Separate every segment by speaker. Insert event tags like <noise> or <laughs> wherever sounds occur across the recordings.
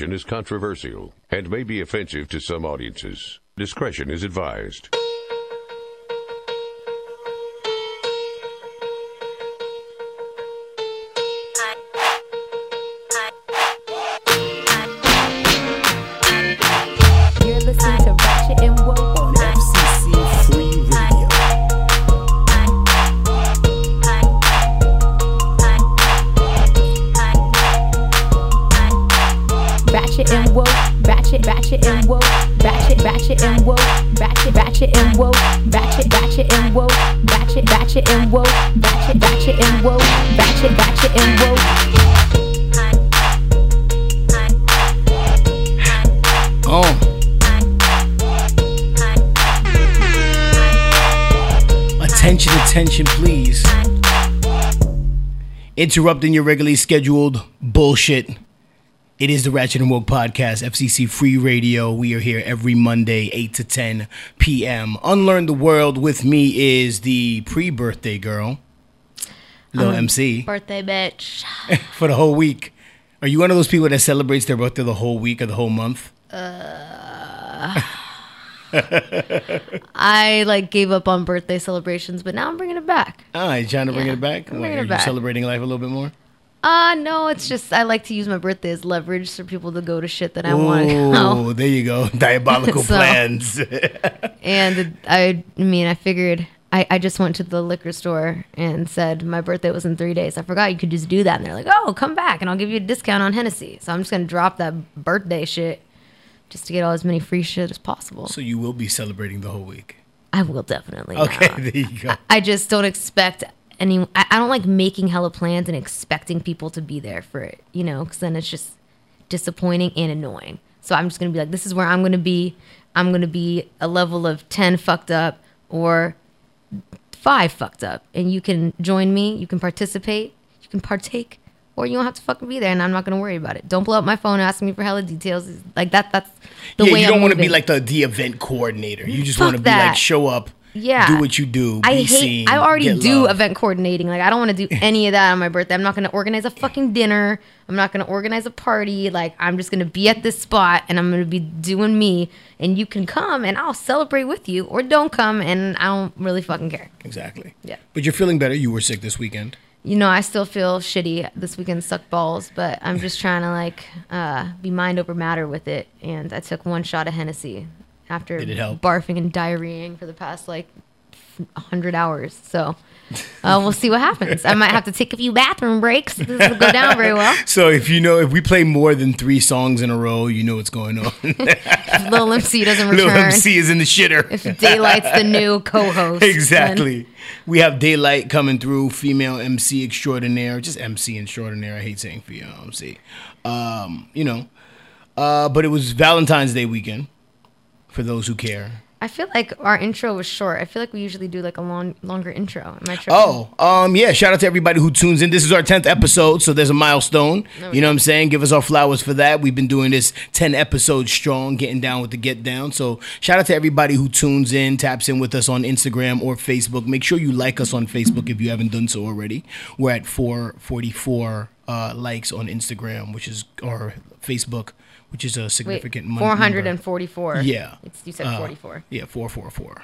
Speaker 1: is controversial and may be offensive to some audiences. Discretion is advised.
Speaker 2: Interrupting your regularly scheduled bullshit. It is the Ratchet and Woke Podcast, FCC Free Radio. We are here every Monday, 8 to 10 p.m. Unlearn the World with me is the pre birthday girl, Lil um, MC,
Speaker 3: Birthday bitch. <laughs>
Speaker 2: for the whole week. Are you one of those people that celebrates their birthday the whole week or the whole month?
Speaker 4: Uh, <laughs> I like gave up on birthday celebrations, but now I'm bringing it back.
Speaker 2: Ah, you trying to bring
Speaker 4: Yeah,
Speaker 2: it back? Like,
Speaker 4: bringing
Speaker 2: are
Speaker 4: it
Speaker 2: you celebrating life a little bit more?
Speaker 4: Uh no, it's just I like to use my birthday as leverage for people to go to shit that I want to
Speaker 2: Oh,
Speaker 4: go.
Speaker 2: there you go. <laughs> Diabolical
Speaker 4: So-
Speaker 2: plans.
Speaker 4: And I, I mean, I figured I, I just went to the liquor store and said my birthday was in three days. I forgot you could just do that, and they're like, "Oh, come back, and I'll give you a discount on Hennessy." So I'm just gonna drop that birthday shit just to get all as many free shit as possible.
Speaker 2: so you will be celebrating the whole week.
Speaker 4: I will definitely.
Speaker 2: Okay,
Speaker 4: not. <laughs>
Speaker 2: there you go.
Speaker 4: I just don't expect any. I, I don't like making hella plans and expecting people to be there for it, you know, because then it's just disappointing and annoying. So I'm just gonna be like, this is where I'm gonna be. I'm gonna be a level of ten fucked up or five fucked up, and you can join me. You can participate. You can partake. Or you don't have to fucking be there, and I'm not gonna worry about it. Don't blow up my phone asking me for hella details. Like that. That's the
Speaker 2: yeah,
Speaker 4: way
Speaker 2: you don't want to be like the, the event coordinator. You just want to be like show up,
Speaker 4: Yeah.
Speaker 2: do what you do, be
Speaker 4: I hate.
Speaker 2: seen.
Speaker 4: I already do
Speaker 2: love.
Speaker 4: event coordinating. Like I don't want to do <laughs> any of that on my birthday. I'm not to organize a fucking dinner. I'm not to organize a party. Like I'm just to be at this spot and I'm to be doing me. And you can come and I'll celebrate with you, or don't come and I don't really fucking care.
Speaker 2: Exactly.
Speaker 4: Yeah.
Speaker 2: But you're feeling better. You were sick this weekend.
Speaker 4: You know, I still feel shitty. This weekend sucked balls, but I'm just trying to like uh, be mind over matter with it. And I took one shot of Hennessy after
Speaker 2: Did it help?
Speaker 4: barfing and diarrheaing for the past like hundred hours. So uh, we'll see what happens. I might have to take a few bathroom breaks. This will go down very well. <laughs>
Speaker 2: So if you know if we play more than three songs in a row, you know what's going on.
Speaker 4: If <laughs> Lil MC doesn't
Speaker 2: Little
Speaker 4: return.
Speaker 2: MC is in the shitter.
Speaker 4: If Daylite's the new co-host, then-
Speaker 2: exactly. We have Daylite coming through, female MC extraordinaire, just MC extraordinaire. I hate saying female MC. Um, you know, uh, but it was Valentine's Day weekend for those who care.
Speaker 4: I feel like our intro was short. I feel like we usually do like a long, longer intro. Am I tripping?
Speaker 2: Oh, um, yeah. Shout out to everybody who tunes in. This is our tenth episode, so there's a milestone. You know what I'm saying? Give us our flowers for that. We've been doing this ten episodes strong, getting down with the get down. So shout out to everybody who tunes in, taps in with us on Instagram or Facebook. Make sure you like us on Facebook if you haven't done so already. We're at 444 uh, likes on Instagram, which is or Facebook, which is a significant
Speaker 4: four hundred
Speaker 2: number.
Speaker 4: and forty-four.
Speaker 2: Yeah.
Speaker 4: it's, you said
Speaker 2: Uh,
Speaker 4: forty-four.
Speaker 2: Yeah, four four four.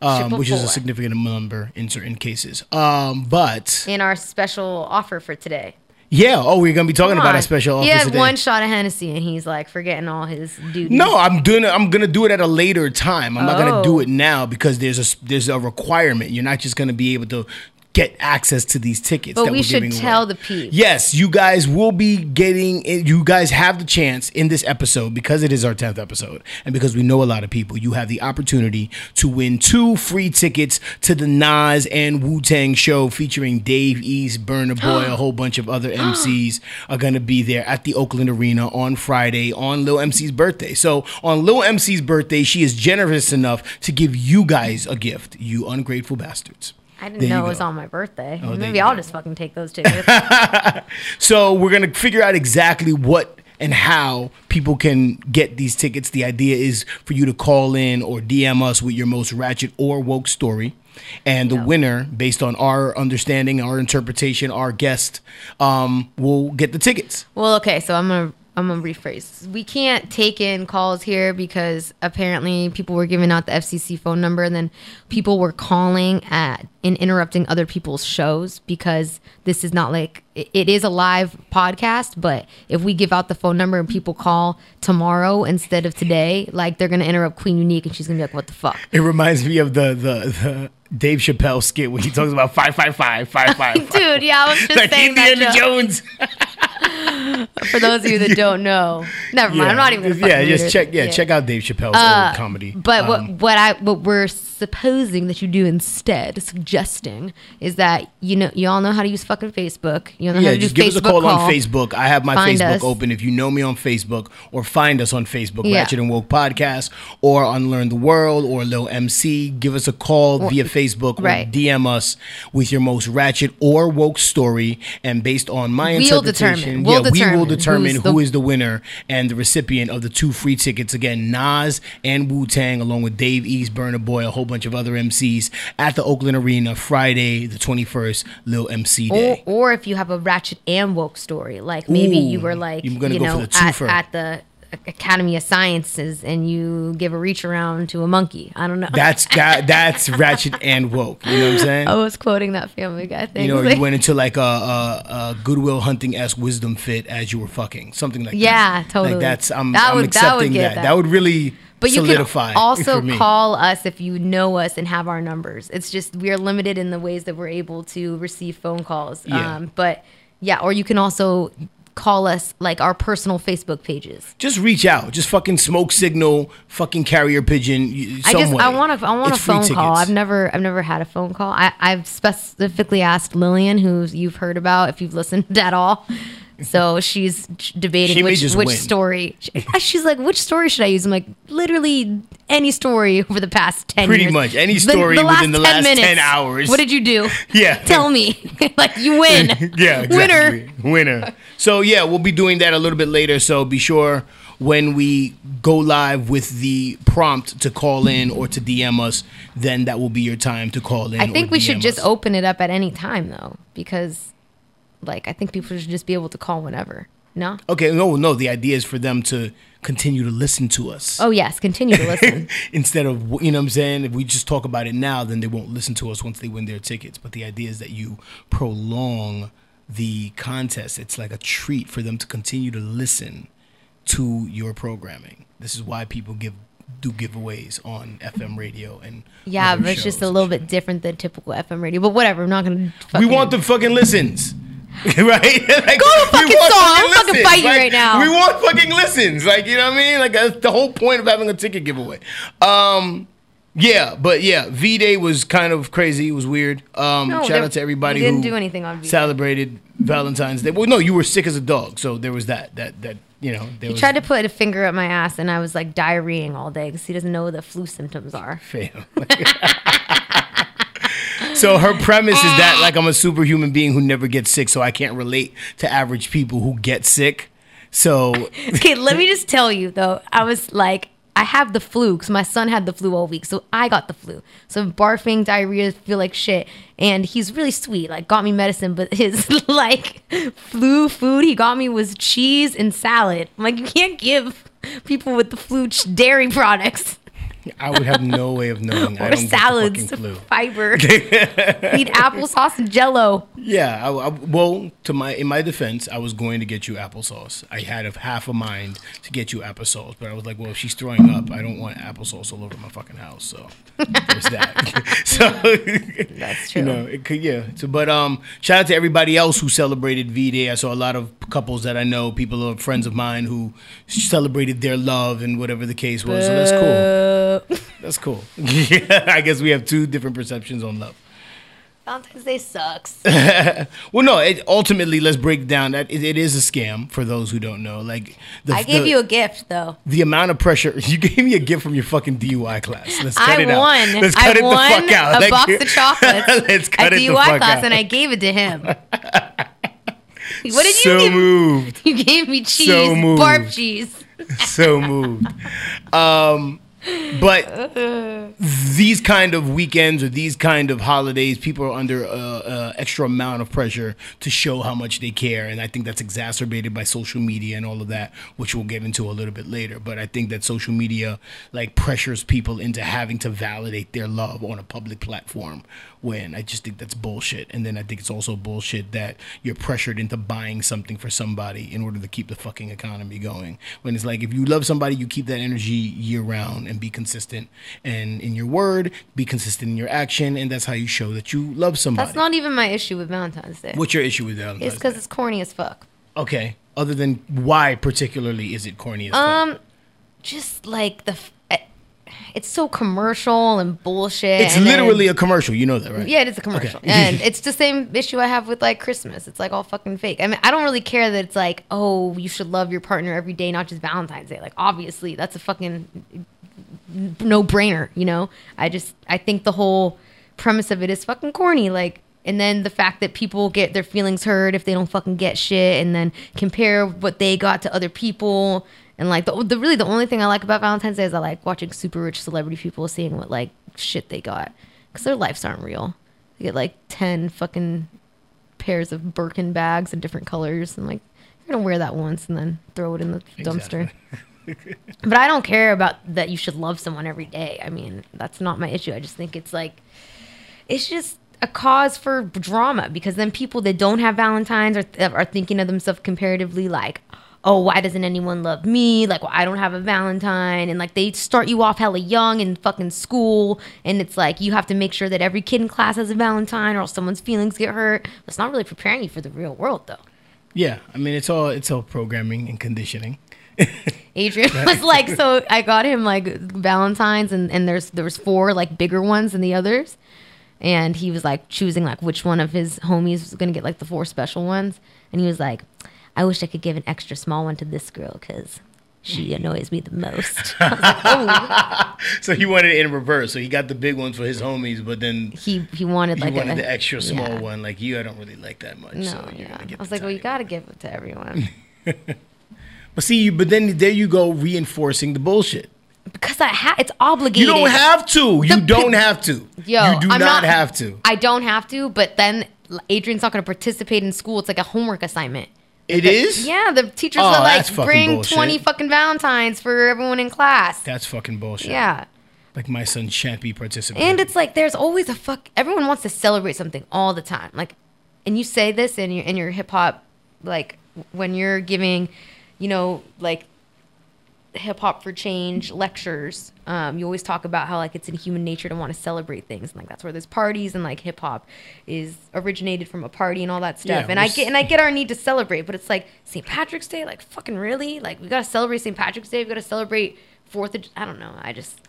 Speaker 2: Um,
Speaker 4: Triple
Speaker 2: which is a significant number in certain cases. Um, but
Speaker 4: In our special offer for today.
Speaker 2: yeah, oh, we're gonna be talking about a special
Speaker 4: He
Speaker 2: offer
Speaker 4: had
Speaker 2: today.
Speaker 4: one shot of Hennessy and he's like forgetting all his duties.
Speaker 2: no, I'm doing. it- I'm gonna do it at a later time. I'm not gonna do
Speaker 4: Oh.
Speaker 2: it now because there's a there's a requirement. You're not just gonna be able to get access to these tickets.
Speaker 4: But
Speaker 2: that
Speaker 4: we
Speaker 2: we're
Speaker 4: should tell
Speaker 2: away.
Speaker 4: the people.
Speaker 2: Yes, you guys will be getting. You guys have the chance in this episode because it is our tenth episode, and because we know a lot of people. You have the opportunity to win two free tickets to the Nas and Wu Tang show featuring Dave East, Burna Boy, a <gasps> whole bunch of other MCs are gonna be there at the Oakland Arena on Friday on Lil MC's birthday. So on Lil MC's birthday, she is generous enough to give you guys a gift. You ungrateful bastards.
Speaker 4: I didn't
Speaker 2: There
Speaker 4: know it was on my birthday.
Speaker 2: there
Speaker 4: Maybe I'll
Speaker 2: go.
Speaker 4: just fucking take those tickets. <laughs>
Speaker 2: So we're gonna figure out exactly what and how people can get these tickets. The idea is for you to call in or DM us with your most ratchet or woke story. And the winner, based on our understanding, our interpretation, our guest, um, will get the tickets.
Speaker 4: well, okay, so I'm gonna I'm gonna rephrase. We can't take in calls here because apparently people were giving out the FCC phone number, and then people were calling at and interrupting other people's shows because this is not like it, is a live podcast. But if we give out the phone number and people call tomorrow instead of today, like they're gonna interrupt Queen Unique, and she's gonna be like, "What the fuck."
Speaker 2: It reminds me of the the, the Dave Chappelle skit when he talks about five five five five five. <laughs>
Speaker 4: Dude, yeah, I was just
Speaker 2: like
Speaker 4: saying that
Speaker 2: Indiana. Jones. <laughs>
Speaker 4: for those of you that <laughs> don't know. Never mind. I'm not even. Gonna
Speaker 2: Yeah, just check. Yeah, check out Dave Chappelle's old comedy.
Speaker 4: But
Speaker 2: Um,
Speaker 4: what what I what we're supposing that you do instead, suggesting, is that you know you all know how to use fucking Facebook. You know how
Speaker 2: Yeah,
Speaker 4: to do
Speaker 2: just give us a
Speaker 4: Facebook
Speaker 2: call, on Facebook. I have my
Speaker 4: Find
Speaker 2: Facebook
Speaker 4: us.
Speaker 2: open. If you know me on Facebook, or find us on Facebook,
Speaker 4: Yeah.
Speaker 2: Ratchet and Woke Podcast, or Unlearn the World, or Lil MC. Give us a call via Facebook, or
Speaker 4: right.
Speaker 2: DM us with your most ratchet or woke story, and based on my
Speaker 4: We'll
Speaker 2: interpretation,
Speaker 4: determine. We'll
Speaker 2: yeah, we will
Speaker 4: determine
Speaker 2: determine who
Speaker 4: the-
Speaker 2: is the winner and the recipient of the two free tickets. Again, Nas and Wu Tang, along with Dave East, Burna Boy, a whole bunch of other MCs at the Oakland Arena Friday, the twenty first, Lil MC
Speaker 4: Or,
Speaker 2: Day.
Speaker 4: or if you have a ratchet and woke story, like maybe you were like, you
Speaker 2: go
Speaker 4: know,
Speaker 2: for the
Speaker 4: at, at the Academy of Sciences, and you give a reach around to a monkey. I don't know.
Speaker 2: That's <laughs> that, that's ratchet and woke. You know what I'm saying?
Speaker 4: I was quoting that Family Guy thing.
Speaker 2: you know,
Speaker 4: Like- <laughs>
Speaker 2: you went into like a, a, a Goodwill Hunting esque wisdom fit as you were fucking something like that.
Speaker 4: Yeah,
Speaker 2: that.
Speaker 4: totally.
Speaker 2: Like that's I'm,
Speaker 4: That
Speaker 2: I'm
Speaker 4: would- that would
Speaker 2: accepting
Speaker 4: get
Speaker 2: that.
Speaker 4: that.
Speaker 2: that. would really
Speaker 4: But you
Speaker 2: solidify.
Speaker 4: can also call us if you know us and have our numbers. It's just we are limited in the ways that we're able to receive phone calls.
Speaker 2: Yeah.
Speaker 4: Um, but yeah, or you can also call us like our personal Facebook pages.
Speaker 2: Just reach out. Just fucking smoke signal. Fucking carrier pigeon.
Speaker 4: I just I want a I want
Speaker 2: It's
Speaker 4: a phone call. I've never I've never had a phone call. I, I've specifically asked Lillian, who you've heard about if you've listened <laughs> at all. So she's debating
Speaker 2: She
Speaker 4: which which
Speaker 2: win.
Speaker 4: story. She- uh, She's like, which story should I use? I'm like, literally any story over the past ten
Speaker 2: Pretty
Speaker 4: years.
Speaker 2: much. Any story within the last 10 hours.
Speaker 4: What did you do? <laughs>
Speaker 2: Yeah.
Speaker 4: tell me. <laughs> <laughs> like you win.
Speaker 2: yeah, exactly.
Speaker 4: winner.
Speaker 2: Winner. So yeah, we'll be doing that a little bit later. So be sure when we go live with the prompt to call in or to DM us, then that will be your time to call in.
Speaker 4: I think we should
Speaker 2: DM
Speaker 4: just
Speaker 2: us.
Speaker 4: open it up at any time though, because like I think people should just be able to call whenever. No.
Speaker 2: Okay, no, no. The idea is for them to continue to listen to us.
Speaker 4: Oh yes, continue to listen. <laughs>
Speaker 2: Instead of you know what I'm saying, if we just talk about it now, then they won't listen to us once they win their tickets. But the idea is that you prolong the contest. It's like a treat for them to continue to listen to your programming. This is why people give do giveaways on FM radio and
Speaker 4: Yeah, but it's just a little bit different than typical FM radio. But whatever, I'm not gonna.
Speaker 2: We want the fucking listens. <laughs> right? <laughs> Like,
Speaker 4: Go to fucking song. I'm fucking
Speaker 2: listens.
Speaker 4: fight you
Speaker 2: Like,
Speaker 4: right now.
Speaker 2: We want fucking listens. Like, you know what I mean? Like that's the whole point of having a ticket giveaway. Um yeah, but yeah, V Day was kind of crazy. It was weird. Um,
Speaker 4: No,
Speaker 2: shout out to everybody
Speaker 4: didn't
Speaker 2: who
Speaker 4: do anything on V-Day.
Speaker 2: celebrated Valentine's Day. Well, no, you were sick as a dog, so there was that. That that you know. There
Speaker 4: He
Speaker 2: was
Speaker 4: tried to put a finger up my ass, and I was like diarrheaing all day because he doesn't know what the flu symptoms are. <laughs>
Speaker 2: so her <laughs> premise is that ah. like I'm a superhuman being who never gets sick, so I can't relate to average people who get sick. So <laughs>
Speaker 4: Okay, let me just tell you though, I was like, I have the flu because my son had the flu all week, so I got the flu. So barfing, diarrhea, feel like shit, and he's really sweet. Like got me medicine, but his <laughs> like flu food he got me was cheese and salad. I'm like, you can't give people with the flu dairy products
Speaker 2: I would have no way of knowing. I
Speaker 4: or
Speaker 2: don't get the
Speaker 4: salads, fiber. <laughs> Eat applesauce and Jello.
Speaker 2: Yeah, I, I- well, to my in my defense, I was going to get you applesauce. I had a half a mind to get you applesauce, but I was like, well, if she's throwing up, I don't want applesauce all over my fucking house. So there's that. <laughs> <laughs> so
Speaker 4: That's true.
Speaker 2: you know, it could yeah. So, but um, shout out to everybody else who celebrated V Day. I saw a lot of couples that I know, people who are friends of mine who celebrated their love and whatever the case was. So that's cool.
Speaker 4: Uh, <laughs>
Speaker 2: That's cool. yeah, <laughs> I guess we have two different perceptions on love.
Speaker 4: Valentine's Day sucks. <laughs>
Speaker 2: Well, no. It, ultimately, let's break down that it, it is a scam for those who don't know. Like, the,
Speaker 4: I gave
Speaker 2: the,
Speaker 4: you a gift though.
Speaker 2: the amount of pressure you gave me a gift from your fucking DUI class. Let's cut
Speaker 4: I
Speaker 2: it out.
Speaker 4: won.
Speaker 2: Let's cut
Speaker 4: I
Speaker 2: it
Speaker 4: won
Speaker 2: the fuck out.
Speaker 4: a
Speaker 2: Like,
Speaker 4: box of chocolates
Speaker 2: let's cut
Speaker 4: at
Speaker 2: it the
Speaker 4: DUI
Speaker 2: fuck
Speaker 4: class,
Speaker 2: out.
Speaker 4: and I gave it to him. what did
Speaker 2: so
Speaker 4: you give?
Speaker 2: moved.
Speaker 4: You gave me cheese,
Speaker 2: So moved.
Speaker 4: barf cheese.
Speaker 2: so moved. Um, but these kind of weekends or these kind of holidays, people are under uh, uh, extra amount of pressure to show how much they care, and I think that's exacerbated by social media and all of that, which we'll get into a little bit later. But I think that social media like pressures people into having to validate their love on a public platform. When I just think that's bullshit, and then I think it's also bullshit that you're pressured into buying something for somebody in order to keep the fucking economy going. When it's like if you love somebody, you keep that energy year round and be consistent and in your word, be consistent in your action, and that's how you show that you love somebody.
Speaker 4: That's not even my issue with Valentine's Day.
Speaker 2: What's your issue with that?
Speaker 4: It's because it's corny as fuck.
Speaker 2: okay. Other than why particularly is it corny as fuck?
Speaker 4: Um, just like the, f- it's so commercial and bullshit.
Speaker 2: It's
Speaker 4: and
Speaker 2: literally a commercial. You know that, right?
Speaker 4: Yeah, it is a commercial.
Speaker 2: Okay. <laughs>
Speaker 4: and it's the same issue I have with like Christmas. It's like all fucking fake. I mean, I don't really care that it's like, oh, you should love your partner every day, not just Valentine's Day. Like, obviously, that's a fucking no brainer, you know? I just, I think the whole premise of it is fucking corny. Like, and then the fact that people get their feelings hurt if they don't fucking get shit and then compare what they got to other people. And like, the, the really the only thing I like about Valentine's Day is I like watching super rich celebrity people seeing what like shit they got. Because their lives aren't real. They get like 10 fucking pairs of Birkin bags in different colors. And like, you're going to wear that once and then throw it in the dumpster. <laughs> but I don't care about that you should love someone every day. I mean, that's not my issue. I just think it's like, it's just a cause for drama because then people that don't have Valentines are, are thinking of themselves comparatively like, oh, why doesn't anyone love me? Like, well, I don't have a Valentine. And like, they start you off hella young in fucking school. And it's like, you have to make sure that every kid in class has a Valentine or else someone's feelings get hurt. It's not really preparing you for the real world though.
Speaker 2: Yeah. I mean, it's all it's all programming and conditioning. <laughs>
Speaker 4: Adrian was like, so I got him like Valentines, and, and there's there was four like bigger ones than the others, and he was like choosing like which one of his homies was gonna get like the four special ones, and he was like, I wish I could give an extra small one to this girl because she hmm. annoys me the most. <laughs> <laughs> Like.
Speaker 2: So he wanted it in reverse. So he got the big ones for his homies, but then
Speaker 4: He he wanted
Speaker 2: he
Speaker 4: like
Speaker 2: wanted
Speaker 4: a,
Speaker 2: the extra small
Speaker 4: yeah.
Speaker 2: one. Like you, I don't really like that much.
Speaker 4: No,
Speaker 2: so you're
Speaker 4: yeah. I was like, well, you gotta
Speaker 2: one.
Speaker 4: give it to everyone <laughs>
Speaker 2: But see, you, but then there you go, reinforcing the bullshit.
Speaker 4: because I ha- it's obligated.
Speaker 2: You don't have to. You don't
Speaker 4: pe-
Speaker 2: have to.
Speaker 4: Yo,
Speaker 2: you do
Speaker 4: I'm
Speaker 2: not, have to.
Speaker 4: I don't have to, but then Adrian's not going to participate in school. It's like a homework assignment.
Speaker 2: It is.
Speaker 4: Yeah, the teachers
Speaker 2: Oh,
Speaker 4: are like, bring
Speaker 2: bullshit.
Speaker 4: 20 fucking Valentines for everyone in class.
Speaker 2: That's fucking bullshit.
Speaker 4: yeah.
Speaker 2: Like my son shan't be participating.
Speaker 4: And it's like there's always a fuck. Everyone wants to celebrate something all the time. Like, and you say this in your in your hip hop, like when you're giving, you know, like hip hop for change lectures. Um, you always talk about how like it's in human nature to want to celebrate things, and like that's where there's parties, and like hip hop is originated from a party and all that stuff.
Speaker 2: Yeah,
Speaker 4: and I get and I get our need to celebrate, but it's like St. Patrick's Day, like fucking really, like we gotta celebrate St. Patrick's Day, we gotta celebrate Fourth of. I don't know. I just.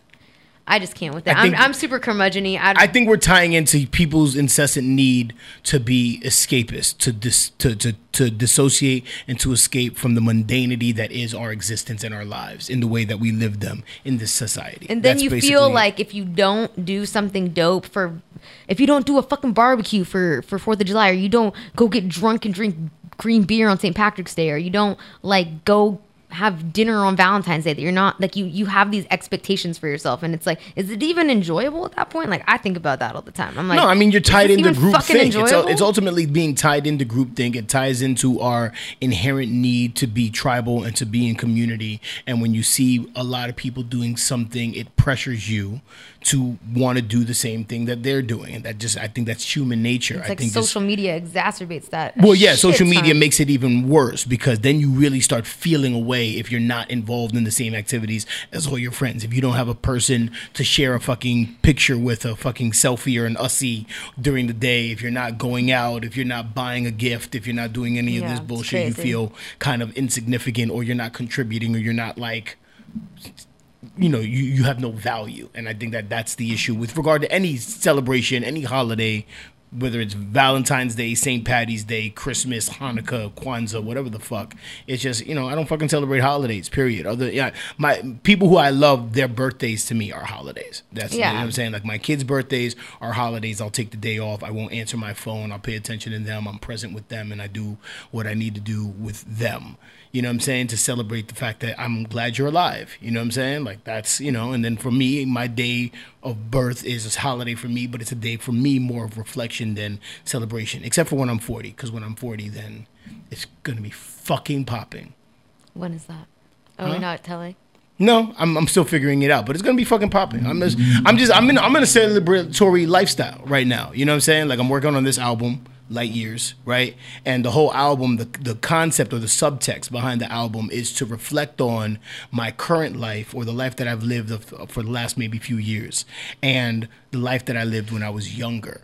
Speaker 4: I just can't with that.
Speaker 2: I
Speaker 4: I'm, I'm super curmudgeon-y. I,
Speaker 2: I think we're tying into people's incessant need to be escapist, to dis, to, to to dissociate and to escape from the mundanity that is our existence and our lives in the way that we live them in this society.
Speaker 4: And then
Speaker 2: That's
Speaker 4: you feel like if you don't do something dope for, if you don't do a fucking barbecue for for Fourth of July, or you don't go get drunk and drink green beer on St. Patrick's Day, or you don't like go have dinner on Valentine's Day, that you're not like you you have these expectations for yourself, and it's like, is it even enjoyable at that point? Like I think about that all the time. I'm like,
Speaker 2: no, I mean you're tied into group think. It's, it's ultimately being tied into group think. It ties into our inherent need to be tribal and to be in community. And when you see a lot of people doing something, it pressures you to want to do the same thing that they're doing. And that just I think that's human nature.
Speaker 4: It's
Speaker 2: I
Speaker 4: like
Speaker 2: think
Speaker 4: social media exacerbates that.
Speaker 2: well, yeah, social media
Speaker 4: ton.
Speaker 2: makes it even worse because then you really start feeling away if you're not involved in the same activities as all your friends. If you don't have a person to share a fucking picture with, a fucking selfie or an ussy during the day, if you're not going out, if you're not buying a gift, if you're not doing any of this bullshit, you feel kind of insignificant or you're not contributing or you're not like you know you, you have no value and i think that that's the issue with regard to any celebration any holiday whether it's Valentine's Day, St. Patty's Day, Christmas, Hanukkah, Kwanzaa, whatever the fuck. It's just you know I don't fucking celebrate holidays. Period. Other yeah, my people who I love, their birthdays to me are holidays. That's you know what I'm saying. Like my kids' birthdays are holidays. I'll take the day off. I won't answer my phone. I'll pay attention to them. I'm present with them, and I do what I need to do with them. You know what I'm saying? To celebrate the fact that I'm glad you're alive. You know what I'm saying? Like that's, you know, and then for me, my day of birth is a holiday for me, but it's a day for me more of reflection than celebration, except for when I'm 40. Because when I'm 40, then it's going to be fucking popping.
Speaker 4: When is that? Oh,
Speaker 2: Huh?
Speaker 4: we're not telling.
Speaker 2: No, I'm, I'm still figuring it out, but it's gonna be fucking popping. I'm just, I'm just, I'm in, I'm in a celebratory lifestyle right now. You know what I'm saying? Like I'm working on this album, Light Years, right? And the whole album, the the concept or the subtext behind the album is to reflect on my current life or the life that I've lived for the last maybe few years, and the life that I lived when I was younger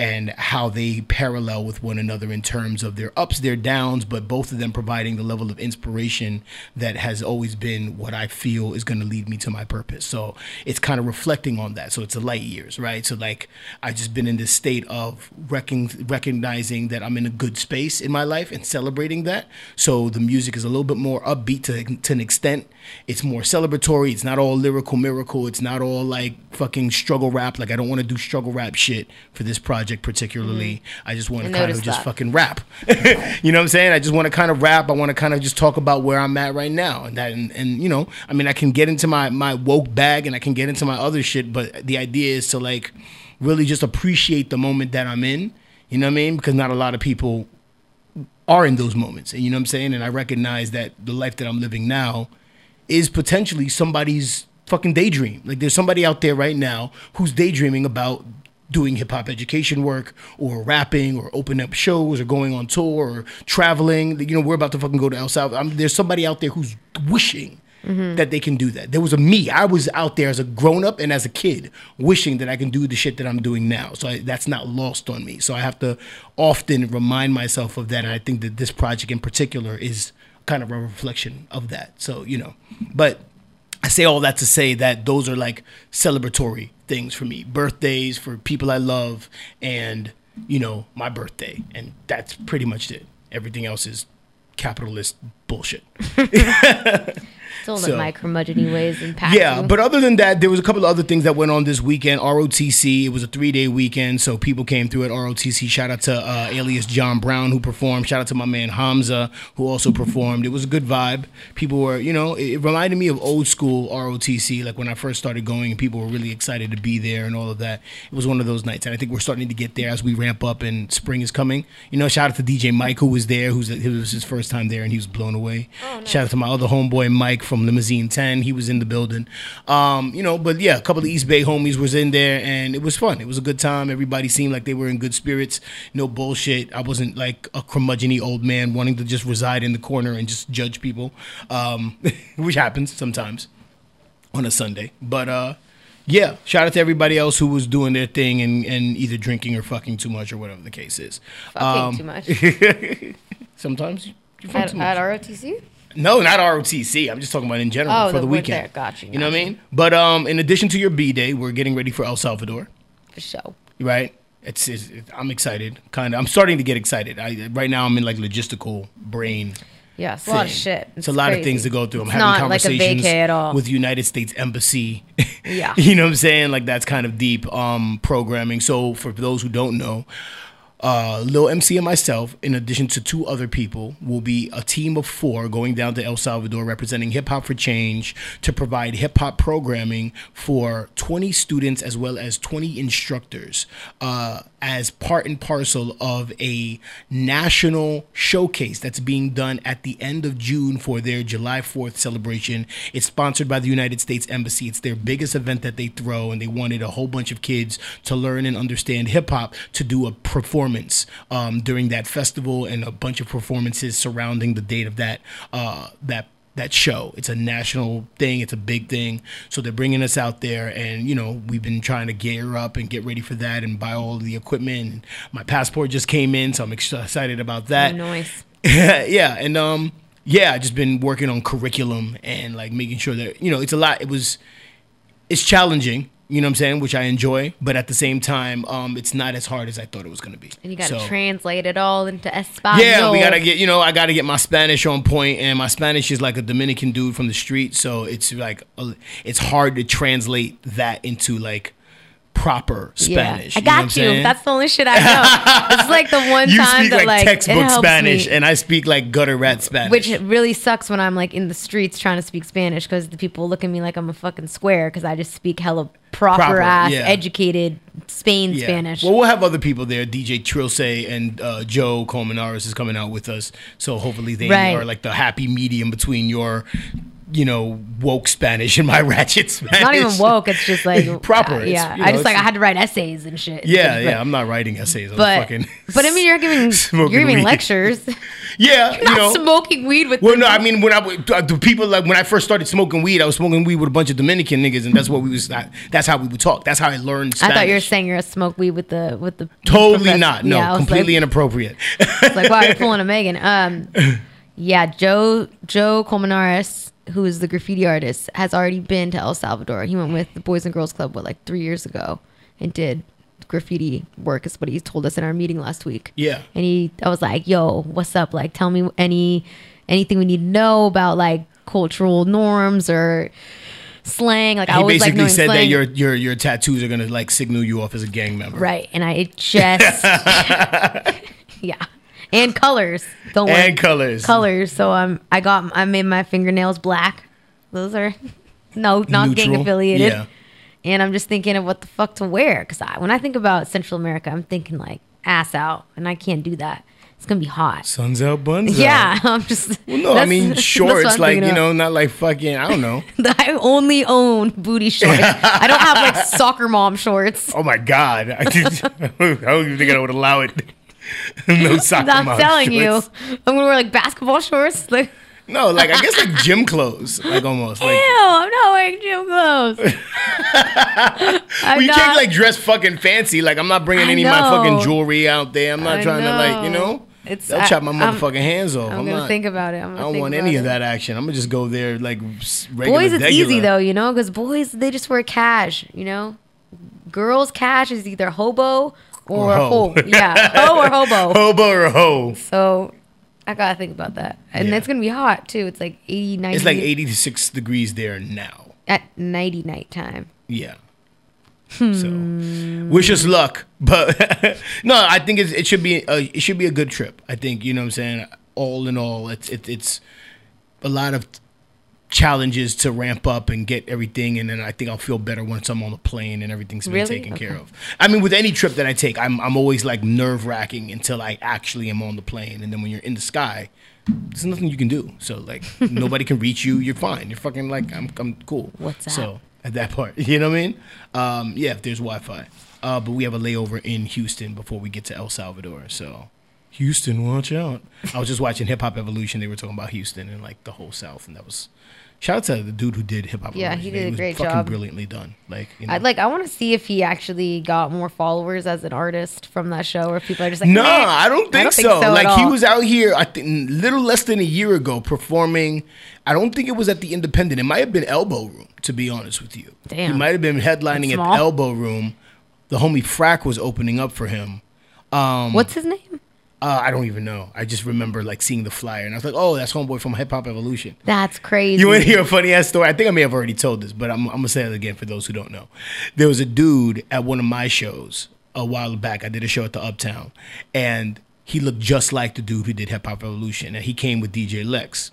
Speaker 2: and how they parallel with one another in terms of their ups, their downs, but both of them providing the level of inspiration that has always been what I feel is going to lead me to my purpose. So it's kind of reflecting on that. So it's a light years, right? So like I've just been in this state of recon- recognizing that I'm in a good space in my life and celebrating that. So the music is a little bit more upbeat to, to an extent. It's more celebratory. It's not all lyrical miracle. It's not all like fucking struggle rap. Like I don't want to do struggle rap shit for this project particularly. Mm-hmm. I just want to kind of just
Speaker 4: that.
Speaker 2: fucking rap. <laughs> you know what I'm saying? I just want to kind of rap. I want to kind of just talk about where I'm at right now, and that, and, and you know, I mean, I can get into my my woke bag and I can get into my other shit, but the idea is to like really just appreciate the moment that I'm in. You know what I mean? Because not a lot of people are in those moments, and you know what I'm saying. And I recognize that the life that I'm living now is potentially somebody's fucking daydream. Like there's somebody out there right now who's daydreaming about doing hip hop education work or rapping or opening up shows or going on tour or traveling. You know, we're about to fucking go to El Salvador. I'm, there's somebody out there who's wishing mm-hmm. that they can do that. There was a me. I was out there as a grown up and as a kid wishing that I can do the shit that I'm doing now. So I, that's not lost on me. So I have to often remind myself of that. And I think that this project in particular is kind of a reflection of that. So, you know, but I say all that to say that those are like celebratory things for me. Birthdays for people I love and, you know, my birthday. And that's pretty much it. Everything else is capitalist bullshit. <laughs> <laughs>
Speaker 4: It's all
Speaker 2: So-
Speaker 4: the micromudgeony ways and past
Speaker 2: Yeah,
Speaker 4: you.
Speaker 2: but other than that, there was a couple of other things that went on this weekend. ROTC, it was a three day weekend, so people came through at ROTC. Shout out to uh, alias John Brown who performed. Shout out to my man Hamza who also performed. It was a good vibe. People were, you know, it, it reminded me of old school ROTC, like when I first started going, and people were really excited to be there and all of that. It was one of those nights, and I think we're starting to get there as we ramp up and spring is coming. You know, shout out to DJ Mike who was there, who's it was his first time there, and he was blown away. Shout out to my other homeboy Mike from Limousine 10. He was in the building. Um, you know, but yeah, a couple of East Bay homies was in there and it was fun. It was a good time. Everybody seemed like they were in good spirits. No bullshit. I wasn't like a curmudgeony old man wanting to just reside in the corner and just judge people. Um, <laughs> which happens sometimes on a Sunday. But uh yeah, shout out to everybody else who was doing their thing and, and either drinking or fucking too much or whatever the case is.
Speaker 4: Fucking
Speaker 2: Um,
Speaker 4: too much. <laughs>
Speaker 2: Sometimes you fuck
Speaker 4: At,
Speaker 2: too
Speaker 4: at. ROTC?
Speaker 2: No, not ROTC. I'm just talking about in general
Speaker 4: Oh,
Speaker 2: for
Speaker 4: the
Speaker 2: the weekend.
Speaker 4: there. Got you,
Speaker 2: You know what I mean? But um, in addition to your B day, we're getting ready for El Salvador,
Speaker 4: For sure.
Speaker 2: right? It's, it's it, I'm excited, kind of. I'm starting to get excited. I right now I'm in like logistical brain.
Speaker 4: Yeah, it's a lot of shit.
Speaker 2: It's, a lot of things to go through. I'm
Speaker 4: It's
Speaker 2: having
Speaker 4: not like a
Speaker 2: conversations
Speaker 4: at all.
Speaker 2: with United States Embassy.
Speaker 4: Yeah. <laughs>
Speaker 2: you know what I'm saying? Like that's kind of deep um, programming. So for those who don't know, uh, Lil MC and myself, in addition to two other people, will be a team of four going down to El Salvador representing Hip Hop for Change to provide hip hop programming for 20 students as well as 20 instructors uh, as part and parcel of a national showcase that's being done at the end of June for their July 4th celebration. It's sponsored by the United States Embassy. It's their biggest event that they throw, and they wanted a whole bunch of kids to learn and understand hip hop to do a performance um, during that festival and a bunch of performances surrounding the date of that uh, that that show. It's a national thing. It's a big thing. So they're bringing us out there, and you know we've been trying to gear up and get ready for that and buy all the equipment. And my passport just came in, so I'm excited about that.
Speaker 4: Oh, nice. <laughs>
Speaker 2: yeah, and um, yeah, I just been working on curriculum and like making sure that you know it's a lot. It was, it's challenging You know what I'm saying? Which I enjoy, but at the same time, um, it's not as hard as I thought it was gonna be.
Speaker 4: And you got to
Speaker 2: So-
Speaker 4: translate it all into Espanol.
Speaker 2: yeah, we gotta get you know I gotta get my Spanish on point, and my Spanish is like a Dominican dude from the street, so it's like a, it's hard to translate that into like proper Spanish.
Speaker 4: I
Speaker 2: you know
Speaker 4: got you. That's the only shit I know. <laughs> it's like the one
Speaker 2: you
Speaker 4: time
Speaker 2: speak
Speaker 4: that
Speaker 2: like,
Speaker 4: like
Speaker 2: textbook Spanish,
Speaker 4: me.
Speaker 2: and I speak like gutter rat Spanish.
Speaker 4: Which really sucks when I'm like in the streets trying to speak Spanish because the people look at me like I'm a fucking square because I just speak hella proper,
Speaker 2: Proper,
Speaker 4: ass,
Speaker 2: yeah.
Speaker 4: educated Spain
Speaker 2: Yeah.
Speaker 4: Spanish.
Speaker 2: Well, we'll have other people there. DJ Trilce and uh, Joe Colmenares is coming out with us, so hopefully they
Speaker 4: Right.
Speaker 2: are like the happy medium between your, you know, woke Spanish in my <laughs> ratchet Spanish.
Speaker 4: it's not even woke. It's just like <laughs>
Speaker 2: Proper,
Speaker 4: uh, yeah,
Speaker 2: you
Speaker 4: I
Speaker 2: know,
Speaker 4: just like I had to write essays and shit.
Speaker 2: Yeah, <laughs>
Speaker 4: But-
Speaker 2: yeah. I'm not writing essays. I'm
Speaker 4: But
Speaker 2: fucking.
Speaker 4: but I mean, you're giving you're giving
Speaker 2: weed.
Speaker 4: lectures.
Speaker 2: yeah, you
Speaker 4: Not
Speaker 2: know.
Speaker 4: smoking weed with.
Speaker 2: Well, no, I mean when I uh, the people like when I first started smoking weed, I was smoking weed with a bunch of Dominican niggas, and that's what we was. That's how we would talk. That's how I learned.
Speaker 4: I thought you were saying you're a smoke weed with the with the
Speaker 2: Totally not. No,
Speaker 4: Yeah,
Speaker 2: completely
Speaker 4: like,
Speaker 2: inappropriate.
Speaker 4: It's like, wow, you're pulling a Megan. Um, yeah, Joe Joe Colmenares, who is the graffiti artist, has already been to El Salvador. He went with the Boys and Girls Club what like three years ago and did graffiti work. Is what he told us in our meeting last week.
Speaker 2: Yeah.
Speaker 4: and he, I was like, yo, what's up? Like, tell me any anything we need to know about like cultural norms or slang. Like, I
Speaker 2: he
Speaker 4: always like
Speaker 2: basically
Speaker 4: knowing
Speaker 2: said that your your your tattoos are gonna like signal you off as a gang member.
Speaker 4: Right. And I just <laughs> <laughs> Yeah. And colors. Don't worry.
Speaker 2: And colors.
Speaker 4: Colors. So um I got I made my fingernails black. Those are <laughs> no not gang affiliated.
Speaker 2: Yeah.
Speaker 4: And I'm just thinking of what the fuck to wear cuz I when I think about Central America, I'm thinking like ass out and I can't do that. It's going to be hot.
Speaker 2: Suns out, buns <laughs> out.
Speaker 4: Yeah, I'm just
Speaker 2: Well, no, I mean <laughs> shorts, like you know, not like fucking. I don't know.
Speaker 4: I only own booty shorts. I don't have like soccer mom shorts.
Speaker 2: Oh my god! I, just, I don't even think I would allow it. <laughs> no soccer
Speaker 4: I'm
Speaker 2: mom
Speaker 4: telling
Speaker 2: shorts.
Speaker 4: you, I'm gonna wear like basketball shorts. Like, <laughs>
Speaker 2: No, like I guess like gym clothes, like almost. Like
Speaker 4: ew, I'm not wearing gym clothes. <laughs>
Speaker 2: Well, you
Speaker 4: not-
Speaker 2: can't like dress fucking fancy. Like I'm not bringing
Speaker 4: I
Speaker 2: any of my fucking jewelry out there. I'm not
Speaker 4: I
Speaker 2: trying to like you know.
Speaker 4: It's-
Speaker 2: They'll
Speaker 4: I-
Speaker 2: chop my
Speaker 4: I'm-
Speaker 2: motherfucking hands off.
Speaker 4: I'm
Speaker 2: I'm,
Speaker 4: gonna
Speaker 2: not.
Speaker 4: think about it. I'm
Speaker 2: I don't
Speaker 4: think
Speaker 2: want any
Speaker 4: it.
Speaker 2: of that action. I'm gonna just go there like regular.
Speaker 4: Boys, it's
Speaker 2: regular.
Speaker 4: easy though, you know, because boys they just wear cash. You know, girls cash is either hobo or,
Speaker 2: Or hoe.
Speaker 4: ho. <laughs> Yeah, ho or hobo.
Speaker 2: Hobo or a hoe.
Speaker 4: So I gotta think about that. And
Speaker 2: Yeah.
Speaker 4: it's gonna be hot too. It's like 80, 90.
Speaker 2: It's like 86 degrees there now.
Speaker 4: at nighty night time.
Speaker 2: Yeah.
Speaker 4: Hmm.
Speaker 2: So, wish us luck, but <laughs> no, I think it's, it should be a, it should be a good trip. I think you know what I'm saying. All in all, it's it, it's a lot of challenges to ramp up and get everything, and then I think I'll feel better once I'm on the plane and everything's been
Speaker 4: Really?
Speaker 2: taken care of. I mean, with any trip that I take, I'm I'm always like nerve wracking until I actually am on the plane, and then when you're in the sky. There's nothing you can do. So like <laughs> nobody can reach you. You're fine. You're fucking like I'm. I'm cool.
Speaker 4: What's that?
Speaker 2: So at that part. <laughs> You know what I mean? Um, yeah, if there's Wi-Fi. Uh, but we have a layover in Houston before we get to El Salvador. So Houston, watch out. I was just watching Hip Hop Evolution. They were talking about Houston and like the whole South, and that was shout out to the dude who did Hip Hop.
Speaker 4: Yeah, he did a great
Speaker 2: fucking
Speaker 4: job.
Speaker 2: Brilliantly done. Like you know.
Speaker 4: I'd like I want to see if he actually got more followers as an artist from that show, or if people are just like,
Speaker 2: No,
Speaker 4: "Meh."
Speaker 2: I don't think so.
Speaker 4: at
Speaker 2: like he was out here, I think, little less than a year ago, performing. I don't think it was at the Independent. It might have been Elbow Room, to be honest with you.
Speaker 4: Damn.
Speaker 2: He might have been headlining at. Elbow Room. The homie Frack was opening up for him. Um,
Speaker 4: What's his name?
Speaker 2: Uh, I don't even know. I just remember like seeing the flyer, and I was like, "Oh, that's homeboy from Hip Hop Evolution."
Speaker 4: That's crazy.
Speaker 2: You want to hear a funny ass story? I think I may have already told this, but I'm, I'm gonna say it again for those who don't know. There was a dude at one of my shows a while back. I did a show at the Uptown, and he looked just like the dude who did Hip Hop Evolution, and he came with DJ Lex.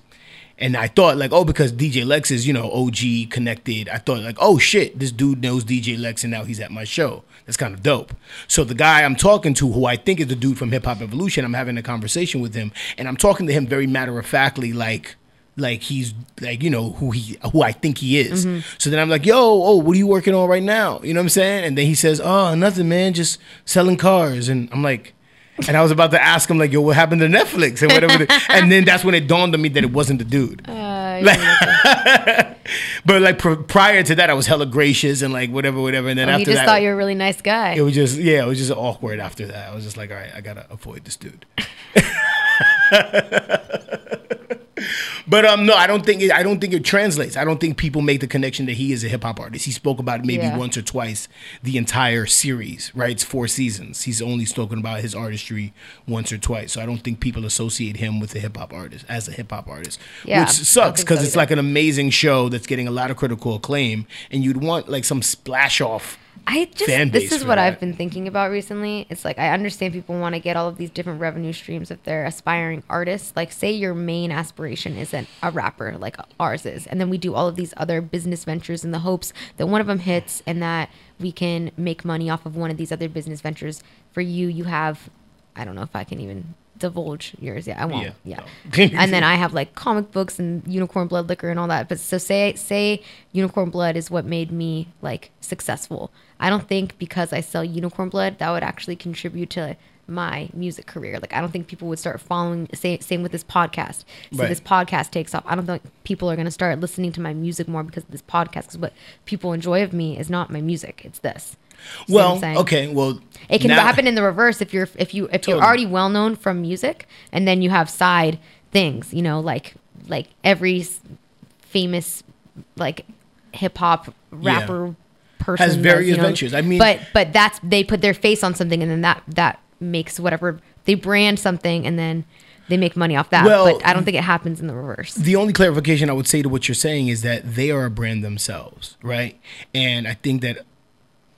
Speaker 2: And I thought like, oh, because DJ Lex is you know OG connected. I thought like, oh shit, this dude knows DJ Lex, and now he's at my show. That's kind of dope. So the guy I'm talking to, who I think is the dude from Hip Hop Evolution, I'm having a conversation with him, and I'm talking to him very matter of factly, like like he's like you know who he who I think he is. Mm-hmm. So then I'm like, yo, oh, what are you working on right now? You know what I'm saying? And then he says, oh, nothing, man, just selling cars. And I'm like. And I was about to ask him like, "Yo, what happened to Netflix and whatever?" <laughs> and then that's when it dawned on me that it wasn't the dude.
Speaker 4: Uh, <laughs>
Speaker 2: Like- but like pr- prior to that, I was hella gracious and like whatever, whatever. And then
Speaker 4: oh,
Speaker 2: after
Speaker 4: he just
Speaker 2: that,
Speaker 4: thought you were a really nice guy.
Speaker 2: it was just yeah, it was just awkward after that. I was just like, all right, I gotta avoid this dude. <laughs> But um, no, I don't think it, I don't think it translates. I don't think people make the connection that he is a hip hop artist. He spoke about it maybe
Speaker 4: Yeah.
Speaker 2: once or twice the entire series. Right, it's four seasons. He's only spoken about his artistry once or twice. So I don't think people associate him with a hip hop artist as a hip hop artist,
Speaker 4: Yeah,
Speaker 2: which sucks because
Speaker 4: so
Speaker 2: it's like an amazing show that's getting a lot of critical acclaim, and you'd want like some splash off.
Speaker 4: I just this is what
Speaker 2: that.
Speaker 4: I've been thinking about recently. It's like I understand people want to get all of these different revenue streams if they're aspiring artists. Like say your main aspiration isn't a rapper like ours is, and then we do all of these other business ventures in the hopes that one of them hits and that we can make money off of one of these other business ventures. For you, you have I don't know if I can even divulge yours. Yeah, I won't.
Speaker 2: Yeah,
Speaker 4: Yeah. <laughs> and then I have like comic books and unicorn blood liquor and all that. But so say say unicorn blood is what made me like successful. I don't think because I sell unicorn blood that would actually contribute to my music career. Like I don't think people would start following. Same same with this podcast. So
Speaker 2: Right.
Speaker 4: this podcast takes off. I don't think people are going to start listening to my music more because of this podcast. Because what people enjoy of me is not my music. It's this.
Speaker 2: Well, okay, well,
Speaker 4: It can
Speaker 2: now-
Speaker 4: happen in the reverse if you're if you if
Speaker 2: Totally.
Speaker 4: you're already well known from music and then you have side things, you know, like like every famous like hip hop rapper person
Speaker 2: Has various
Speaker 4: you know?
Speaker 2: ventures. I mean-
Speaker 4: but but that's they put their face on something and then that that makes whatever they brand something and then they make money off that.
Speaker 2: Well,
Speaker 4: but I don't think it happens in the reverse.
Speaker 2: the only clarification I would say to what you're saying is that they are a brand themselves, right? And I think that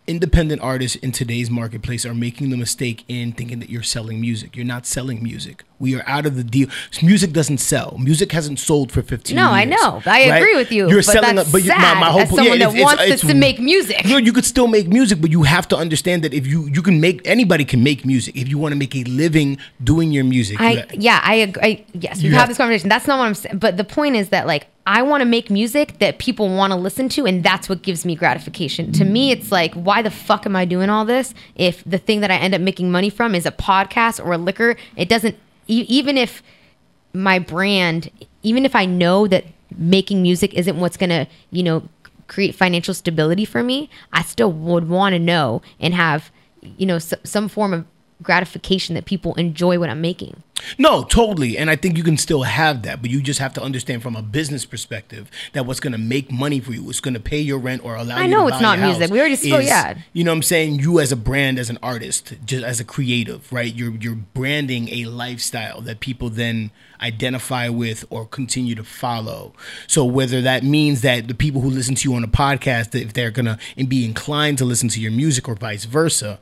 Speaker 2: independent artists in today's marketplace are making the mistake in thinking that you're selling music. You're not selling music. We are out of the deal. Music doesn't sell. Music hasn't sold for 15
Speaker 4: No, I know. I
Speaker 2: right?
Speaker 4: agree with you.
Speaker 2: You're
Speaker 4: but
Speaker 2: selling,
Speaker 4: that's
Speaker 2: a, but you,
Speaker 4: sad
Speaker 2: my, my whole yeah,
Speaker 4: that
Speaker 2: it's-
Speaker 4: wants
Speaker 2: it's-
Speaker 4: us to make music.
Speaker 2: No, you could still make music, but you have to understand that if you you can make anybody can make music. If you want to make a living doing your music,
Speaker 4: I yeah, I agree. I, yes, we have
Speaker 2: have-
Speaker 4: this conversation. That's not what I'm saying. But the point is that like I want to make music that people want to listen to, and that's what gives me gratification. To me, it's like, why the fuck am I doing all this if the thing that I end up making money from is a podcast or a liquor? It doesn't. E- even if my brand, even if I know that making music isn't what's gonna, you know, create financial stability for me, I still would want to know and have, you know, s- some form of gratification that people enjoy what I'm making.
Speaker 2: No, totally. And I think you can still have that, but you just have to understand from a business perspective that what's going to make money for you, what's going to pay your rent or allow
Speaker 4: I
Speaker 2: you
Speaker 4: know it's not music. We already spoke- yeah.
Speaker 2: You know what I'm saying? You as a brand, as an artist, just as a creative, right? You're you're branding a lifestyle that people then identify with or continue to follow. So whether that means that the people who listen to you on a podcast, if they're gonna be inclined to listen to your music or vice versa,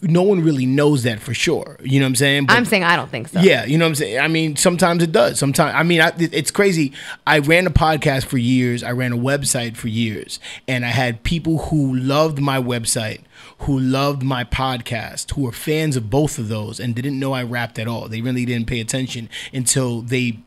Speaker 2: no one really knows that for sure. You know what I'm saying? But-
Speaker 4: I'm saying I don't think so.
Speaker 2: yeah, you know what I'm saying. I mean, sometimes it does. Sometimes, I mean, I, it's crazy. I ran a podcast for years. I ran a website for years, and I had people who loved my website, who loved my podcast, who were fans of both of those, and didn't know I rapped at all. They really didn't pay attention until they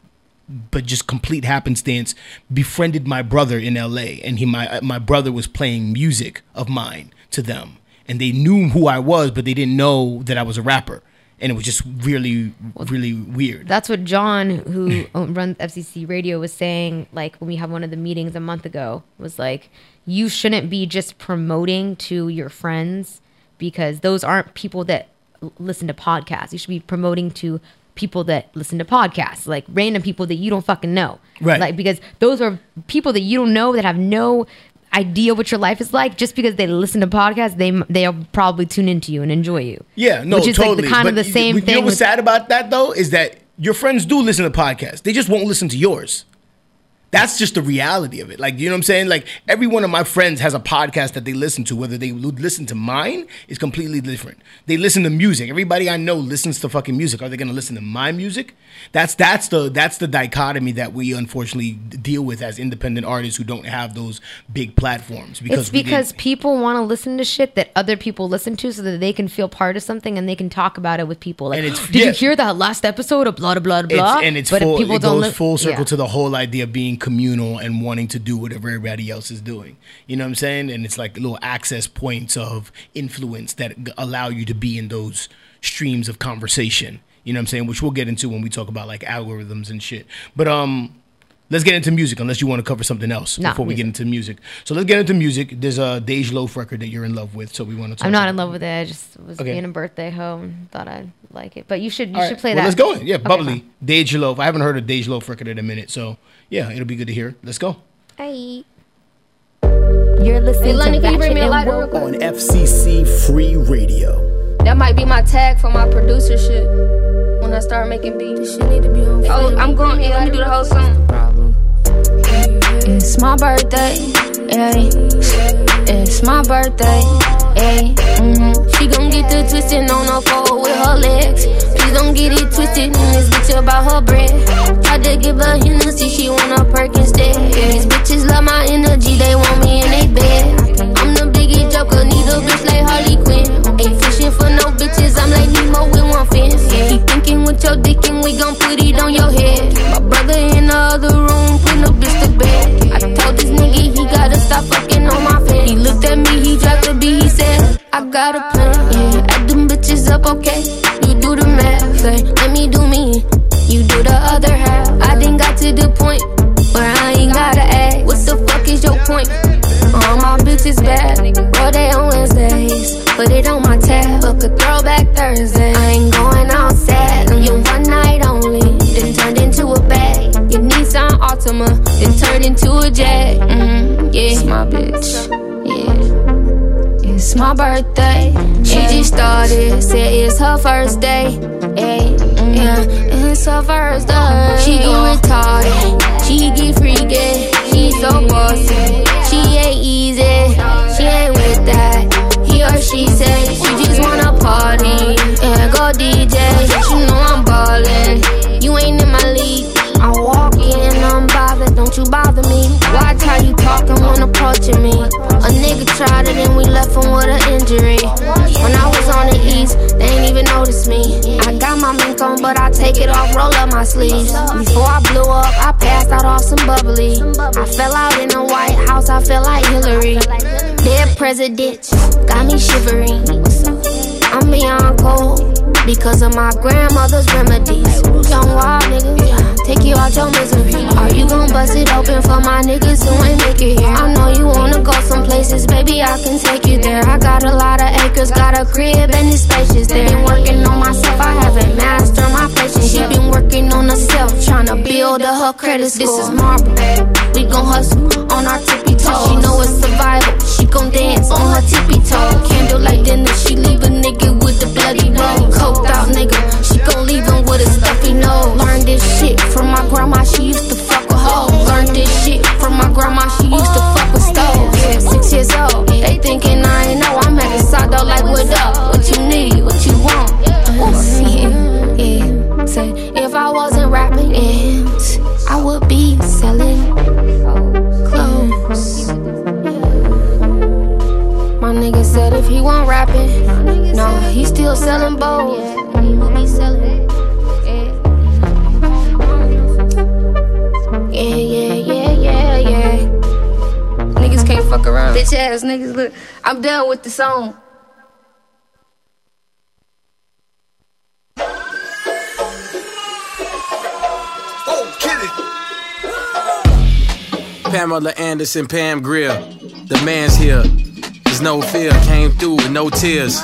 Speaker 2: but just complete happenstance befriended my brother in LA and he my my brother was playing music of mine to them and they knew who I was but they didn't know that I was a rapper and it was just really really weird.
Speaker 4: That's what John, who <coughs> runs FCC Radio, was saying. Like when we had one of the meetings a month ago, was like, you shouldn't be just promoting to your friends because those aren't people that l- listen to podcasts. You should be promoting to people that listen to podcasts, like random people that you don't fucking know.
Speaker 2: Right.
Speaker 4: Like because those are people that you don't know that have no idea what your life is like just because they listen to podcasts they they'll probably tune into you and enjoy you
Speaker 2: Yeah, no,
Speaker 4: which is
Speaker 2: totally.
Speaker 4: like the kind of the
Speaker 2: you-
Speaker 4: same
Speaker 2: you
Speaker 4: thing
Speaker 2: know what's
Speaker 4: with-
Speaker 2: sad about that though is that your friends do listen to podcasts. They just won't listen to yours. That's just the reality of it. Like, you know what I'm saying? Like, every one of my friends has a podcast that they listen to. Whether they listen to mine is completely different. They listen to music. Everybody I know listens to fucking music. Are they going to listen to my music? That's that's the that's the dichotomy that we unfortunately deal with as independent artists who don't have those big platforms. Because
Speaker 4: it's because people want to listen to shit that other people listen to so that they can feel part of something and they can talk about it with people. Like,
Speaker 2: And it's- <gasps>
Speaker 4: did
Speaker 2: yeah.
Speaker 4: you hear that last episode of blah, blah, blah, blah?
Speaker 2: It's, and it's
Speaker 4: but
Speaker 2: full,
Speaker 4: people
Speaker 2: it
Speaker 4: don't
Speaker 2: goes
Speaker 4: li-
Speaker 2: full circle
Speaker 4: yeah.
Speaker 2: to the whole idea of being communal and wanting to do whatever everybody else is doing. You know what I'm saying? And it's like little access points of influence that allow you to be in those streams of conversation. You know what I'm saying? Which we'll get into when we talk about like algorithms and shit. But um, let's get into music. Unless you want to cover something else before we get into music. So let's get into music. There's a Dej Loaf record that you're in love with, so we want to. Talk
Speaker 4: I'm not in love with it. I just was
Speaker 2: Okay.
Speaker 4: being a birthday home, thought I'd like it. But you should you
Speaker 2: All
Speaker 4: should
Speaker 2: right,
Speaker 4: play
Speaker 2: well,
Speaker 4: that.
Speaker 2: Let's go. In. Yeah,
Speaker 4: Okay,
Speaker 2: bubbly.
Speaker 4: fine.
Speaker 2: Dej Loaf. I haven't heard a Dej Loaf record in a minute, so yeah, it'll be good to hear. Let's go.
Speaker 4: Hey.
Speaker 3: You're listening
Speaker 5: Lonnie,
Speaker 3: to
Speaker 5: can you bring
Speaker 3: Ratchet
Speaker 5: me a
Speaker 3: and
Speaker 5: lighter real quick?
Speaker 6: on FCC Free Radio.
Speaker 5: That might be my tag for my producer shit. When I start making beats. This shit need to be on Oh, I'm going, yeah, let me do the whole song. It's my birthday, ayy. It's my birthday, ayy. Mm-hmm. She gon' get the twisted on the floor with her legs. Please don't get it twisted in this bitch about her bread. Tried to give her Hennessy, she want a perk instead. These bitches love my energy, they want me in they bed. Need a bitch like Harley Quinn. Ain't fishing for no bitches, I'm like Nemo with one fin. Yeah. Keep thinking with your dick and we gon' put it on your head. My brother in the other room, put no bitch to bed. I told this nigga he gotta stop fucking on my fan. He looked at me, he dropped the beat, he said, I got a plan. Yeah, add them bitches up, okay? You do the math, say, let me do me. You do the other half. I done got to the point where I ain't gotta ask. What the fuck is your point? All my bitches bad, all day on Wednesdays. Put it on my tab, book a throwback Thursday. I ain't going outside, you one night only. Then turned into a bag. Your Nissan Altima, then turned into a Jag. Mm, yeah, it's my bitch. Yeah. It's my birthday. She just started, said it's her first day. Ay, yeah, it's her first day. She retarded, she get freaky, she so bossy. She ain't easy, she ain't with that. He or she say she just wanna party. Yeah, go DJ, you know I'm ballin'. Don't you bother me. Watch how you talking when approaching me. A nigga tried it and we left him with an injury. When I was on the east, they ain't even notice me. I got my mink on, but I take it off, roll up my sleeves. Before I blew up, I passed out off some bubbly. I fell out in the White House, I felt like Hillary. Dead presidents got me shivering. I'm beyond cold because of my grandmother's remedies. Young wild nigga, take you out your misery. Are you gon' bust it open for my niggas who ain't make it here? I know you wanna go some places, baby. I can take you there. I got a lot of acres, got a crib and it's spacious. There. Been working on myself, I haven't mastered my patience. She been working on herself, trying to build up her credit score. This is marble. We gon' hustle on our tippy toes. She know it's survival. She gon' dance on her tippy toe. Candlelight dinner, she leave a nigga with the bloody roll. Out nigga, she gon' leave him with a stuffy nose. Learned this shit from my grandma, she used to fuck a hoe. Learned this shit from my grandma, she used to fuck with stoves. Yeah, six years old, they thinking I ain't know. I'm the side though, like what up? What you need? What you want? Yeah, yeah. Say if I wasn't rapping, yeah, I would be selling clothes. My nigga said if he wasn't rapping, he still selling bows. He will be selling. Yeah, yeah, yeah, yeah, yeah. Niggas can't fuck around. Bitch ass niggas, look, I'm done with the song. Oh, kidding!
Speaker 7: Pamela Anderson, Pam Grier. The man's here. There's no fear. Came through with no tears.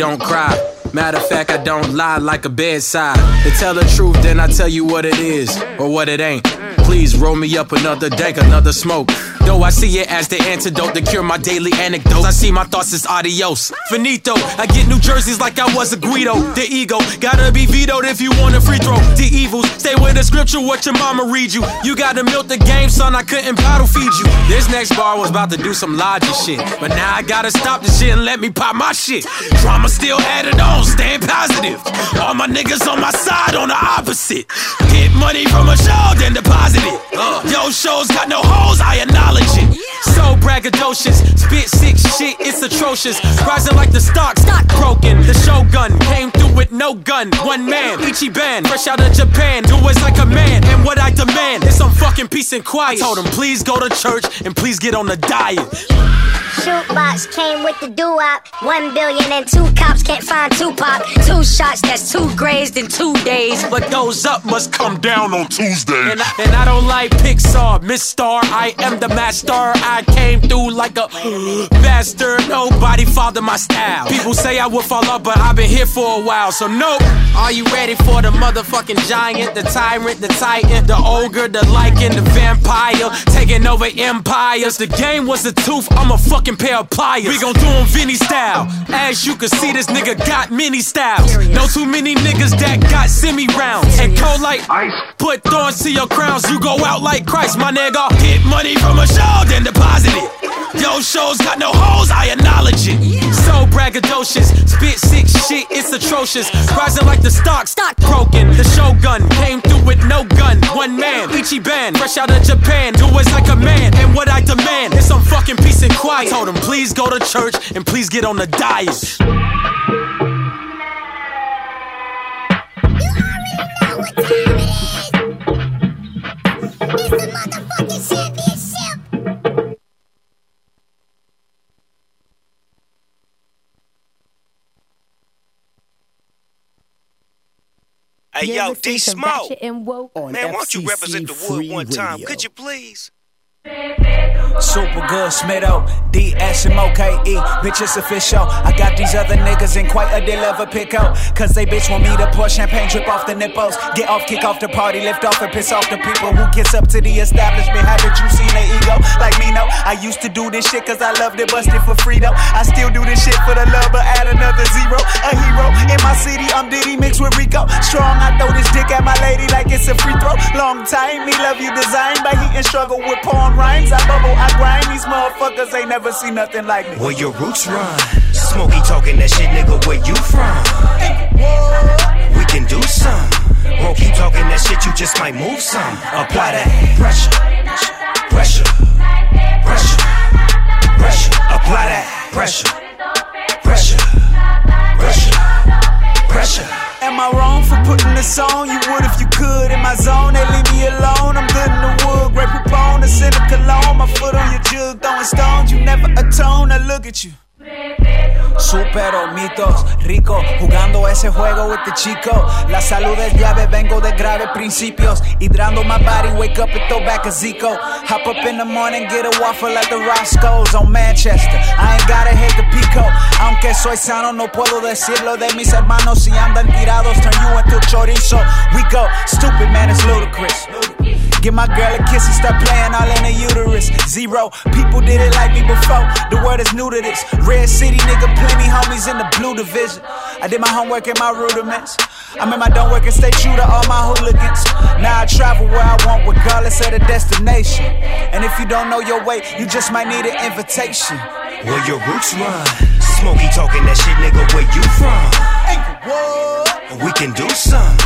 Speaker 7: Don't cry. Matter of fact, I don't lie like a bedside. To tell the truth, then I tell you what it is or what it ain't. Please roll me up another dank, another smoke. Though I see it as the antidote to cure my daily anecdotes. I see my thoughts as adios. Finito. I get New Jerseys like I was a Guido. The ego gotta be vetoed if you want a free throw. The evils stay with the scripture, what your mama read you. You gotta milk the game, son. I couldn't bottle feed you. This next bar was about to do some logic shit. But now I gotta stop the shit and let me pop my shit. Drama still added on, staying positive. All my niggas on my side on the opposite. Get money from a show, then deposit it. Uh, yo, shows got no holes, I acknowledge it. So braggadocious, spit sick shit, it's atrocious. Rising like the stocks, not broken. The shogun came through with no gun. One man, Ichiban, fresh out of Japan. Do it like a man, and what I demand is some fucking peace and quiet. I told him, please go to church and please get on the diet.
Speaker 8: Shootbox came with the doo-wop. One billion and two cops can't find Tupac. Two shots, that's two grazed in two days.
Speaker 7: But those up must come down on Tuesday. And I, and I don't like Pixar, Miss Star. I am the master. I came through like a <gasps> bastard. Nobody fathered my style. People say I would fall off, but I've been here for a while, so nope. Are you ready for the motherfucking giant, the tyrant, the titan, the ogre, the lichen, the vampire, taking over empires? The game was a tooth, I'm a fucking pair of pliers. We gon' do do 'em Vinny style. As you can see, this nigga got many styles. No too many niggas that got semi rounds. And cold like ice. Put thorns to your crowns, you go out like Christ, my nigga. Get money from a show, then deposit it. Yo, shows got no holes, I acknowledge it. So braggadocious, spit sick shit, it's atrocious. Rising like the stock, stock broken. The shogun came through with no gun, one man, Ichiban, fresh out of Japan. Do it like a man, and what I demand is some fucking peace and quiet. Told him, please go to church and please get on the diet.
Speaker 9: Hey,
Speaker 3: You're
Speaker 9: yo,
Speaker 3: listening
Speaker 9: D
Speaker 3: to
Speaker 9: Smoke.
Speaker 3: Ratchet and Woke.
Speaker 6: On
Speaker 9: Man, why don't you represent the wood one time?
Speaker 6: Radio.
Speaker 9: Could you please?
Speaker 10: Super good, Smitto, D S M O K E, bitch, it's official. I got these other niggas in quite a deal of a pickle. Cause they bitch want me to pour champagne, drip off the nipples. Get off, kick off the party, lift off and piss off the people who kiss up to the establishment. Haven't you seen their ego? Like me, no. I used to do this shit cause I loved it, busted for freedom. I still do this shit for the love, but add another zero. A hero in my city, I'm Diddy mixed with Rico. Strong, I throw this dick at my lady like it's a free throw. Long time, me love you designed by heat and struggle with porn rhymes. I bubble, I grind. These motherfuckers ain't never seen nothing like me.
Speaker 9: Where your roots run. Smokey talking that shit, nigga, where you from? We can do some. Won't keep talking that shit, you just might move some. Apply
Speaker 10: jugando ese juego with the chico. La salud es llave, vengo de graves principios. Hydrando my body, wake up and throw back a Zico. Hop up in the morning, get a waffle at the Roscoe's on Manchester. I ain't gotta hit the pico. Aunque soy sano, no puedo decirlo de mis hermanos. Si andan tirados, turn you into chorizo. We go, stupid man, it's ludicrous. Give my girl a kiss and start playing all in her uterus. Zero, people did it like me before. The word is new to this. Red City nigga, plenty homies in the blue division. I did my homework and my rudiments. I'm in my don't work and stay true to all my hooligans. Now I travel where I want, regardless of the destination. And if you don't know your way, you just might need an invitation.
Speaker 9: Where your roots run. Smokey talking that shit, nigga, where you from? We can do some.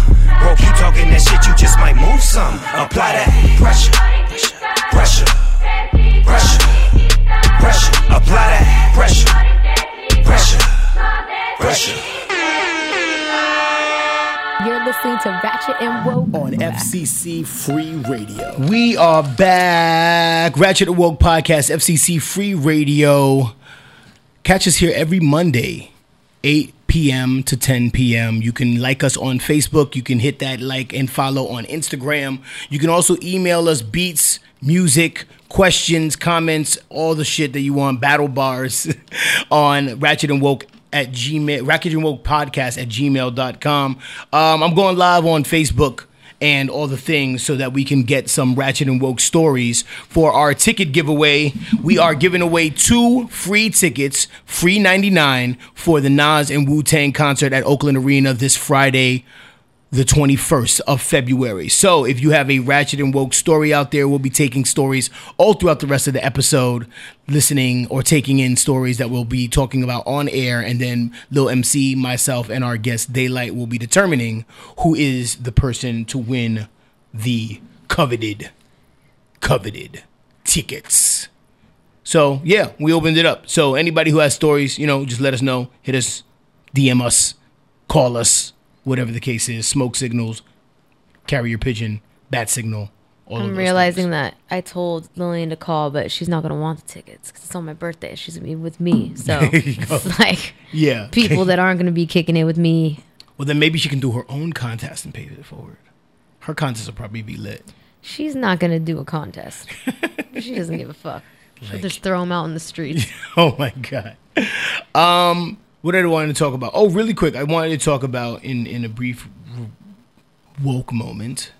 Speaker 9: Bro, keep talking that shit, you just might move some. Apply that pressure, pressure, pressure, pressure. Apply that pressure, pressure, pressure.
Speaker 3: You're listening to Ratchet and Woke.
Speaker 6: on FCC Free Radio.
Speaker 2: We are back. Ratchet and Woke Podcast, FCC Free Radio. Catch us here every Monday, 8 p.m. to 10 p.m. You can like us on Facebook. You can hit that like and follow on Instagram. You can also email us beats, music, questions, comments, all the shit that you want, battle bars <laughs> on Ratchet and Woke at Gmail, Ratchet and Woke Podcast at gmail.com. Um, I'm going live on Facebook and all the things so that we can get some Ratchet and Woke stories for our ticket giveaway. We are giving away two free tickets, free 99 for the Nas and Wu Tang concert at Oakland Arena this Friday, the 21st of February. So if you have a Ratchet and Woke story out there, we'll be taking stories all throughout the rest of the episode, listening or taking in stories that we'll be talking about on air. And then Lil MC, myself, and our guest Daylite will be determining who is the person to win the coveted, coveted tickets. So yeah, we opened it up. So anybody who has stories, you know, just let us know. Hit us, DM us, call us, whatever the case is. Smoke signals, carrier pigeon, bat signal. All of
Speaker 4: I'm
Speaker 2: those
Speaker 4: realizing that I told Lillian to call, but she's not gonna want the tickets because it's on my birthday. She's gonna be with me, <laughs> so
Speaker 2: There you go.
Speaker 4: it's <laughs> like
Speaker 2: Yeah.
Speaker 4: people that aren't gonna be kicking it with me.
Speaker 2: Well, then maybe she can do her own contest and pay it forward. Her contest will probably be lit.
Speaker 4: She's not gonna do a contest. <laughs> she doesn't give a fuck. She'll just throw them out in the street.
Speaker 2: Oh my god. Um, what I want to talk about? Oh, really quick, I wanted to talk about in in a brief woke moment.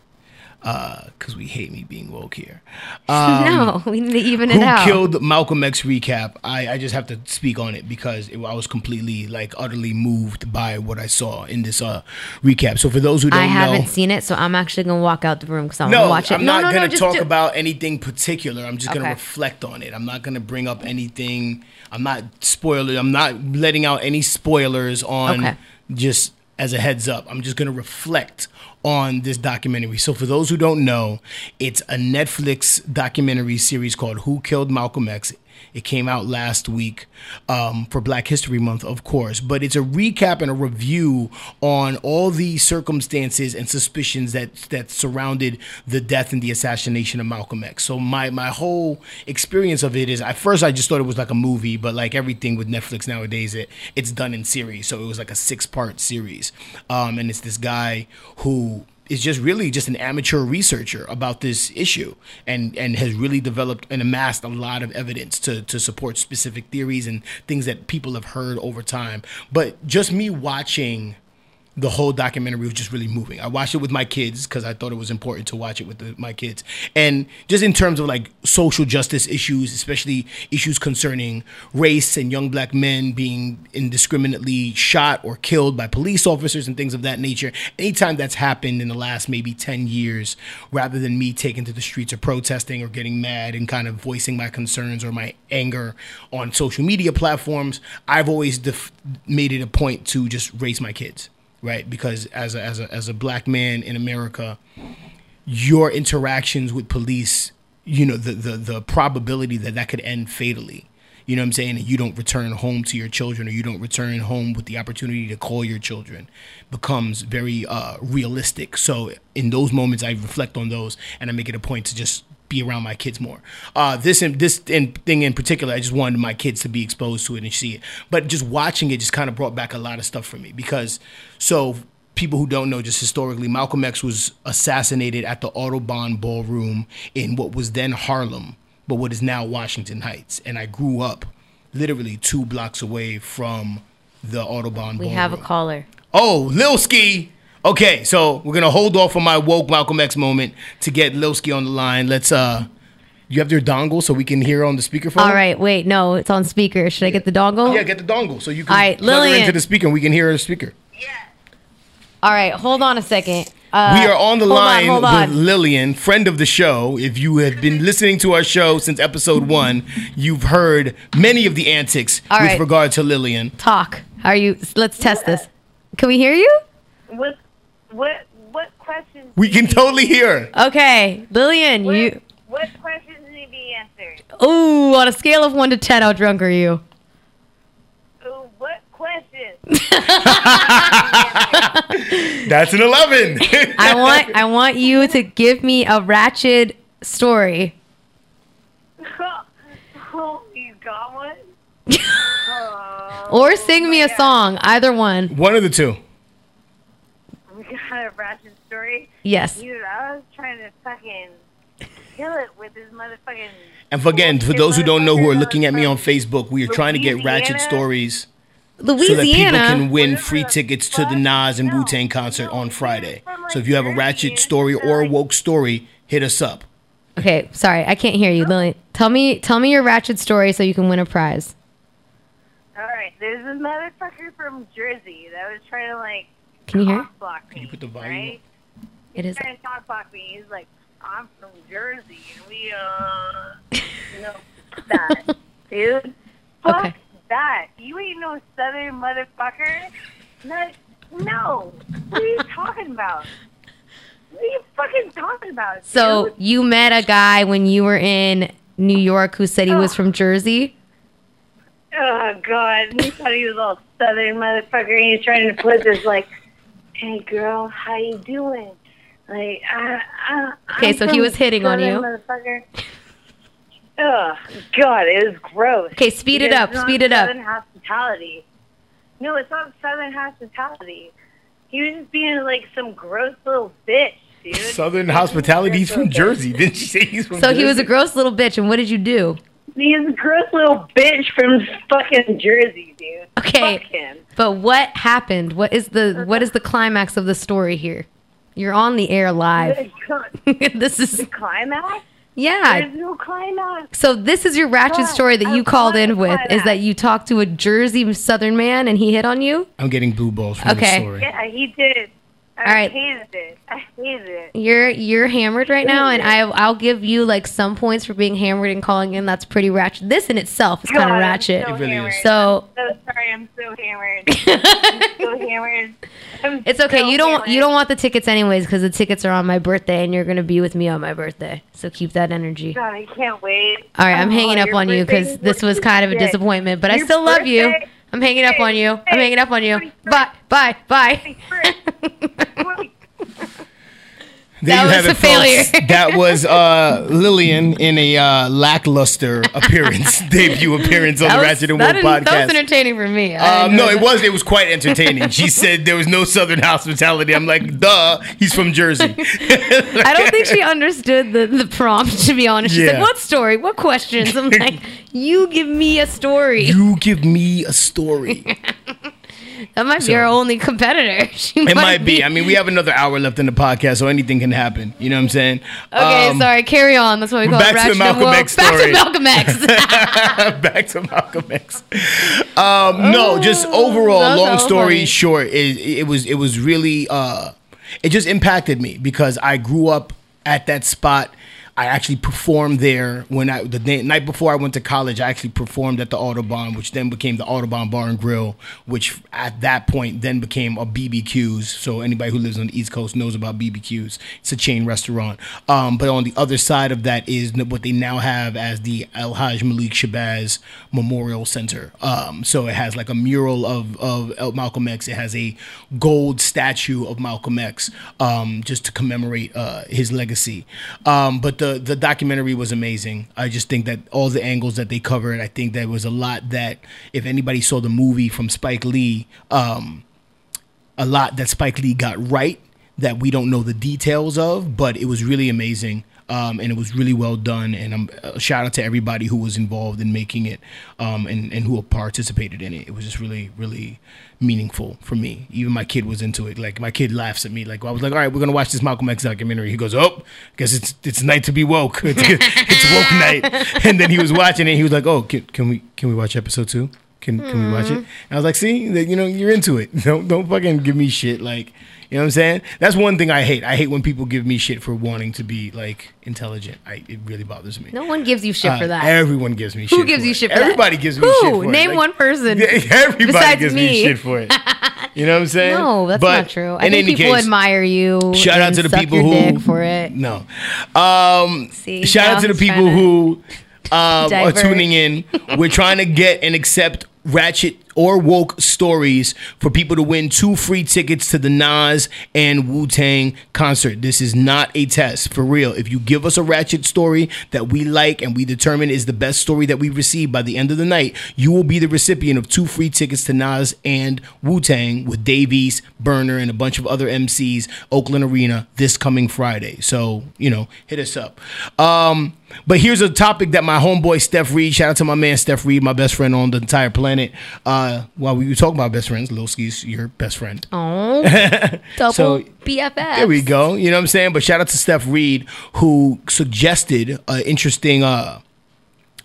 Speaker 2: Because we hate me being woke here. <laughs> Um,
Speaker 4: no, we need to even it
Speaker 2: Who
Speaker 4: out.
Speaker 2: killed Malcolm X recap? I, I just have to speak on it because it, I was completely like utterly moved by what I saw in this uh recap. So for those who don't
Speaker 4: I haven't
Speaker 2: know,
Speaker 4: seen it, so I'm actually gonna walk out the room because I want
Speaker 2: no,
Speaker 4: to watch it.
Speaker 2: I'm
Speaker 4: no,
Speaker 2: not
Speaker 4: no,
Speaker 2: gonna
Speaker 4: no,
Speaker 2: talk
Speaker 4: do-
Speaker 2: about anything particular. I'm just gonna reflect on it. I'm not gonna bring up anything. I'm not spoiler. I'm not letting out any spoilers on
Speaker 4: Okay.
Speaker 2: just as a heads up. I'm just gonna reflect on this documentary. So for those who don't know, it's a Netflix documentary series called Who Killed Malcolm X. It came out last week um, for Black History Month, of course, but it's a recap and a review on all the circumstances and suspicions that that surrounded the death and the assassination of Malcolm X. So my my whole experience of it is, at first I just thought it was like a movie, but like everything with Netflix nowadays, it it's done in series. So it was like a six part series, um, and it's this guy who is just really just an amateur researcher about this issue and and has really developed and amassed a lot of evidence to to support specific theories and things that people have heard over time. But just me watching the whole documentary was just really moving. I watched it with my kids because I thought it was important to watch it with the, my kids. And just in terms of like social justice issues, especially issues concerning race and young black men being indiscriminately shot or killed by police officers and things of that nature. Anytime that's happened in the last maybe 10 years, rather than me taking to the streets or protesting or getting mad and kind of voicing my concerns or my anger on social media platforms, I've always def- made it a point to just raise my kids right? Because as a, as a as a black man in America, your interactions with police, you know, the the the probability that that could end fatally. You know what I'm saying? And you don't return home to your children, or you don't return home with the opportunity to call your children, becomes very uh, realistic. So in those moments, I reflect on those, and I make it a point to just be around my kids more. Uh, this and this in, thing in particular, I just wanted my kids to be exposed to it and see it. But just watching it just kind of brought back a lot of stuff for me because so people who don't know, just historically, Malcolm X was assassinated at the Audubon Ballroom in what was then Harlem, but what is now Washington Heights. And I grew up literally two blocks away from the Audubon
Speaker 4: We
Speaker 2: Ballroom.
Speaker 4: have a caller.
Speaker 2: Oh, Lil Ski. Okay, so we're gonna hold off on my woke Malcolm X moment to get Lil Ski on the line. Let's uh you have your dongle so we can hear on the speakerphone?
Speaker 4: All right, wait, no, it's on speaker. Should I get the dongle?
Speaker 2: Yeah, get the dongle so you can
Speaker 4: All right,
Speaker 2: plug her
Speaker 4: Lillian.
Speaker 2: into the speaker and we can hear her speaker. Yeah.
Speaker 4: All right, hold on a second. Uh,
Speaker 2: we are on the
Speaker 4: hold
Speaker 2: line
Speaker 4: hold on.
Speaker 2: with Lillian, friend of the show. If you have been listening to our show since episode one, you've heard many of the antics
Speaker 4: All
Speaker 2: with
Speaker 4: right.
Speaker 2: regard to Lillian.
Speaker 4: Talk. How are you? Let's test this. Can we hear you?
Speaker 11: What what what questions?
Speaker 2: We can totally hear.
Speaker 4: Okay, Lillian, you.
Speaker 11: What questions need to be answered?
Speaker 4: Ooh, on a scale of one to ten, how drunk are you?
Speaker 11: Ooh, what questions? <laughs>
Speaker 2: That's an 11.
Speaker 4: I want, I want you to give me a ratchet story. <laughs>
Speaker 11: oh, you got one? <laughs>
Speaker 4: Oh, or sing me a song, either one.
Speaker 2: One of the two.
Speaker 11: We <laughs> got a ratchet story.
Speaker 4: Yes.
Speaker 11: Dude, I was trying to fucking kill it with this motherfucking.
Speaker 2: And for, again, for those who don't know who are looking at me on Facebook, we are trying to get ratchet
Speaker 11: Louisiana?
Speaker 2: stories so that people can win free tickets to the Nas and Wu Tang concert on Friday. So if you have a ratchet story or a woke story, hit us up.
Speaker 4: Okay, sorry, I can't hear you, Lily. Tell me, tell me your ratchet story so you can win a prize.
Speaker 11: All right, there's a motherfucker from Jersey that was trying to like
Speaker 4: Can you hear?
Speaker 11: me. Can you
Speaker 2: put the volume
Speaker 11: right?
Speaker 4: It is.
Speaker 11: trying to talk block me. He's like, I'm from Jersey, and we uh, no, that <laughs> dude. Fuck
Speaker 4: Okay.
Speaker 11: that. You ain't no Southern motherfucker. No, no. What are you talking about? What are you fucking talking about?
Speaker 4: So
Speaker 11: dude?
Speaker 4: you met a guy when you were in New York who said he was from Jersey.
Speaker 11: Oh God! And he thought he was all southern motherfucker. And he's trying to put this like, "Hey girl, how you doing?" Like, I, I,
Speaker 4: Okay,
Speaker 11: I'm
Speaker 4: so he
Speaker 11: from
Speaker 4: was hitting on you.
Speaker 11: motherfucker. Oh God, it was gross.
Speaker 4: Okay, speed it
Speaker 11: Because
Speaker 4: up, speed it up.
Speaker 11: Southern hospitality. No, it's not Southern hospitality. He was just being like some gross little bitch. dude.
Speaker 2: Southern hospitality. He's from Jersey. Didn't she say he's from
Speaker 4: So
Speaker 2: Jersey?
Speaker 4: he was a gross little bitch, and what did you do?
Speaker 11: He's gross little bitch from fucking Jersey, dude.
Speaker 4: Okay.
Speaker 11: Fuck him.
Speaker 4: But what happened? What is the what is the climax of the story here? You're on the air live. <laughs> this is
Speaker 11: the climax.
Speaker 4: Yeah.
Speaker 11: There's no climax.
Speaker 4: So this is your ratchet
Speaker 11: God,
Speaker 4: story that
Speaker 11: I
Speaker 4: you called in
Speaker 11: a
Speaker 4: with is that you talked to a Jersey Southern man and he hit on you?
Speaker 2: I'm getting blue balls from
Speaker 4: Okay.
Speaker 2: the story.
Speaker 11: Yeah, he did. I
Speaker 4: All right.
Speaker 11: hated it. I hated it.
Speaker 4: You're you're hammered right now, and I I'll give you like some points for being hammered and calling in. That's pretty ratchet. This in itself is kind
Speaker 11: God,
Speaker 4: of
Speaker 11: I'm
Speaker 4: ratchet.
Speaker 11: So hammered.
Speaker 4: So
Speaker 11: I'm so sorry. I'm so hammered. I'm so <laughs> hammered. I'm
Speaker 4: it's okay.
Speaker 11: so
Speaker 4: You don't
Speaker 11: hammered.
Speaker 4: you don't want the tickets anyways because the tickets are on my birthday, and you're gonna be with me on my birthday. So keep that energy.
Speaker 11: God, I can't wait.
Speaker 4: All right, I'm
Speaker 11: Oh,
Speaker 4: hanging up on you because this was kind of a disappointment, but I still love you. I'm hanging up on you. I'm hanging up on you. Bye, bye, bye. <laughs>
Speaker 2: There
Speaker 4: That was a
Speaker 2: it, folks.
Speaker 4: failure.
Speaker 2: that <laughs> was uh, Lillian in a uh, lackluster appearance, <laughs> debut appearance on
Speaker 4: That
Speaker 2: the
Speaker 4: was-
Speaker 2: Ratchet and Woke
Speaker 4: didn't- That was entertaining for me.
Speaker 2: Um, no, it was. It was quite entertaining. She <laughs> said there was no Southern hospitality. I'm like, duh. He's from Jersey.
Speaker 4: I don't think she understood the, the prompt, to be honest. She's
Speaker 2: Yeah.
Speaker 4: like, what story? What questions? I'm like, you give me a story.
Speaker 2: You give me a story.
Speaker 4: That might be
Speaker 2: So-
Speaker 4: our only competitor. <laughs> She
Speaker 2: It might be. I mean, we have another hour left in the podcast, so anything can happen. You know what I'm saying?
Speaker 4: Okay,
Speaker 2: Um,
Speaker 4: sorry. Carry on. That's what we call
Speaker 2: back
Speaker 4: it.
Speaker 2: to
Speaker 4: Ratchet and
Speaker 2: Malcolm. X
Speaker 4: Back to. Malcolm X. <laughs>
Speaker 2: back to Malcolm X. Um, no, just overall,
Speaker 4: that's
Speaker 2: long story
Speaker 4: funny.
Speaker 2: short, it, it was it was really uh, it just impacted me because I grew up at that spot. I actually performed there when I the day, night before I went to college. I actually performed at the Audubon, which then became the Audubon Bar and Grill, which at that point then became a BBQ's. So anybody who lives on the East Coast knows about BBQ's. It's a chain restaurant. Um, but on the other side of that is what they now have as the El Haj Malik Shabazz Memorial Center. Um, so it has like a mural of of Malcolm X. It has a gold statue of Malcolm X, um, just to commemorate uh, his legacy. Um, but the the the documentary was amazing. I just think that all the angles that they covered, I think there was a lot that if anybody saw the movie from Spike Lee, um, a lot that Spike Lee got right that we don't know the details of, but it was really amazing. Um, and it was really well done. And um, a shout out to everybody who was involved in making it um, and, and who participated in it. It was just really, really meaningful for me. Even my kid was into it. Like my kid laughs at me. Like I was like, all right, we're gonna watch this Malcolm X documentary. He goes, oh, guess it's it's night to be woke. <laughs> It's, it's woke night. <laughs> And then he was watching it. He was like, oh, can, can we can we watch episode two? Can can we watch it?
Speaker 4: Mhm.
Speaker 2: And I was like, see, that you know, you're into it. <laughs> Don't don't fucking give me shit. Like, you know what I'm saying? That's one thing I hate. I hate when people give me shit for wanting to be like intelligent. I it really bothers me.
Speaker 4: no one gives you shit
Speaker 2: Uh,
Speaker 4: for that.
Speaker 2: Everyone gives me shit.
Speaker 4: Who gives you
Speaker 2: it.
Speaker 4: shit for that?
Speaker 2: Everybody gives me
Speaker 4: Who?
Speaker 2: shit for it.
Speaker 4: Name
Speaker 2: Like,
Speaker 4: one person. <laughs>
Speaker 2: Everybody
Speaker 4: besides
Speaker 2: gives
Speaker 4: me.
Speaker 2: me shit for it. <laughs> You know what I'm saying?
Speaker 4: No, that's
Speaker 2: But
Speaker 4: not true. I
Speaker 2: in
Speaker 4: think people
Speaker 2: case,
Speaker 4: admire you.
Speaker 2: Shout out to the people who
Speaker 4: for it.
Speaker 2: No. Um,
Speaker 4: See,
Speaker 2: shout out to the people who um, are tuning in. We're trying to get and accept ratchet or woke stories for people to win two free tickets to the Nas and Wu Tang concert. This is not a test for real. If you give us a ratchet story that we like and we determine is the best story that we receive by the end of the night, you will be the recipient of two free tickets to Nas and Wu Tang with Dave East, Burna, and a bunch of other MCs, Oakland Arena, this coming Friday. So, you know, hit us up. Um, but here's a topic that my homeboy Steph Reed, shout out to my man Steph Reed, my best friend on the entire planet. Uh, while we were talking about best friends, Lil Ski's your best friend.
Speaker 4: Oh, <laughs> double
Speaker 2: So,
Speaker 4: BFF.
Speaker 2: There we go. You know what I'm saying? But shout out to Steph Reed who suggested an interesting uh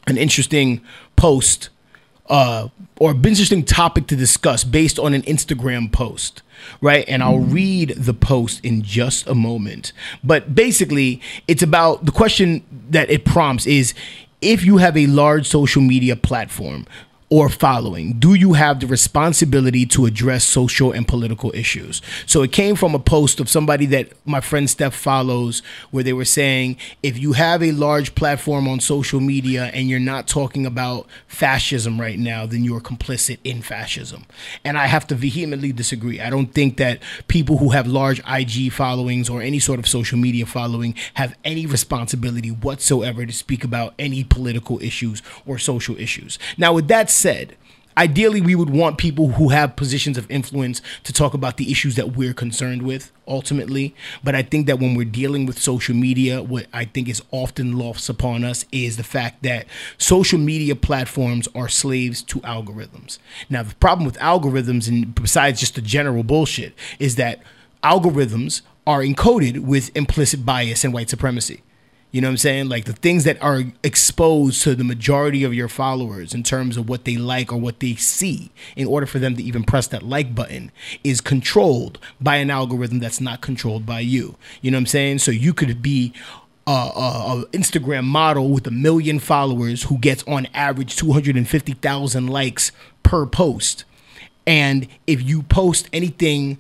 Speaker 2: an interesting post uh or an interesting topic to discuss based on an Instagram post. Right? And I'll mm-hmm. read the post in just a moment. But basically, it's about the question that it prompts is if you have a large social media platform, or following? Do you have the responsibility to address social and political issues? So it came from a post of somebody that my friend Steph follows where they were saying if you have a large platform on social media and you're not talking about fascism right now, then you're complicit in fascism. And I have to vehemently disagree. I don't think that people who have large IG followings or any sort of social media following have any responsibility whatsoever to speak about any political issues or social issues. Now, with that said, ideally we would want people who have positions of influence to talk about the issues that we're concerned with ultimately. But i think that when we're dealing with social media what i think is often lost upon us is the fact that social media platforms are slaves to algorithms. Now the problem with algorithms and besides just the general bullshit is that algorithms are encoded with implicit bias and white supremacy you know what I'm saying? Like the things that are exposed to the majority of your followers in terms of what they like or what they see in order for them to even press that like button is controlled by an algorithm that's not controlled by you. You know what I'm saying? So you could be a, a, a Instagram model with a million followers who gets on average 250,000 likes per post. And if you post anything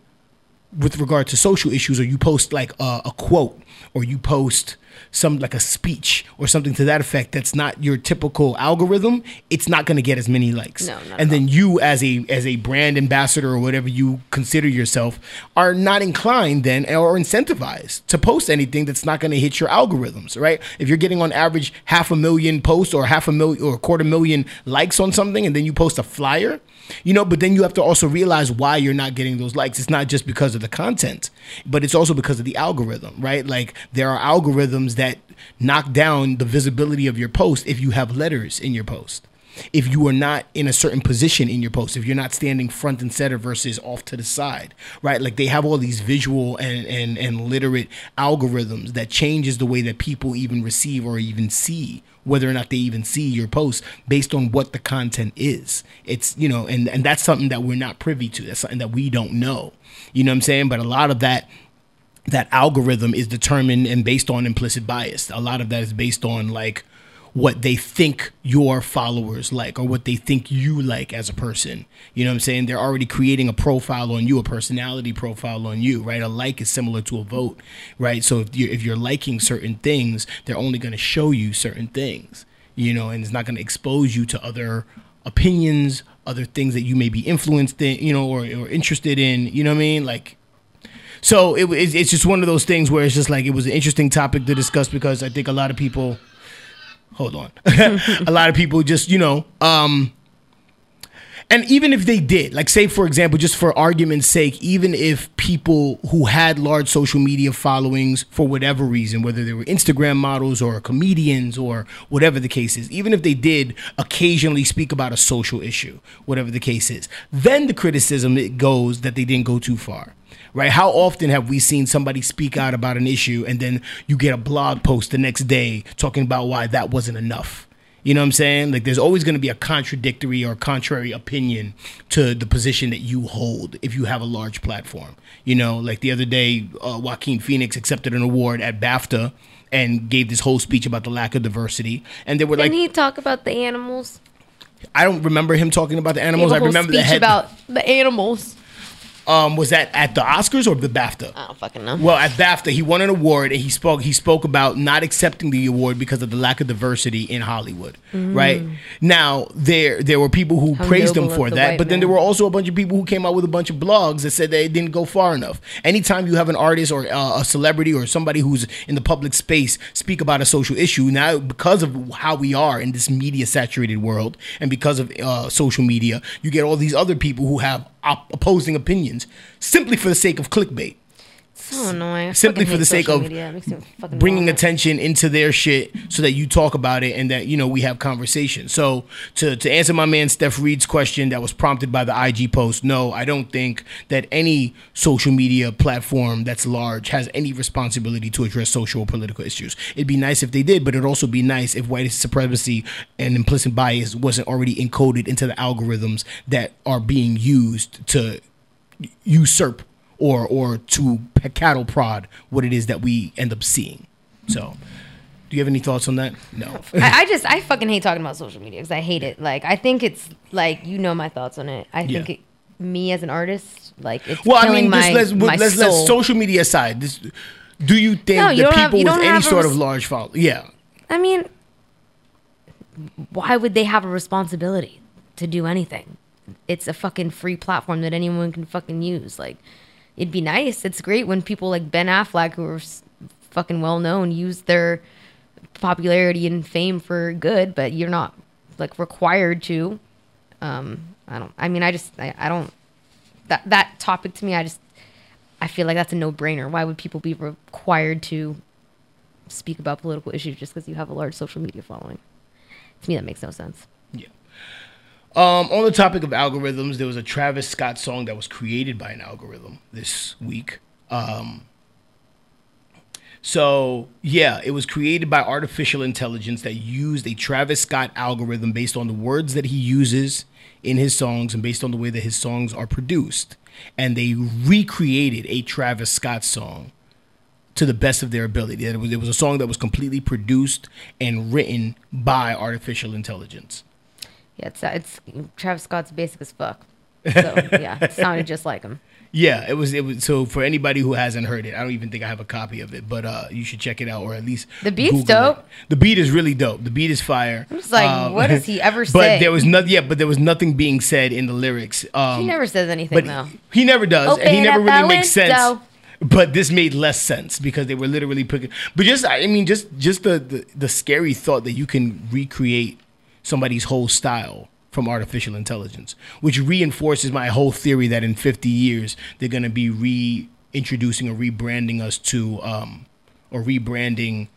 Speaker 2: with regard to social issues or you post like a, a quote or you post some like a speech or something to that effect that's not your typical algorithm it's not going to get as many likes.
Speaker 4: No,
Speaker 2: and then you as a as a brand ambassador or whatever you consider yourself are not inclined then or incentivized to post anything that's not going to hit your algorithms right? If you're getting on average half a million posts or half a million or a quarter million likes on something and then you post a flyer you know but then you have to also realize why you're not getting those likes. It's not just because of the content but it's also because of the algorithm right? Like there are algorithms that knock down the visibility of your post if you have letters in your post. If you are not in a certain position in your post if you're not standing front and center versus off to the side right? Like they have all these visual and and, and literate algorithms that changes the way that people even receive or even see whether or not they even see your post based on what the content is. It's you know and and that's something that we're not privy to. That's something that we don't know. You know what i'm saying? But a lot of that that algorithm is determined and based on implicit bias. A lot of that is based on like what they think your followers like or what they think you like as a person. You know what I'm saying? They're already creating a profile on you, a personality profile on you, right? A like is similar to a vote, right? So if you're, if you're liking certain things, they're only going to show you certain things, you know, and it's not going to expose you to other opinions, other things that you may be influenced in, you know, or, or interested in, you know what I mean? Like, so it, it's it's just one of those things where it's just like it was an interesting topic to discuss because I think a lot of people, hold on, <laughs> a lot of people just you know, um, and even if they did, like say for example, just for argument's sake, even if people who had large social media followings for whatever reason, whether they were Instagram models or comedians or whatever the case is, even if they did occasionally speak about a social issue, whatever the case is, then the criticism it goes that they didn't go too far right? How often have we seen somebody speak out about an issue and then you get a blog post the next day talking about why that wasn't enough? You know what I'm saying? Like, there's always going to be a contradictory or contrary opinion to the position that you hold if you have a large platform. You know, like the other day, uh, Joaquin Phoenix accepted an award at BAFTA and gave this whole speech about the lack of diversity. And they were like,
Speaker 4: Didn't he talk about the animals?
Speaker 2: I don't remember him talking about the animals. I remember the
Speaker 4: speech
Speaker 2: head.
Speaker 4: about the animals.
Speaker 2: Um, was that at the Oscars or the BAFTA?
Speaker 4: I don't fucking know.
Speaker 2: Well, at BAFTA, he won an award, and he spoke. He spoke about not accepting the award because of the lack of diversity in Hollywood.
Speaker 4: Mm.
Speaker 2: Right now, there there were people who
Speaker 4: How
Speaker 2: praised him for that, but then there were also a bunch of people who came out with a bunch of blogs that said they didn't go far enough. Anytime you have an artist or uh, a celebrity or somebody who's in the public space speak about a social issue, now because of how we are in this media saturated world, and because of uh, social media, you get all these other people who have opposing opinions simply for the sake of clickbait
Speaker 4: So annoying.
Speaker 2: Simply for the sake of
Speaker 4: media. It makes me fucking
Speaker 2: bringing attention into their shit so that you talk about it and that you know we have conversation so to, to answer my man steph reed's question that was prompted by the ig post no i don't think that any social media platform that's large has any responsibility to address social or political issues it'd be nice if they did but it'd also be nice if white supremacy and implicit bias wasn't already encoded into the algorithms that are being used to usurp or or to cattle prod what it is that we end up seeing. So, do you have any thoughts on that? No. <laughs>
Speaker 4: I, I just I fucking hate talking about social media because I hate it. Like I think it's like you know my thoughts on it. I think
Speaker 2: Yeah.
Speaker 4: it, me as an artist, like it's
Speaker 2: well, I mean,
Speaker 4: my,
Speaker 2: let's
Speaker 4: my
Speaker 2: let's let
Speaker 4: soul.
Speaker 2: social media aside. This, do you think
Speaker 4: No, you
Speaker 2: that
Speaker 4: don't have-
Speaker 2: people with any sort of large follow, yeah,
Speaker 4: I mean, why would they have a responsibility to do anything? It's a fucking free platform that anyone can fucking use. Like, it'd be nice. It's great when people like Ben Affleck, who are fucking well known, use their popularity and fame for good, but you're not like required to. Um, I don't. I mean, I just. I, I don't. That that topic to me, I just. I feel like that's a no brainer. Why would people be required to speak about political issues just because you have a large social media following? To me, that makes no sense.
Speaker 2: Um, on the topic of algorithms, there was a Travis Scott song that was created by an algorithm this week. Um, so yeah, it was created by artificial intelligence that used a Travis Scott algorithm based on the words that he uses in his songs and based on the way that his songs are produced, and they recreated a Travis Scott song to the best of their ability. It was, it was a song that was completely produced and written by artificial intelligence.
Speaker 4: Yeah, it's it's Travis Scott's basic as fuck. So <laughs> yeah, it sounded just like him.
Speaker 2: Yeah, it was. It was. So for anybody who hasn't heard it, I don't even think I have a copy of it, but uh, you should check it out or at least
Speaker 4: The beat's
Speaker 2: Google it.
Speaker 4: dope.
Speaker 2: The beat is really dope. The beat is fire.
Speaker 4: I'm just like, what does he ever
Speaker 2: Um, <laughs> But
Speaker 4: say?
Speaker 2: there was nothing. Yeah, but there was nothing being said in the lyrics. Um,
Speaker 4: he never says anything
Speaker 2: but
Speaker 4: though.
Speaker 2: he never does, and he never really makes sense. But this made less sense because they were literally picking. But just, I mean, just just the, the the scary thought that you can recreate somebody's whole style from artificial intelligence, which reinforces my whole theory that in 50 years they're going to be reintroducing or rebranding us to, um, or rebranding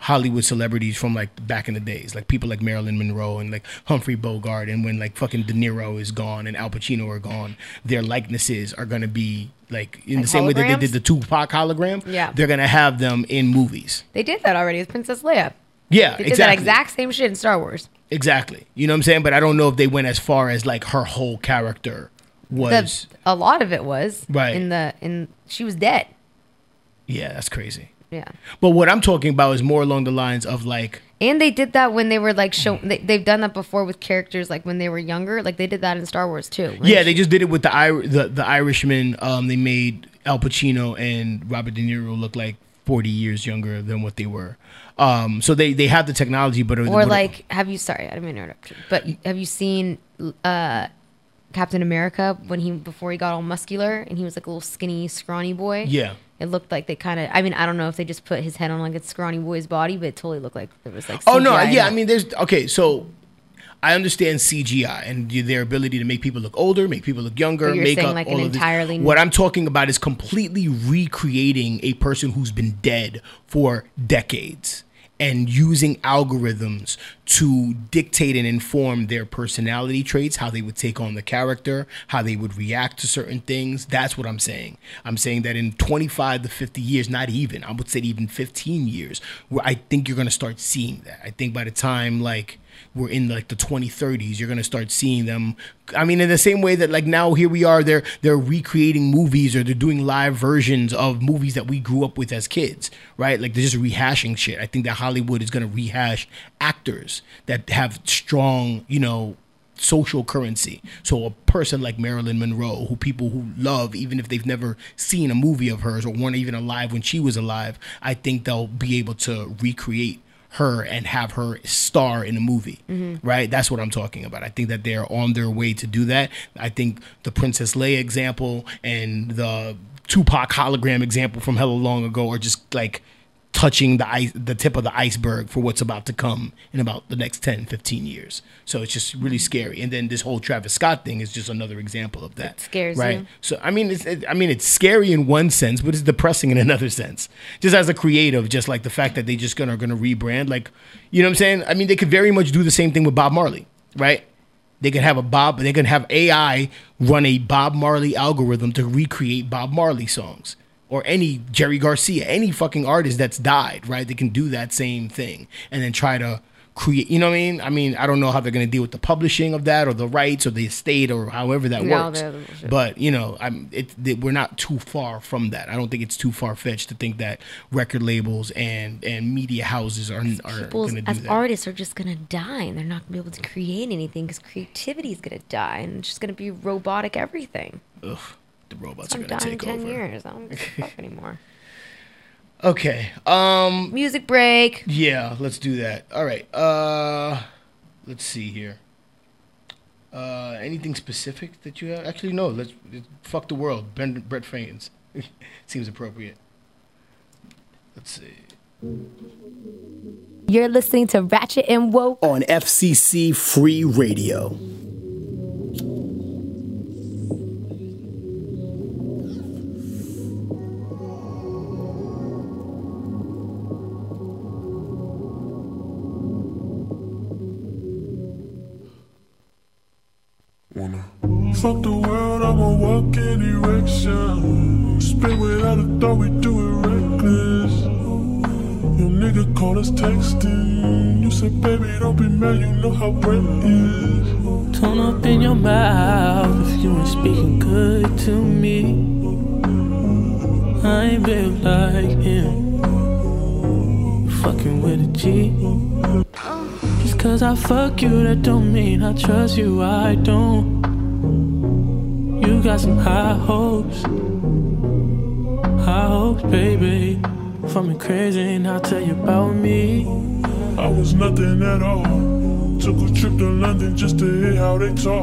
Speaker 2: Hollywood celebrities from like back in the days, like people like Marilyn Monroe and like Humphrey Bogart, and when like fucking De Niro is gone and Al Pacino are gone, their likenesses are gonna be like in
Speaker 4: Like
Speaker 2: the same way that they did the Tupac hologram.
Speaker 4: Yeah.
Speaker 2: they're gonna have them in movies.
Speaker 4: They did that already with Princess Leia.
Speaker 2: Yeah,
Speaker 4: They did
Speaker 2: exactly.
Speaker 4: that exact same shit in Star Wars.
Speaker 2: Exactly. You know what I'm saying? But I don't know if they went as far as like her whole character was.
Speaker 4: The, a lot of it was
Speaker 2: Right.
Speaker 4: in the in she was dead.
Speaker 2: yeah, that's crazy.
Speaker 4: Yeah.
Speaker 2: But what I'm talking about is more along the lines of like
Speaker 4: And they did that when they were like show. They, they've done that before with characters like when they were younger. Like they did that in Star Wars too. When
Speaker 2: Yeah, they just did it with the Ir- the, the Irishman. Um, they made Al Pacino and Robert De Niro look like forty years younger than what they were. Um, so they they have the technology, but
Speaker 4: or like have you sorry i didn't mean to interrupt you but have you seen uh captain america when he before he got all muscular and he was like a little skinny scrawny boy
Speaker 2: Yeah.
Speaker 4: it looked like they kind of i mean i don't know if they just put his head on like a scrawny boy's body but it totally looked like there was like
Speaker 2: oh no, yeah. I mean, there's okay. So I understand CGI and their ability to make people look older, make people look younger,
Speaker 4: But you're
Speaker 2: make
Speaker 4: saying,
Speaker 2: up
Speaker 4: like,
Speaker 2: all
Speaker 4: an
Speaker 2: of this.
Speaker 4: entirely
Speaker 2: What I'm talking about is completely recreating a person who's been dead for decades and using algorithms to dictate and inform their personality traits, how they would take on the character, how they would react to certain things. That's what I'm saying. I'm saying that in 25 to 50 years, not even, I would say even 15 years, where I think you're going to start seeing that. I think by the time like we're in like the 2030s you're going to start seeing them. I mean in the same way that like now here we are they're they're recreating movies or they're doing live versions of movies that we grew up with as kids right? Like they're just rehashing shit. I think that hollywood is going to rehash actors that have strong you know social currency. So a person like marilyn monroe who people who love even if they've never seen a movie of hers or weren't even alive when she was alive i think they'll be able to recreate her and have her star in a movie,
Speaker 12: Mhm.
Speaker 2: right? That's what I'm talking about. I think that they're on their way to do that. I think the Princess Leia example and the Tupac hologram example from hella long ago are just like touching the ice, the tip of the iceberg for what's about to come in about the next 10, 15 years. So it's just really scary. And then this whole Travis Scott thing is just another example of that.
Speaker 4: scares
Speaker 2: right?
Speaker 4: you.
Speaker 2: So I mean, it's it, I mean, it's scary in one sense, but it's depressing in <laughs> another sense. Just as a creative, just like the fact that they just gonna gonna rebrand, like you know what I'm saying. I mean, they could very much do the same thing with Bob Marley, right? They could have a Bob, but they could have AI run a Bob Marley algorithm to recreate Bob Marley songs. Or any Jerry Garcia, any fucking artist that's died, right? They can do that same thing and then try to create. You know what I mean? I mean, I don't know how they're going to deal with the publishing of that, or the rights, or the estate, or however that
Speaker 4: No,
Speaker 2: works. But you know, I'm it, th- we're not too far from that. I don't think it's too far fetched to think that record labels and and media houses are are going to do
Speaker 4: as
Speaker 2: that.
Speaker 4: artists are just gonna die and they're not gonna be able to create anything because creativity is gonna die and it's just gonna be robotic everything.
Speaker 2: Ugh, the robots
Speaker 4: I'm
Speaker 2: are going to
Speaker 4: dying in
Speaker 2: take
Speaker 4: ten
Speaker 2: over.
Speaker 4: years. I don't give a <laughs> fuck anymore.
Speaker 2: Okay. Um.
Speaker 4: Music break.
Speaker 2: Yeah, let's do that. All right. Uh, let's see here. Uh, anything specific that you have? Actually, no. Let's fuck the world. Ben, Brent Faiyaz <laughs> seems appropriate. Let's see.
Speaker 3: You're listening to Ratchet and Woke
Speaker 6: on FCC Free Radio.
Speaker 12: Fuck the world, I'ma walk in erection. Spit without a thought, we do it reckless. Your nigga called us texting. You said, baby, don't be mad, you know how Brent is.
Speaker 13: Tone up in your mouth if you ain't speaking good to me. I ain't built like him. Fucking with a G. Just cause I fuck you, that don't mean I trust you. I don't. Got some high hopes. High hopes, baby. For me crazy, and I'll tell you about me.
Speaker 12: I was nothing at all. Took a trip to London just to hear how they talk.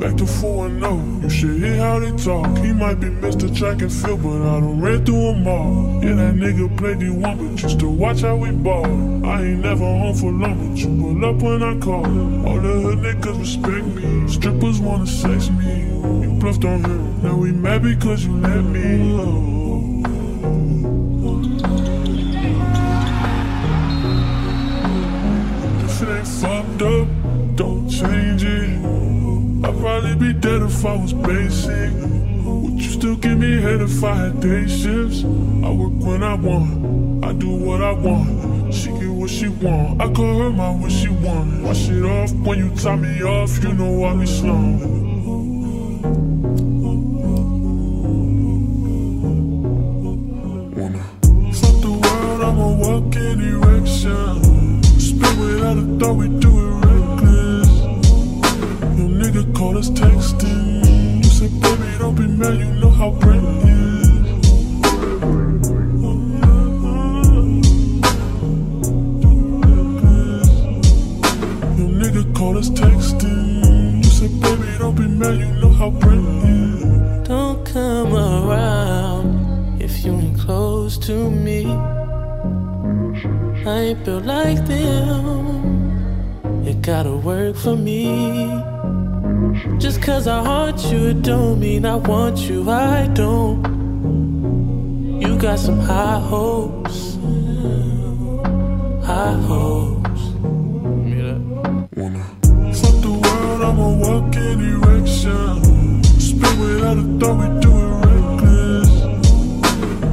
Speaker 12: Back to 4 and 0, you should hear how they talk. He might be Mr. Track and Field, but I done ran through them all. Yeah, that nigga played D1, but used to watch how we ball. I ain't never home for long, but you pull up when I call. All the hood niggas respect me. Strippers wanna sex me. You bluffed on him, now we mad because you let me. If up, don't change it. I'd probably be dead if I was basic. Would you still give me head if I had day shifts? I work when I want, I do what I want. She get what she want, I call her my what she want. Wash it off when you tie me off, you know I be slow. Fuck the world, I'ma walk in erection. Spit without a thought, we us texting. You said, baby, don't be mad, you know how Brent is. Your nigga called us texting. You said, baby, don't be mad, you know how Brent is.
Speaker 13: Don't come around if you ain't close to me. I ain't built like them. It gotta work for me. Just cause I haunt you, it don't mean I want you. I don't. You got some high hopes. High hopes.
Speaker 12: Fuck the world, I'ma walk in erection. Spit without a thought, we do it reckless.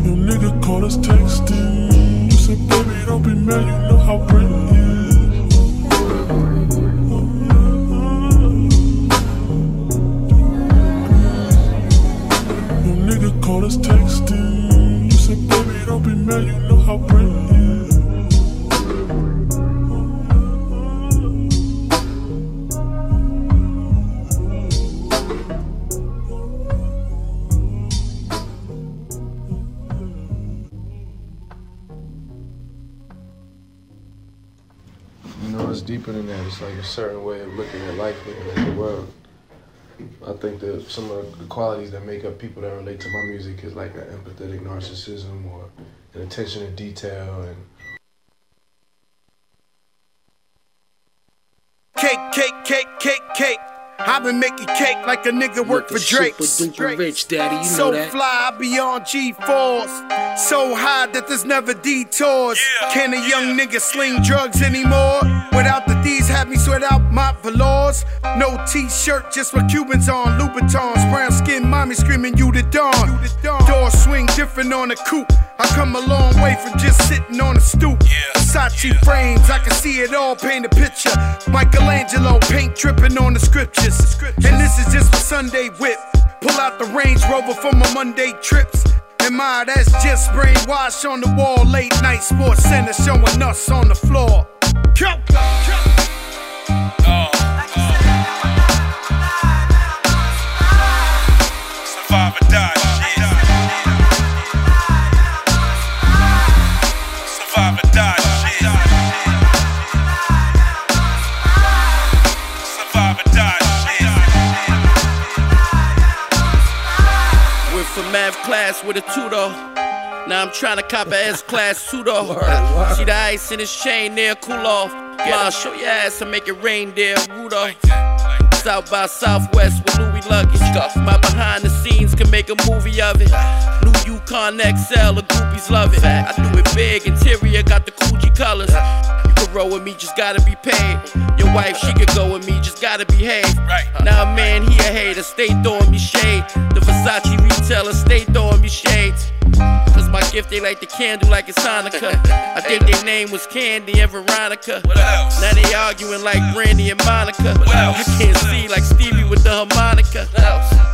Speaker 12: Your nigga called us texting. You said, baby, don't be mad, you know how Brent called us texting. You said, baby, don't be mad, you know how.
Speaker 14: You know, it's deeper than that. It's like a certain way of looking at life, looking at the world. I think that some of the qualities that make up people that relate to my music is like an empathetic narcissism or an attention to detail and
Speaker 15: Cake, cake, cake, cake, cake. I've been making cake like a nigga work for Drake.
Speaker 6: Super duper rich, daddy. You
Speaker 15: so
Speaker 6: know that.
Speaker 15: fly beyond G-force, so high that there's never detours. Can a young nigga sling drugs anymore? Without the D's, have me sweat out my velours. No T-shirt, just with Cubans on, Louboutins. Brown skin, mommy screaming you the dawn. Door swing different on a coupe. I come a long way from just sitting on a stoop. Versace frames, I can see it all, paint a picture. Michelangelo, paint dripping on the scriptures. And this is just for Sunday whip. Pull out the Range Rover for my Monday trips. And my, that's just brainwash on the wall. Late night sports center showing us on the floor. Go,
Speaker 16: Survive or die.
Speaker 17: Math class with a tutor. Now I'm trying to cop a S class pseudo. <laughs> See the ice in his chain there, cool off. Ma, show your ass and make it rain there, Rudolph. South by Southwest with Louis luggage. My behind the scenes can make a movie of it. New Yukon XL, the groupies love it. I do it big, interior got the Coogi colors. Roll with me, just gotta be paid. Your wife, she could go with me, just gotta behave. Now a man, he a hater, stay throwing me shade. The Versace retailer, stay throwing me shades. Cause my gift, they like the candle like it's Hanukkah. <laughs> I think their name was Candy and Veronica. Now they arguing like Brandy and Monica. I can't see like Stevie with the harmonica.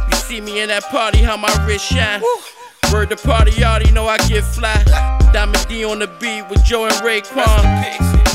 Speaker 17: You see me in that party, how my wrist shine. Word to party, y'all, you know I get fly. Diamond D on the beat with Joe and Raekwon.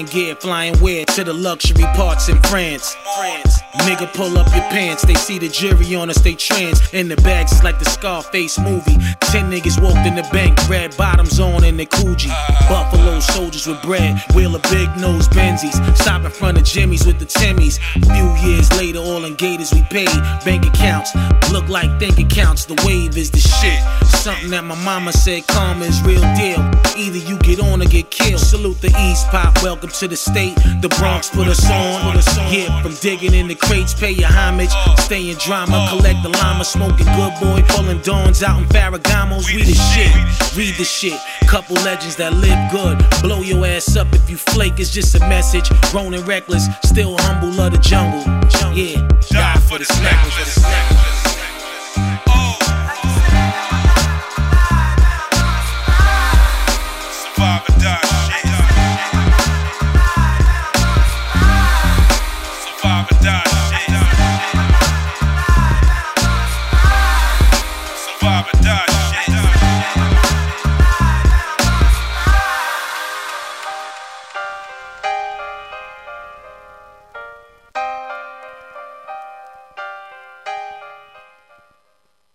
Speaker 7: buying gear, flying where to the luxury parts in France. Nigga, pull up your pants. They see the jury on us, they trans. In the bags, it's like the Scarface movie. Ten niggas walked in the bank, red bottoms on in the Coogi. Buffalo soldiers with bread, wheel of big nose Benzies. Stop in front of Jimmy's with the Timmys. A few years later, all in gators we paid. Bank accounts look like think accounts. The wave is the shit. Something that my mama said karma is real deal. Either you get on or get killed. Salute the East Pop, welcome to the state. The Bronx put us on. Yeah, from digging in the crates, pay your homage. Stay in drama, collect the llama, smoking good boy, pulling dawns out in Ferragamos. We the shit, read the shit. Couple legends that live good. Blow your ass up if you flake, it's just a message. Grown and reckless, still humble of the jungle. Yeah, die for the necklace.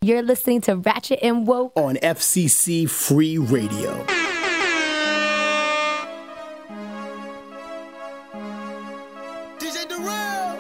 Speaker 4: You're listening to Ratchet and Woke
Speaker 2: on FCC Free Radio.
Speaker 18: DJ Darrell.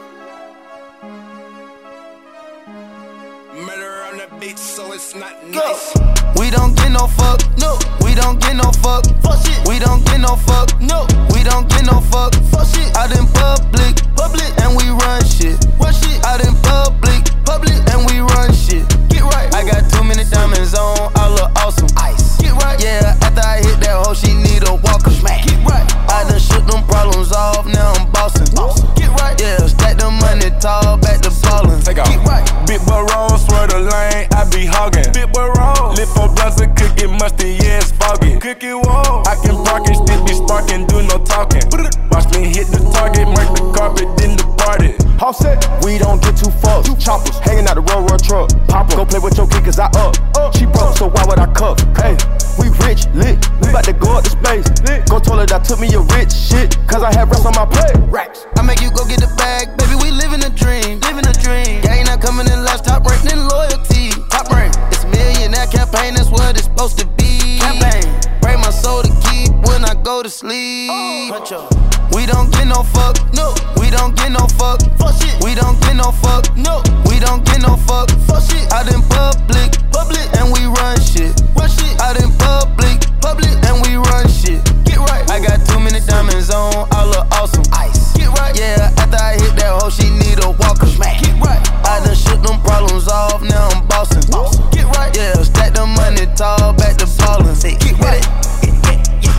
Speaker 18: Murder on the beat, so it's not nice.
Speaker 19: We don't get no fuck, no. We don't get no fuck, fuck shit. We don't get no fuck, no. We don't get no fuck, fuck shit. Out in public, public, and we run shit, run shit. Out in public, public, and we run shit. Right. I got too many diamonds on, I look awesome. Ice. Get right. Yeah, after I hit that hoe, she need a walker. Smack. Get right. I done shook them problems off, now I'm bossing. Get right. Yeah, stack the money tall, back to ballin'.
Speaker 10: Take off.
Speaker 19: Get right.
Speaker 10: Big boy roll, swear the lane, I be hogging. Big boy roll, lip for blunts and cookie musty, yeah, it's foggy. Cookie wall, I can park and still be sparking, do no talking. Watch me hit the target, mark the carpet, then depart it.
Speaker 20: Offset, we don't get too fucked. Choppers hanging out the road, road truck. Pop go play with your kid, cause I up. She broke, so why would I cuff? Hey, we rich, lit. We about to go up to space. Go told her that took me a rich shit, cause I have rest on my plate. Racks.
Speaker 19: I make you go get the bag, baby. We living a dream, living a dream. Gang not coming in last, top rank, then loyalty. Top rank. It's a millionaire campaign, that's what it's supposed to be. Campaign. Break my soul to keep when I go to sleep. Oh, we don't get no fuck, no. We don't get no fuck, fuck shit. We don't get no fuck, no. We don't get no fuck, fuck shit. Out in public, public, and we run shit, run shit. Out in public, public, and we run shit. Get right. I got too many diamonds on, I look awesome. Ice. Right. Yeah, after I hit that hoe, she need a walker. Smack. Get right. I done shook them problems off, now I'm bossing. Get right. Yeah, stack the money tall, back to ballin'. Get right.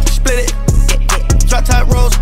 Speaker 19: Split it. Drop top rolls.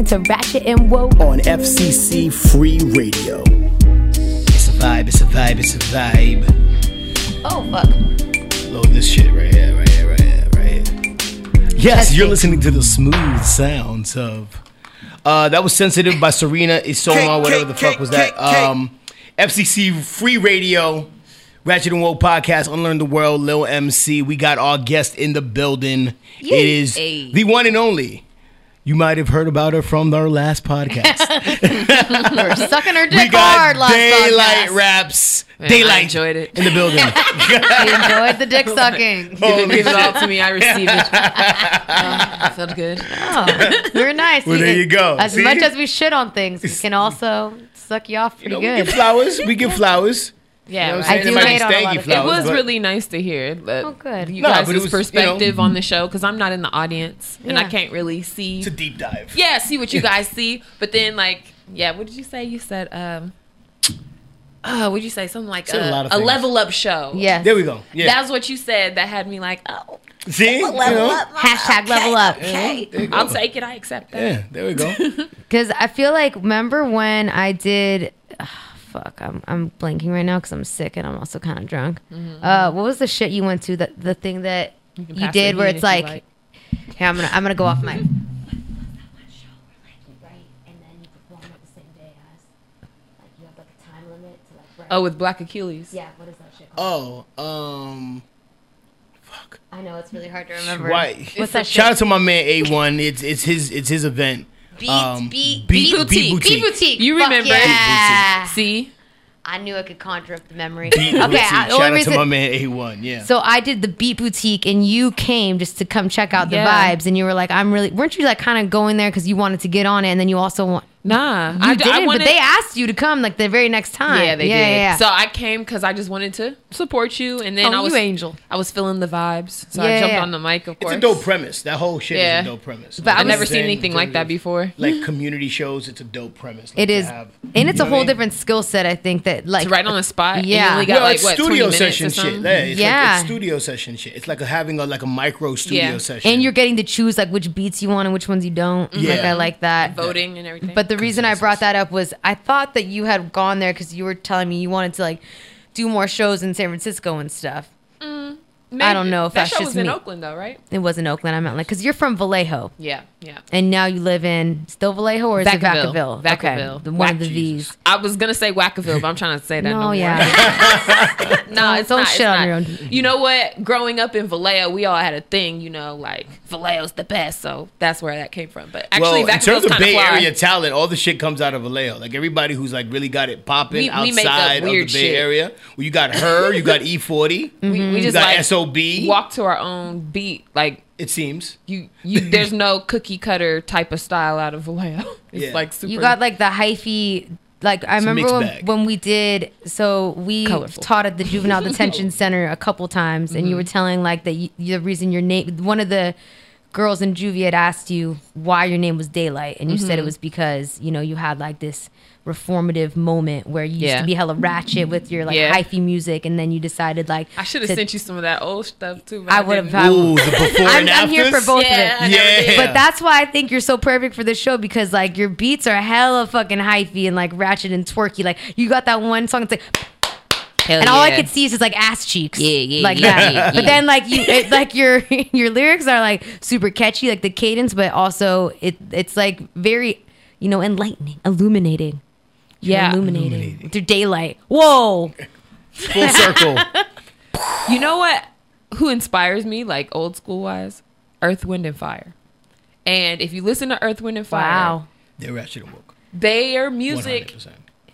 Speaker 3: Listening to Ratchet and Woke
Speaker 6: on FCC Free Radio.
Speaker 2: It's a vibe, it's a vibe, it's a vibe.
Speaker 4: Oh, fuck.
Speaker 2: Load this shit right here, right here, right here, right here. Yes, you're listening to the smooth sounds of. Uh, that was sensitive by Serena Isioma, whatever the fuck was that. Um, FCC Free Radio, Ratchet and Woke Podcast, Unlearn the World, Lil MC. We got our guest in the building. It is
Speaker 4: Yay.
Speaker 2: the one and only. You might have heard about her from our last podcast. <laughs>
Speaker 4: We're sucking her
Speaker 2: we
Speaker 4: dick
Speaker 2: got
Speaker 4: hard last
Speaker 2: Daylite
Speaker 4: podcast.
Speaker 2: Raps.
Speaker 21: Man, I
Speaker 2: Daylite
Speaker 21: enjoyed it.
Speaker 2: in the building. <laughs>
Speaker 4: You enjoyed the dick sucking. <laughs>
Speaker 21: Oh, you didn't give it all to me. I received it. Oh, it felt good.
Speaker 4: Oh, we're nice.
Speaker 2: Well,
Speaker 4: We-
Speaker 2: there you go.
Speaker 4: As
Speaker 2: See?
Speaker 4: much as we shit on things, we can also suck you off pretty
Speaker 2: we
Speaker 4: good.
Speaker 2: give flowers. We give flowers.
Speaker 21: Yeah,
Speaker 2: You know what
Speaker 21: right.
Speaker 2: I'm saying? It might be stanky
Speaker 21: It was
Speaker 2: but-
Speaker 21: really nice to hear that
Speaker 4: Oh, good.
Speaker 21: you
Speaker 2: No,
Speaker 21: guys'
Speaker 2: but it was, you know-
Speaker 21: perspective on the show because I'm not in the audience and I can't really see.
Speaker 2: It's a deep dive.
Speaker 21: Yeah, see what you guys see, but then like, yeah, what did you say? You said, um, uh, what did you say? Something like
Speaker 2: Said a
Speaker 21: a,
Speaker 2: lot of
Speaker 21: a level up show.
Speaker 4: Yes.
Speaker 2: There we go. Yeah.
Speaker 21: That's what you said that had me like, oh,
Speaker 2: See, you know?
Speaker 4: Hashtag level up.
Speaker 2: Yeah, there.
Speaker 21: I'll take it. I accept that.
Speaker 2: Yeah, there we go. <laughs> <laughs>
Speaker 4: Because I feel like, remember when I did. ah, fuck, I'm, I'm blanking right now because I'm sick and I'm also kind of drunk.
Speaker 21: Mhm.
Speaker 4: Uh, what was the shit you went to? The, the thing that
Speaker 21: can
Speaker 4: you, did where it's like.
Speaker 21: like.
Speaker 4: Here, I'm gonna I'm gonna go off my. <laughs>
Speaker 21: Oh, with Black Achilles.
Speaker 4: Yeah, what is that shit? called?
Speaker 2: Oh, um, fuck.
Speaker 4: I know it's really hard to remember.
Speaker 2: Why?
Speaker 4: What's that shit?
Speaker 2: Shout out to my man A1. It's it's his it's his event.
Speaker 4: Beat,
Speaker 2: Um,
Speaker 4: beat,
Speaker 2: Beat-
Speaker 4: beat,
Speaker 2: Beat
Speaker 4: boutique. Beat
Speaker 2: Boutique.
Speaker 4: boutique.
Speaker 21: You
Speaker 4: Fuck
Speaker 21: remember?
Speaker 4: Yeah.
Speaker 21: See?
Speaker 4: I knew I could conjure up the memory.
Speaker 2: Beat
Speaker 4: okay,
Speaker 2: Boutique.
Speaker 4: I,
Speaker 2: Shout out
Speaker 4: reason,
Speaker 2: to my man A1. Yeah.
Speaker 4: So I did the Beat Boutique, and you came just to come check out the
Speaker 21: Yeah.
Speaker 4: vibes, and you were like, "I'm really." Weren't you like kind of going there because you wanted to get on it, and then you also want?
Speaker 21: Nah,
Speaker 4: you
Speaker 21: I d- I
Speaker 4: didn't.
Speaker 21: wanted-
Speaker 4: but they asked you to come like the very next time.
Speaker 21: Yeah, they
Speaker 4: yeah,
Speaker 21: did.
Speaker 4: Yeah, yeah.
Speaker 21: So I came because I just wanted to support you, and then
Speaker 4: Oh,
Speaker 21: I was
Speaker 4: you angel.
Speaker 21: I was feeling the vibes, so
Speaker 4: Yeah,
Speaker 21: I jumped
Speaker 4: yeah.
Speaker 21: on the mic. Of course,
Speaker 2: It's a dope premise. That whole shit
Speaker 21: Yeah.
Speaker 2: is a dope premise.
Speaker 21: But I've never seen anything like that before.
Speaker 2: Like community shows, it's a dope premise. Like,
Speaker 4: it
Speaker 2: to
Speaker 4: is,
Speaker 2: have-
Speaker 4: and it's
Speaker 2: you
Speaker 4: a whole
Speaker 2: mean?
Speaker 4: different skill set. I think that like
Speaker 21: right on the spot. and you
Speaker 4: Yeah,
Speaker 21: only got
Speaker 2: Well,
Speaker 21: like
Speaker 2: it's
Speaker 21: what
Speaker 2: studio session shit. Yeah, it's
Speaker 4: Yeah.
Speaker 2: like it's studio session shit. It's like a, having a like a micro studio session.
Speaker 4: and you're getting to choose like which beats you want and which ones you don't. Like
Speaker 2: Yeah.
Speaker 4: I like that.
Speaker 21: voting and everything.
Speaker 4: But the reason I brought that up was I thought that you had gone there because you were telling me you wanted to like do more shows in San Francisco and stuff. Mm, I don't know if
Speaker 21: that
Speaker 4: that's
Speaker 21: show
Speaker 4: just
Speaker 21: was in
Speaker 4: me.
Speaker 21: Oakland though, right?
Speaker 4: It was in Oakland. I meant like because you're from Vallejo.
Speaker 21: Yeah, yeah.
Speaker 4: And now you live in still Vallejo or is it Vacaville?
Speaker 21: Vacaville.
Speaker 4: Okay, the, one of the
Speaker 21: Whack
Speaker 4: V's.
Speaker 21: I was gonna say Wackaville, but I'm trying to say that.
Speaker 4: No,
Speaker 21: No, more.
Speaker 4: yeah. <laughs> <laughs>
Speaker 21: no, it's
Speaker 4: don't
Speaker 21: not.
Speaker 4: shit
Speaker 21: it's
Speaker 4: on
Speaker 21: not.
Speaker 4: your own.
Speaker 21: You know what? Growing up in Vallejo, we all had a thing. You know, like Vallejo's the best, so that's where that came from. But actually,
Speaker 2: well, in terms of Bay
Speaker 21: fly.
Speaker 2: Area talent, all the shit comes out of Vallejo. Like everybody who's like really got it popping
Speaker 21: We- we
Speaker 2: outside of the Bay
Speaker 21: shit.
Speaker 2: Area. Well, you got her, you got E40, <laughs>
Speaker 21: we, we
Speaker 2: you
Speaker 21: just
Speaker 2: got
Speaker 21: like
Speaker 2: SOB.
Speaker 21: walk to our own beat. Like
Speaker 2: it seems
Speaker 21: you, you there's no cookie cutter type of style out of Vallejo. <laughs> It's
Speaker 2: Yeah.
Speaker 21: like super.
Speaker 4: You got like the hyphy. Like I
Speaker 21: It's
Speaker 4: remember when, when we did. So we
Speaker 21: Colorful.
Speaker 4: taught at the juvenile <laughs> detention center a couple times, and you
Speaker 21: Mhm.
Speaker 4: were telling like that you, the reason your name. One of the girls in juvie had asked you why your name was Daylite, and you said it
Speaker 21: Mhm.
Speaker 4: was because you know you had like this reformative moment where you used
Speaker 21: Yeah.
Speaker 4: to be hella ratchet with your like
Speaker 21: Yeah.
Speaker 4: hyphy music, and then you decided like
Speaker 21: I should have sent you some of that old stuff too. But
Speaker 4: I
Speaker 21: I
Speaker 4: would have. I-
Speaker 2: Ooh, the before
Speaker 4: I'm,
Speaker 2: and
Speaker 4: I'm here for both
Speaker 21: Yeah,
Speaker 4: of
Speaker 21: never
Speaker 4: it.
Speaker 21: did.
Speaker 4: But that's why I think you're so perfect for this show because like your beats are hella fucking hyphy and like ratchet and twerky. Like you got that one song. It's like.
Speaker 21: Hell
Speaker 4: and all I
Speaker 21: yeah.
Speaker 4: could see is just like ass cheeks,
Speaker 21: Yeah, yeah,
Speaker 4: like
Speaker 21: yeah,
Speaker 4: that.
Speaker 21: yeah,
Speaker 4: But then like you, it, like your <laughs> your lyrics are like super catchy, like the cadence, but also it it's like very, you know, enlightening, illuminating. You're
Speaker 21: Yeah.
Speaker 4: illuminating. Through daylight. Whoa. <laughs>
Speaker 2: Full circle.
Speaker 21: You know what? Who inspires me, like old school wise? Earth, Wind, and Fire. And if you listen to Earth, Wind, and Fire,
Speaker 4: Wow.
Speaker 2: They're ratchet and woke.
Speaker 21: their music,
Speaker 2: 100%.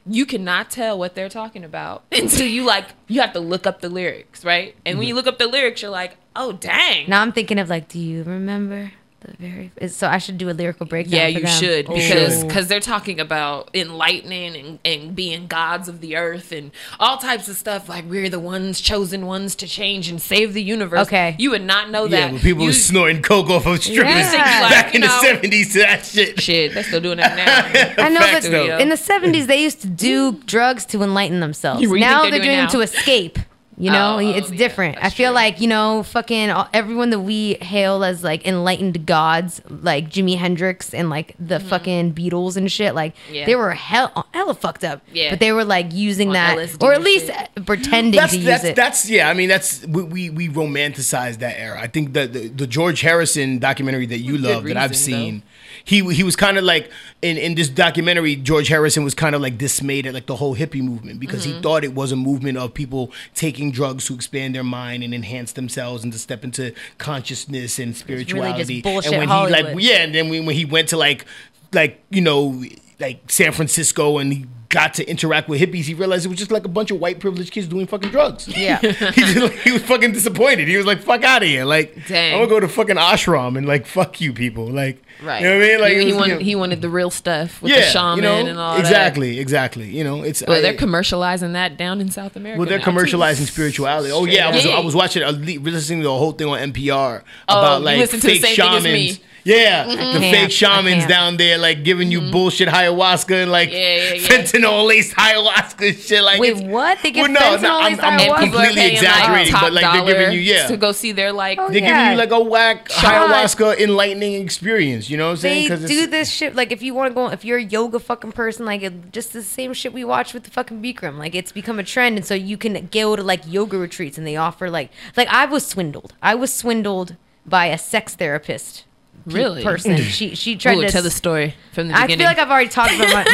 Speaker 21: you cannot tell what they're talking about <laughs> until you like you have to look up the lyrics, right? And when mm-hmm. you look up the lyrics, you're like, oh dang.
Speaker 4: Now I'm thinking of like, do you remember the very? So I should do a lyrical breakdown.
Speaker 21: Yeah,
Speaker 4: for
Speaker 21: you
Speaker 4: them.
Speaker 21: should because because they're talking about enlightening and, and being gods of the earth and all types of stuff. Like we're the ones chosen ones to change and save the universe.
Speaker 4: Okay.
Speaker 21: you would not know
Speaker 2: Yeah,
Speaker 21: that.
Speaker 2: when people
Speaker 21: you,
Speaker 2: were snorting coke off of strippers
Speaker 21: Yeah. <laughs> Like,
Speaker 2: back in
Speaker 21: you
Speaker 2: the
Speaker 21: know-
Speaker 2: seventies to that shit.
Speaker 21: Shit, they're still doing that now. <laughs>
Speaker 4: I know,
Speaker 2: Facts,
Speaker 4: but
Speaker 2: though.
Speaker 4: in the 70s, they used to do drugs to enlighten themselves.
Speaker 21: You really
Speaker 4: now they're
Speaker 21: they're
Speaker 4: doing
Speaker 21: doing
Speaker 4: them to escape. You know,
Speaker 21: Oh,
Speaker 4: it's
Speaker 21: yeah,
Speaker 4: different. I feel like, you know, fucking all- everyone that we hail as like enlightened gods, like Jimi Hendrix and like the fucking Beatles and shit, like
Speaker 21: Mm-hmm. Yeah.
Speaker 4: they were hell, hella fucked up.
Speaker 21: Yeah.
Speaker 4: But they were like using
Speaker 21: On
Speaker 4: that,
Speaker 21: LSD
Speaker 4: or at least
Speaker 21: shit.
Speaker 4: uh, pretending
Speaker 2: That's
Speaker 4: to use
Speaker 2: that's,
Speaker 4: it.
Speaker 2: that's yeah. I mean, that's we we, we romanticize that era. I think the, the the George Harrison documentary that you love that I've
Speaker 21: reason,
Speaker 2: seen. He he was kind of like in in this documentary. George Harrison was kind of like dismayed at like the whole hippie movement because he
Speaker 21: Mhm.
Speaker 2: thought it was a movement of people taking drugs to expand their mind and enhance themselves and to step into consciousness and spirituality.
Speaker 4: bullshit
Speaker 2: and when he like
Speaker 4: Hollywood.
Speaker 2: yeah, and then when, when he went to like like you know like San Francisco and he got to interact with hippies, he realized it was just like a bunch of white privileged kids doing fucking drugs.
Speaker 4: Yeah. <laughs>
Speaker 2: he, just, he was fucking disappointed. He was like, "Fuck out of here!" Like,
Speaker 21: Dang.
Speaker 2: I'm gonna go to fucking ashram and like, fuck you people. Like,
Speaker 21: Right.
Speaker 2: You know what I mean? Like,
Speaker 21: he, he
Speaker 2: was, you
Speaker 21: wanted
Speaker 2: know-
Speaker 21: he wanted the real stuff with
Speaker 2: yeah,
Speaker 21: the shaman
Speaker 2: you know,
Speaker 21: and all that.
Speaker 2: exactly, exactly. You know, it's
Speaker 21: Well,
Speaker 2: I-
Speaker 21: they're commercializing that down in South America.
Speaker 2: well, they're
Speaker 21: now, too.
Speaker 2: commercializing spirituality. Oh yeah, I was, I was watching, a, listening to a whole thing on NPR
Speaker 21: Oh,
Speaker 2: about
Speaker 21: you
Speaker 2: like
Speaker 21: listen to the
Speaker 2: fake
Speaker 21: same thing as
Speaker 2: shamans.
Speaker 21: Me.
Speaker 2: Yeah,
Speaker 21: Mhm.
Speaker 2: the fake shamans down there, like giving you bullshit ayahuasca and like
Speaker 21: Yeah, yeah, yeah.
Speaker 2: fentanyl laced <laughs> ayahuasca shit. Like,
Speaker 4: Wait, what? They give
Speaker 2: Well, no,
Speaker 4: fentanyl
Speaker 2: no, I'm,
Speaker 4: laced
Speaker 2: I'm
Speaker 4: ayahuasca?
Speaker 2: completely exaggerating, but like they're giving you yeah.
Speaker 21: to go see their like
Speaker 2: they're giving you like a whack
Speaker 4: Shot.
Speaker 2: ayahuasca enlightening experience. You know what I'm saying?
Speaker 4: They
Speaker 2: 'Cause
Speaker 4: do this shit like if you want to go if you're a yoga fucking person like it, just the same shit we watch with the fucking Bikram like it's become a trend and so you can go to like yoga retreats and they offer like like I was swindled I was swindled by a sex therapist pe-
Speaker 21: Really?
Speaker 4: person mm. she she tried
Speaker 21: Ooh,
Speaker 4: to
Speaker 21: tell the story from the
Speaker 4: I
Speaker 21: beginning.
Speaker 4: feel like I've already talked about my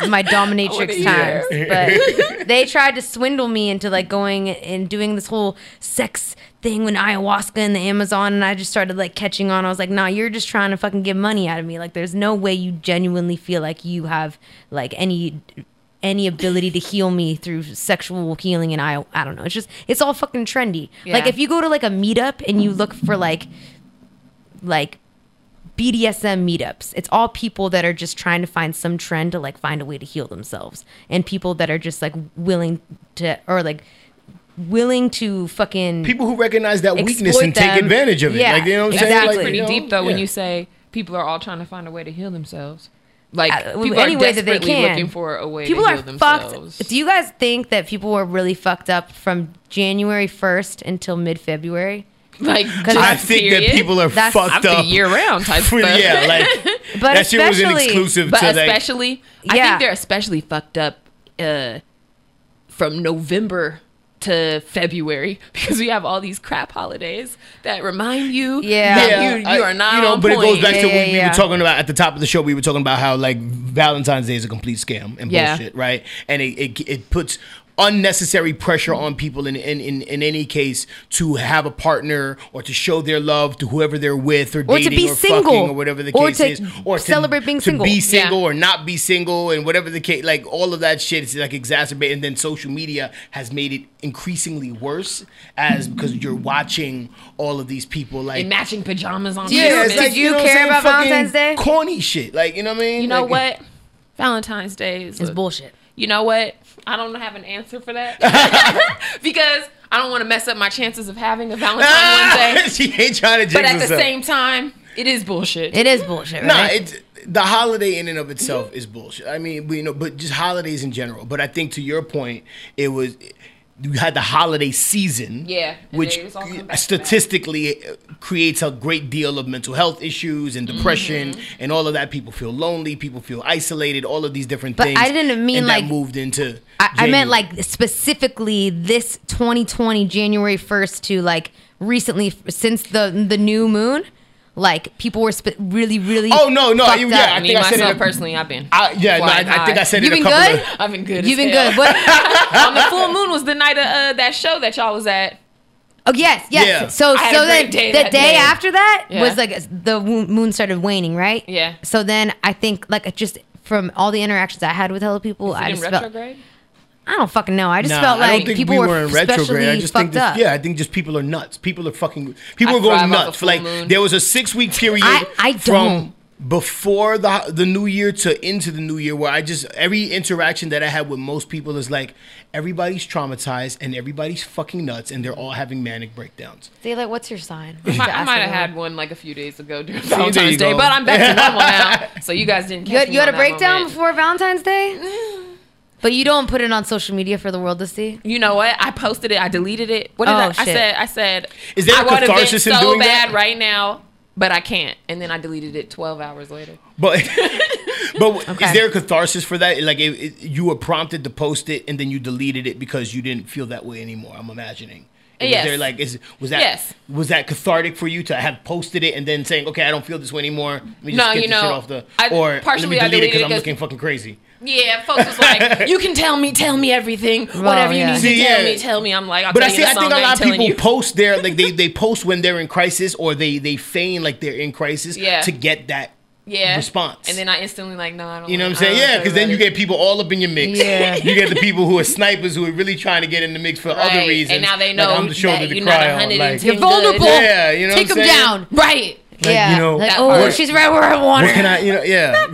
Speaker 4: my, my <laughs> dominatrix times, but they tried to swindle me into like going and doing this whole sex thing with ayahuasca in the Amazon, and I just started like catching on. I was like, "Nah, you're just trying to fucking get money out of me. Like, there's no way you genuinely feel like you have like any." any ability to heal me through sexual healing and I I don't know. It's just it's all fucking trendy. Like if you go to like a meetup and you look for like like BDSM meetups. It's all people that are just trying to find some trend to like find a way to heal themselves, and people that are just like willing to or like willing to fucking
Speaker 2: people who recognize that weakness
Speaker 4: exploit
Speaker 2: and take advantage of it.
Speaker 4: Yeah,
Speaker 2: Like, you know what I'm
Speaker 4: exactly.
Speaker 2: saying?
Speaker 21: That's
Speaker 2: Like,
Speaker 21: pretty
Speaker 2: you know,
Speaker 21: deep though when you say people are all trying to find a way to heal themselves. Like
Speaker 4: Uh,
Speaker 21: people
Speaker 4: any
Speaker 21: are
Speaker 4: way that they
Speaker 21: desperately
Speaker 4: can.
Speaker 21: looking for a way
Speaker 4: people
Speaker 21: to
Speaker 4: are
Speaker 21: heal themselves.
Speaker 4: fucked. Do you guys think that people were really fucked up from January first until mid February?
Speaker 21: Like,
Speaker 2: I think that people are
Speaker 4: That's-
Speaker 2: fucked up
Speaker 21: the year-round type
Speaker 2: for-
Speaker 21: stuff.
Speaker 2: Yeah, like <laughs>
Speaker 4: But
Speaker 2: that shit wasn't
Speaker 4: especially-
Speaker 2: exclusive
Speaker 21: but
Speaker 2: to like.
Speaker 21: especially, I think they're especially fucked up uh, from November to February <laughs> because we have all these crap holidays that remind you that you, you
Speaker 2: I-
Speaker 21: are not
Speaker 2: You know,
Speaker 21: on
Speaker 2: but it goes
Speaker 21: point.
Speaker 2: back to what we were talking about at the top of the show. We were talking about how like Valentine's Day is a complete scam and
Speaker 21: Yeah.
Speaker 2: bullshit, right? And it, it it puts unnecessary pressure on people in, in in in any case to have a partner or to show their love to whoever they're with or,
Speaker 4: Or to
Speaker 2: dating
Speaker 4: be
Speaker 2: or
Speaker 4: single.
Speaker 2: fucking or whatever the
Speaker 4: Or
Speaker 2: case
Speaker 4: to
Speaker 2: is or
Speaker 4: celebrate
Speaker 2: to,
Speaker 4: being
Speaker 2: to
Speaker 4: single.
Speaker 2: be single
Speaker 4: Yeah.
Speaker 2: or not be single and whatever the case like all of that shit is like exacerbated and then social media has made it increasingly worse as because you're watching all of these people like
Speaker 21: in matching pajamas on.
Speaker 4: Do you-
Speaker 21: Christmas.
Speaker 4: did you
Speaker 2: know
Speaker 4: care about
Speaker 2: Fucking
Speaker 4: Valentine's Day?
Speaker 2: Corny shit. Like, you know what I mean?
Speaker 21: You know
Speaker 2: Like-
Speaker 21: what? Valentine's Day is
Speaker 4: It's bullshit.
Speaker 21: You know what? I don't have an answer for that <laughs> because I don't want to mess up my chances of having a Valentine ah, Day. <laughs>
Speaker 2: she ain't trying to jinx
Speaker 21: But at the same time, it is bullshit.
Speaker 4: It is bullshit,
Speaker 2: Nah,
Speaker 4: right?
Speaker 2: it's the holiday in and of itself is bullshit. I mean, we know, but just holidays in general. But I think to your point, it was you had the holiday season,
Speaker 21: Yeah,
Speaker 2: which
Speaker 21: they just all come back to
Speaker 2: statistically uh, creates a great deal of mental health issues and depression
Speaker 21: Mm-hmm.
Speaker 2: and all of that. People feel lonely, people feel isolated, all of these different
Speaker 4: But
Speaker 2: things.
Speaker 4: I didn't mean
Speaker 2: and
Speaker 4: like-
Speaker 2: that moved into.
Speaker 4: I, I meant like specifically this 2020 January 1st to like recently since the the new moon, like people were sp- really really.
Speaker 2: Oh, no, no,
Speaker 4: fucked
Speaker 2: you-
Speaker 4: up.
Speaker 2: yeah, I
Speaker 21: Me
Speaker 2: think I said it a-
Speaker 21: personally, I've been.
Speaker 2: I, yeah, no, I, I think I
Speaker 21: high.
Speaker 2: said
Speaker 4: You
Speaker 2: it a
Speaker 4: been
Speaker 2: couple
Speaker 4: good?
Speaker 2: of.
Speaker 21: I've been good.
Speaker 4: You've been
Speaker 21: hell.
Speaker 4: good. What? <laughs>
Speaker 21: on the full moon was the night of uh, that show that y'all was at.
Speaker 4: Oh yes, yes.
Speaker 2: Yeah.
Speaker 4: So
Speaker 21: I
Speaker 4: so then
Speaker 21: day
Speaker 4: the
Speaker 21: that
Speaker 4: day
Speaker 21: day.
Speaker 4: after that
Speaker 21: Yeah.
Speaker 4: was like the moon started waning, right?
Speaker 21: Yeah.
Speaker 4: So then I think like just from all the interactions I had with hello people,
Speaker 21: Is it
Speaker 4: I
Speaker 21: in
Speaker 4: just felt
Speaker 21: retrograde?
Speaker 4: I don't fucking know. I just
Speaker 2: Nah,
Speaker 4: felt
Speaker 2: I
Speaker 4: like people
Speaker 2: we
Speaker 4: were,
Speaker 2: were in retrograde. I
Speaker 4: especially
Speaker 2: just think
Speaker 4: fucked
Speaker 2: this,
Speaker 4: up.
Speaker 2: yeah, I think just people are nuts. People are fucking. People
Speaker 21: I
Speaker 2: are going
Speaker 21: thrive off a
Speaker 2: nuts.
Speaker 21: full
Speaker 2: Like
Speaker 21: moon.
Speaker 2: there was a six week period
Speaker 4: I- I
Speaker 2: from
Speaker 4: don't.
Speaker 2: before the the new year to into the new year where I just every interaction that I had with most people is like everybody's traumatized and everybody's fucking nuts and they're all having manic breakdowns.
Speaker 4: They like, what's your sign?
Speaker 21: I, might- I might have had <laughs> one like a few days ago during
Speaker 2: oh, there
Speaker 21: Valentine's Day,
Speaker 2: go.
Speaker 21: but I'm back to normal now. <laughs> So you guys didn't.
Speaker 4: You had,
Speaker 21: me
Speaker 4: you had
Speaker 21: on
Speaker 4: a breakdown
Speaker 21: moment.
Speaker 4: before Valentine's Day, <laughs> but you don't put it on social media for the world to see.
Speaker 21: You know what? I posted it. I deleted it. What did
Speaker 4: Oh,
Speaker 21: I, I said? I said.
Speaker 2: Is there
Speaker 21: I
Speaker 2: a
Speaker 21: wanna vent
Speaker 2: catharsis in
Speaker 21: so
Speaker 2: doing
Speaker 21: bad
Speaker 2: that?
Speaker 21: right now, but I can't. And then I deleted it 12 hours later.
Speaker 2: But <laughs> but
Speaker 4: Okay.
Speaker 2: is there a catharsis for that? Like it, it- you were prompted to post it and then you deleted it because you didn't feel that way anymore. I'm imagining. Was
Speaker 21: Yes.
Speaker 2: there like is was that
Speaker 21: Yes.
Speaker 2: was that cathartic for you to have posted it and then saying okay I don't feel this way anymore? Let me just
Speaker 21: No,
Speaker 2: get
Speaker 21: you
Speaker 2: this shit
Speaker 21: know,
Speaker 2: off the
Speaker 21: I-
Speaker 2: or
Speaker 21: partially
Speaker 2: let me delete it
Speaker 21: deleted
Speaker 2: because I'm looking fucking crazy.
Speaker 21: Yeah, folks was like, <laughs> you can tell me, tell me everything, whatever you
Speaker 4: yeah.
Speaker 21: need to
Speaker 2: See,
Speaker 21: tell
Speaker 2: yeah.
Speaker 21: me, tell me. I'm like, I'll
Speaker 2: But I see,
Speaker 21: you
Speaker 2: I think a lot of people
Speaker 21: you.
Speaker 2: post their like they <laughs> they post when they're in crisis or they they feign like they're in crisis
Speaker 21: Yeah.
Speaker 2: to get that
Speaker 21: yeah.
Speaker 2: response.
Speaker 21: And then I instantly like, no, I don't.
Speaker 2: You know what I'm saying? Yeah, because then you get people all up in your mix.
Speaker 4: Yeah. <laughs>
Speaker 2: You get the people who are snipers who are really trying to get in the mix for other reasons.
Speaker 21: And now they
Speaker 2: like,
Speaker 21: know
Speaker 2: I'm the shoulder
Speaker 21: that
Speaker 2: to
Speaker 21: you're
Speaker 2: cry
Speaker 21: not
Speaker 2: on. Like,
Speaker 4: You're vulnerable.
Speaker 2: Yeah, you know
Speaker 4: Take
Speaker 2: what
Speaker 4: them
Speaker 2: I'm saying?
Speaker 4: down.
Speaker 21: Right.
Speaker 2: Like,
Speaker 4: yeah.
Speaker 2: you know,
Speaker 4: like, oh,
Speaker 21: part.
Speaker 4: she's right where I want
Speaker 2: What
Speaker 4: her.
Speaker 2: can I, you know, yeah.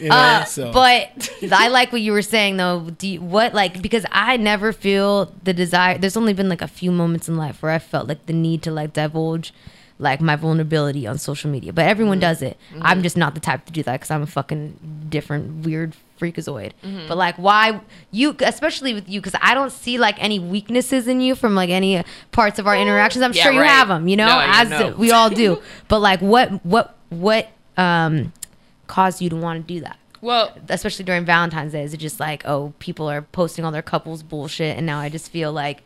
Speaker 2: You know,
Speaker 4: Uh,
Speaker 2: so.
Speaker 4: But I like what you were saying though. Do you, what like because I never feel the desire. There's only been like a few moments in life where I felt like the need to like divulge like my vulnerability on social media. But everyone
Speaker 21: Mm-hmm.
Speaker 4: does it. I'm just not the type to do that because I'm a fucking different, weird freakazoid.
Speaker 21: Mhm.
Speaker 4: But like, why you, especially with you, because I don't see like any weaknesses in you from like any parts of our interactions. I'm
Speaker 21: Yeah,
Speaker 4: sure you
Speaker 21: right.
Speaker 4: have them, you know,
Speaker 21: No,
Speaker 4: as we all do. but like, what, what, what, um, caused you to want to do that?
Speaker 21: Well,
Speaker 4: especially during Valentine's Day, is it just like, oh, people are posting all their couples bullshit, and now I just feel like,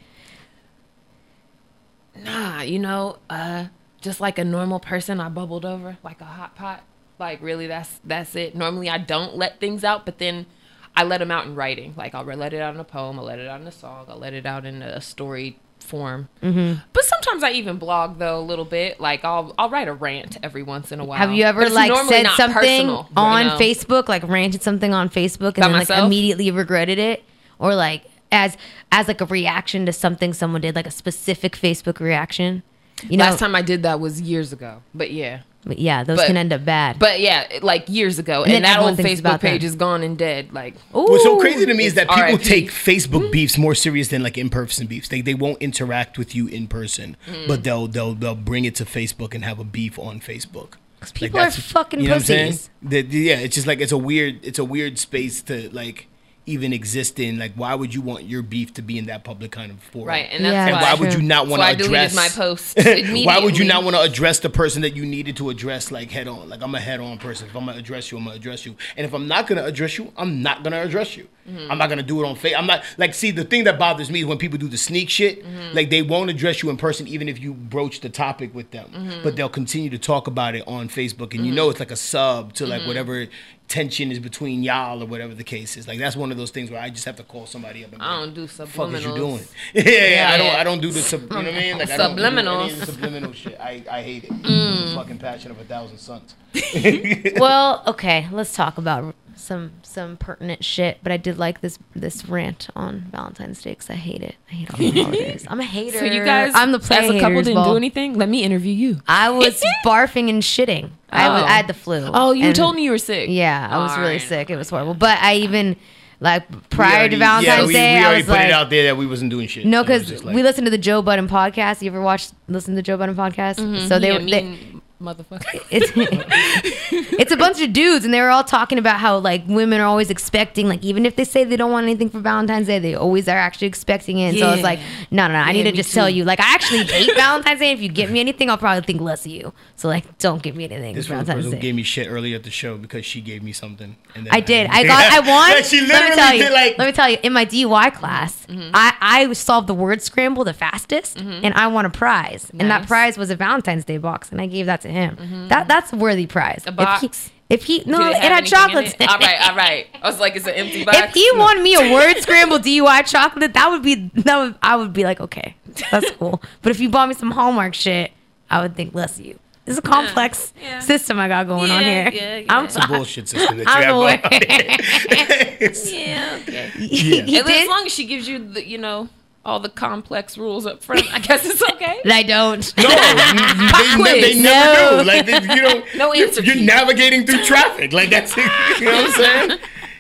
Speaker 21: Nah, you know, uh, just like a normal person, I bubbled over like a hot pot. Like really, that's that's it. Normally, I don't let things out, but then I let them out in writing. Like I'll let it out in a poem, I'll let it out in a song, I'll let it out in a story form.
Speaker 4: Mhm.
Speaker 21: But sometimes I even blog though a little bit. Like I'll I'll write a rant every once in a while.
Speaker 4: have you ever like said something
Speaker 21: personal, you
Speaker 4: on
Speaker 21: know?
Speaker 4: Facebook, like ranted something on Facebook, and then like
Speaker 21: myself?
Speaker 4: immediately regretted it, or like as as like a reaction to something someone did, like a specific Facebook reaction? You know,
Speaker 21: Last time I did that was years ago. But yeah.
Speaker 4: But yeah, those
Speaker 21: But-
Speaker 4: can end up bad.
Speaker 21: But yeah, like years ago,
Speaker 4: And
Speaker 21: and, that
Speaker 4: everyone
Speaker 21: old Facebook
Speaker 4: about them.
Speaker 21: page is gone and dead. Like,
Speaker 2: What's so crazy to me is that people
Speaker 21: RIP.
Speaker 2: take Facebook beefs more serious than like in-person beefs. They they won't interact with you in person,
Speaker 4: Mm.
Speaker 2: but they'll they'll they'll bring it to Facebook and have a beef on Facebook. Like,
Speaker 4: people are
Speaker 2: that's-
Speaker 4: fucking
Speaker 2: you know what I'm saying?
Speaker 4: pussies.
Speaker 2: That- yeah, it's just like it's a weird it's a weird space to like even exist in. Like, why would you want your beef to be in that public kind of forum?
Speaker 21: Right, and that's Yeah,
Speaker 2: why,
Speaker 21: that's
Speaker 2: would you not want to address
Speaker 21: my post <laughs>
Speaker 2: why would you not want to address the person that you needed to address like head on? Like, I'm a head on person. If I'm gonna address you, I'm gonna address you. And if I'm not gonna address you, I'm not gonna address you.
Speaker 21: Mhm.
Speaker 2: I'm not gonna do it on face. I'm not like see the thing that bothers me is when people do the sneak shit.
Speaker 21: Mhm.
Speaker 2: Like they won't address you in person even if you broach the topic with them,
Speaker 21: Mhm.
Speaker 2: but they'll continue to talk about it on Facebook, and you
Speaker 21: Mhm.
Speaker 2: know it's like a sub to like
Speaker 21: Mhm.
Speaker 2: whatever tension is between y'all or whatever the case is. Like that's one of those things where I just have to call somebody up and be
Speaker 21: I don't do
Speaker 2: fuck is you doing? yeah, <laughs> yeah. I don't I don't do the sub, you know what I mean? Like I don't do any of the subliminal shit. I, I hate it.
Speaker 4: Mm.
Speaker 2: The fucking passion of a thousand suns. <laughs>
Speaker 4: well, okay, let's talk about some some pertinent shit. But I did like this this rant on Valentine's Day because I hate it. I hate all the holidays. <laughs> I'm a hater.
Speaker 21: So you guys,
Speaker 4: I'm the play
Speaker 21: as a couple, didn't
Speaker 4: ball.
Speaker 21: do anything. Let me interview you.
Speaker 4: I was <laughs> barfing and shitting. I, was,
Speaker 21: Oh.
Speaker 4: I had the flu.
Speaker 21: Oh, you
Speaker 4: And-
Speaker 21: told me you were sick.
Speaker 4: Yeah, I was
Speaker 21: All
Speaker 4: really
Speaker 21: right.
Speaker 4: sick. It was horrible. But I even like prior
Speaker 2: already-
Speaker 4: to Valentine's
Speaker 2: yeah, we,
Speaker 4: Day,
Speaker 2: we
Speaker 4: I
Speaker 2: already
Speaker 4: was
Speaker 2: put
Speaker 4: like,
Speaker 2: it out there that we wasn't doing shit.
Speaker 4: no, because
Speaker 2: like-
Speaker 4: we listened to the Joe Budden podcast. You ever watched listen to the Joe Budden podcast?
Speaker 21: Mhm,
Speaker 4: So they
Speaker 21: he
Speaker 4: were they,
Speaker 21: mean motherfucker. <laughs>
Speaker 4: it's it's a bunch of dudes and they were all talking about how like women are always expecting like even if they say they don't want anything for Valentine's Day they always are actually expecting it and so I was like no no no I
Speaker 21: Yeah,
Speaker 4: need to
Speaker 21: me
Speaker 4: just tell you like I actually hate <laughs> Valentine's Day if you get me anything I'll probably think less of you so like don't give me anything
Speaker 2: This
Speaker 4: for Valentine's
Speaker 2: person
Speaker 4: Day
Speaker 2: gave me shit earlier at the show because she gave me something. And then
Speaker 4: I did. I got. I <laughs> won.
Speaker 2: Like, she
Speaker 4: let me tell you.
Speaker 2: did like.
Speaker 4: let me tell you. In my DUI class,
Speaker 21: Mm-hmm.
Speaker 4: I I solved the word scramble the fastest, and I won a prize. And that prize was a Valentine's Day box, and I gave that to him. Mm-hmm. That that's a worthy prize.
Speaker 21: A
Speaker 4: If
Speaker 21: box.
Speaker 4: he, if he no,
Speaker 21: Did
Speaker 4: it,
Speaker 21: have
Speaker 4: had
Speaker 21: anything in
Speaker 4: chocolates.
Speaker 21: it? All right, all right. I was like, it's an empty <laughs> box.
Speaker 4: If he won me a word scramble DUI chocolate, that would be that would I would be like, okay, that's cool. <laughs> But if you bought me some Hallmark shit, I would think less of you. It's a complex
Speaker 21: yeah.
Speaker 4: system I got going on here.
Speaker 21: yeah, yeah.
Speaker 4: I'm
Speaker 2: It's a bullshit system that you
Speaker 4: I'm
Speaker 2: have going on. <laughs>
Speaker 21: yeah, okay.
Speaker 2: Yeah.
Speaker 4: He
Speaker 21: As- As long as she gives you the, you know, all the complex rules up front, I guess it's <laughs> okay.
Speaker 4: I don't.
Speaker 2: No, you, you, <laughs> they, ne- they never
Speaker 4: No.
Speaker 2: do. Like they, you don't. <laughs>
Speaker 21: No
Speaker 2: you're,
Speaker 21: answer
Speaker 2: You're navigating through traffic. Like that's. You know what I'm saying?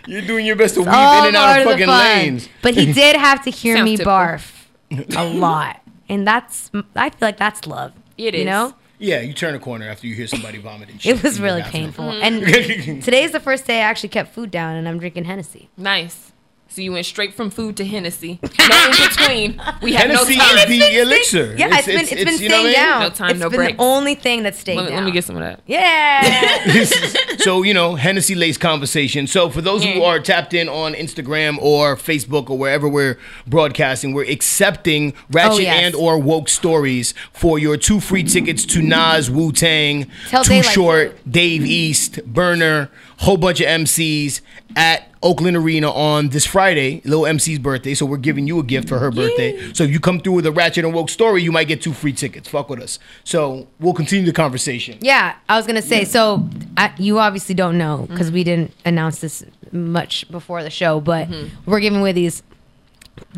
Speaker 2: You're doing your best to weave in and out of
Speaker 4: of the
Speaker 2: fucking lanes.
Speaker 4: But he did have to hear me
Speaker 21: typical.
Speaker 4: barf a lot, and that's I feel like that's love.
Speaker 21: It
Speaker 4: You
Speaker 21: is.
Speaker 4: know,
Speaker 2: Yeah, you turn a corner after you hear somebody vomiting. shit
Speaker 4: it was really painful.
Speaker 21: Mm-hmm.
Speaker 4: And today's the first day I actually kept food down, and I'm drinking Hennessy.
Speaker 21: Nice. So you went straight from food to Hennessy. No in <laughs> between. We have
Speaker 2: Hennessy
Speaker 21: no time.
Speaker 2: is the elixir.
Speaker 4: Yeah,
Speaker 2: It's-
Speaker 4: it's been
Speaker 2: it's-
Speaker 4: it's been
Speaker 2: it's- you know
Speaker 4: staying
Speaker 2: what I mean?
Speaker 4: down.
Speaker 21: No time,
Speaker 4: It's
Speaker 21: no
Speaker 4: been
Speaker 21: breaks.
Speaker 4: the only thing that stayed
Speaker 21: Let me,
Speaker 4: down.
Speaker 21: let me get some of that.
Speaker 4: Yeah. <laughs>
Speaker 2: so you know Hennessy lace conversation. So for those who are tapped in on Instagram or Facebook or wherever we're broadcasting, we're accepting ratchet
Speaker 4: Oh, yes.
Speaker 2: and or woke stories for your two free tickets to Nas, Wu Tang,
Speaker 4: Tell
Speaker 2: Too
Speaker 4: Daylite
Speaker 2: Short, Dave East, Burna, whole bunch of MCs at Oakland Arena on this Friday, little MC's birthday. So we're giving you a gift for her birthday. So if you come through with a ratchet and woke story, you might get two free tickets. Fuck with us. So we'll continue the conversation.
Speaker 4: Yeah, I was gonna say. So I, you obviously don't know because we didn't announce this much before the show, but mm-hmm. we're giving away these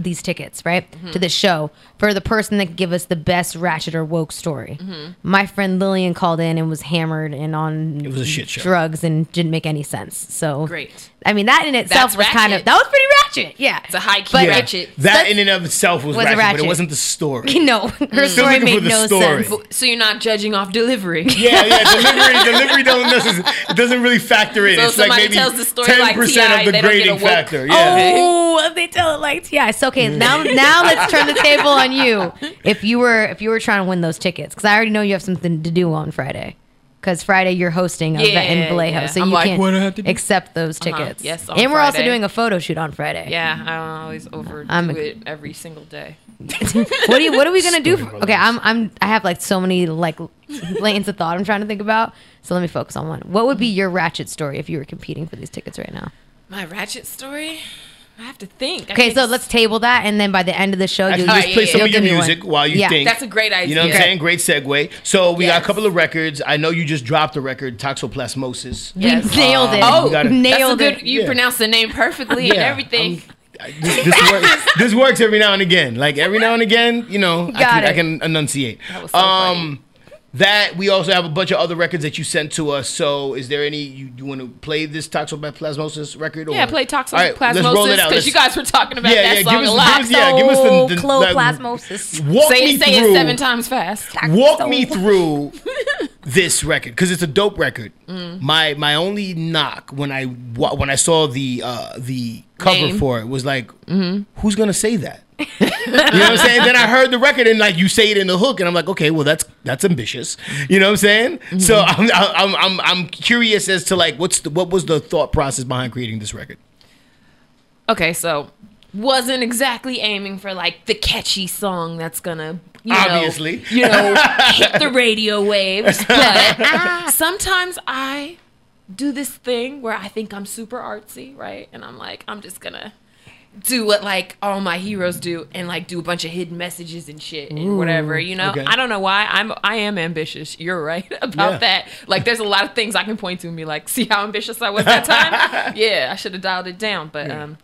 Speaker 4: these tickets, right,
Speaker 21: Mm-hmm.
Speaker 4: to the show for the person that could give us the best ratchet or woke story.
Speaker 21: Mhm.
Speaker 4: My friend Lillian called in and was hammered and on
Speaker 2: It was a shit show.
Speaker 4: drugs and didn't make any sense. So
Speaker 21: Great.
Speaker 4: I mean, that in itself
Speaker 21: That's
Speaker 4: was kind of that was pretty ratchet. Yeah,
Speaker 21: It's a high key
Speaker 4: But it-
Speaker 21: ratchet.
Speaker 2: That in and of itself was,
Speaker 4: Was
Speaker 2: ratchet, but it wasn't the story. <laughs>
Speaker 4: no, her
Speaker 2: Still
Speaker 4: story made no
Speaker 2: story.
Speaker 4: sense.
Speaker 21: So you're not judging off delivery.
Speaker 2: Yeah, yeah, <laughs> delivery, delivery don't necessarily, doesn't really factor in.
Speaker 21: So
Speaker 2: it's like maybe
Speaker 21: tells the story
Speaker 2: ten
Speaker 21: like
Speaker 2: percent
Speaker 21: T.I.,
Speaker 2: of the
Speaker 21: they don't get a
Speaker 2: grading factor. Yeah.
Speaker 4: Oh, they tell it like yeah. So okay, now now let's turn the table on you. If you were if you were trying to win those tickets, because I already know you have something to do on Friday. Because Friday you're hosting a event in Vallejo,
Speaker 21: yeah.
Speaker 4: so
Speaker 21: I'm
Speaker 4: you
Speaker 21: like,
Speaker 4: can't
Speaker 21: what I have to do?
Speaker 4: accept those
Speaker 21: Uh-huh.
Speaker 4: tickets.
Speaker 21: Yes, on
Speaker 4: and we're also doing a photo shoot on Friday.
Speaker 21: Yeah, I don't always overdo
Speaker 4: I'm-
Speaker 21: it every single day. <laughs>
Speaker 4: what are you? What are we gonna do? For, okay, I'm I'm I have like so many like lanes of thought I'm trying to think about. So let me focus on one. What would be your ratchet story if you were competing for these tickets right now?
Speaker 21: My ratchet story? I have to think. I
Speaker 4: Okay, so
Speaker 21: just-
Speaker 4: let's table that, and then by the end of the show, you'll
Speaker 2: just play some
Speaker 4: you'll
Speaker 2: of your
Speaker 4: give one.
Speaker 2: music while you
Speaker 4: yeah.
Speaker 2: think.
Speaker 21: That's a great idea.
Speaker 2: You know what I'm saying? Great segue. So we got a couple of records. I know you just dropped a record, Toxoplasmosis.
Speaker 4: We nailed it.
Speaker 21: Oh,
Speaker 2: gotta-
Speaker 4: nailed
Speaker 21: good.
Speaker 4: it.
Speaker 21: You
Speaker 2: Yeah.
Speaker 21: pronounced the name perfectly and
Speaker 2: Yeah,
Speaker 21: everything.
Speaker 2: this, this, works, <laughs> this works every now and again. Like every now and again, you know, I
Speaker 21: Got
Speaker 2: can, I can enunciate.
Speaker 21: That was so
Speaker 2: um, that we also have a bunch of other records that you sent to us. So, is there any you, you want to play this Toxoplasmosis record? Or?
Speaker 21: yeah, play
Speaker 2: All right, let's roll
Speaker 21: toxoplasmosis
Speaker 2: it out.
Speaker 21: because you guys were talking about
Speaker 2: Yeah,
Speaker 21: that
Speaker 2: yeah,
Speaker 21: song
Speaker 2: give us-
Speaker 21: a lot.
Speaker 2: give us- yeah, give us the- the-
Speaker 4: Cloplasmosis.
Speaker 2: Walk
Speaker 21: say
Speaker 2: me
Speaker 21: it, say
Speaker 2: through.
Speaker 21: it seven times fast.
Speaker 2: Walk me through <laughs> this record because it's a dope record.
Speaker 21: Mm.
Speaker 2: My my only knock when I when I saw the uh, the cover
Speaker 21: Name.
Speaker 2: for it was like,
Speaker 21: Mhm.
Speaker 2: who's gonna say that? You know what I'm saying? Then I heard the record and like you say it in the hook, and I'm like, okay, well that's that's ambitious. You know what I'm saying?
Speaker 21: Mm-hmm.
Speaker 2: So I'm, I'm I'm I'm curious as to like what's the, what was the thought process behind creating this record?
Speaker 21: Okay, so wasn't exactly aiming for like the catchy song that's gonna you know,
Speaker 2: Obviously.
Speaker 21: you know <laughs> hit the radio waves but <laughs> sometimes i do this thing where i think i'm super artsy right and i'm like i'm just gonna do what like all my heroes do and like do a bunch of hidden messages and shit and
Speaker 4: Ooh,
Speaker 21: whatever you know?
Speaker 4: okay.
Speaker 21: i don't know why. I'm i am ambitious. You're right <laughs> about
Speaker 2: Yeah.
Speaker 21: that. Like there's a lot of things i can point to and be like see how ambitious i was that time? <laughs> Yeah i should have dialed it down. But
Speaker 4: Yeah.
Speaker 21: um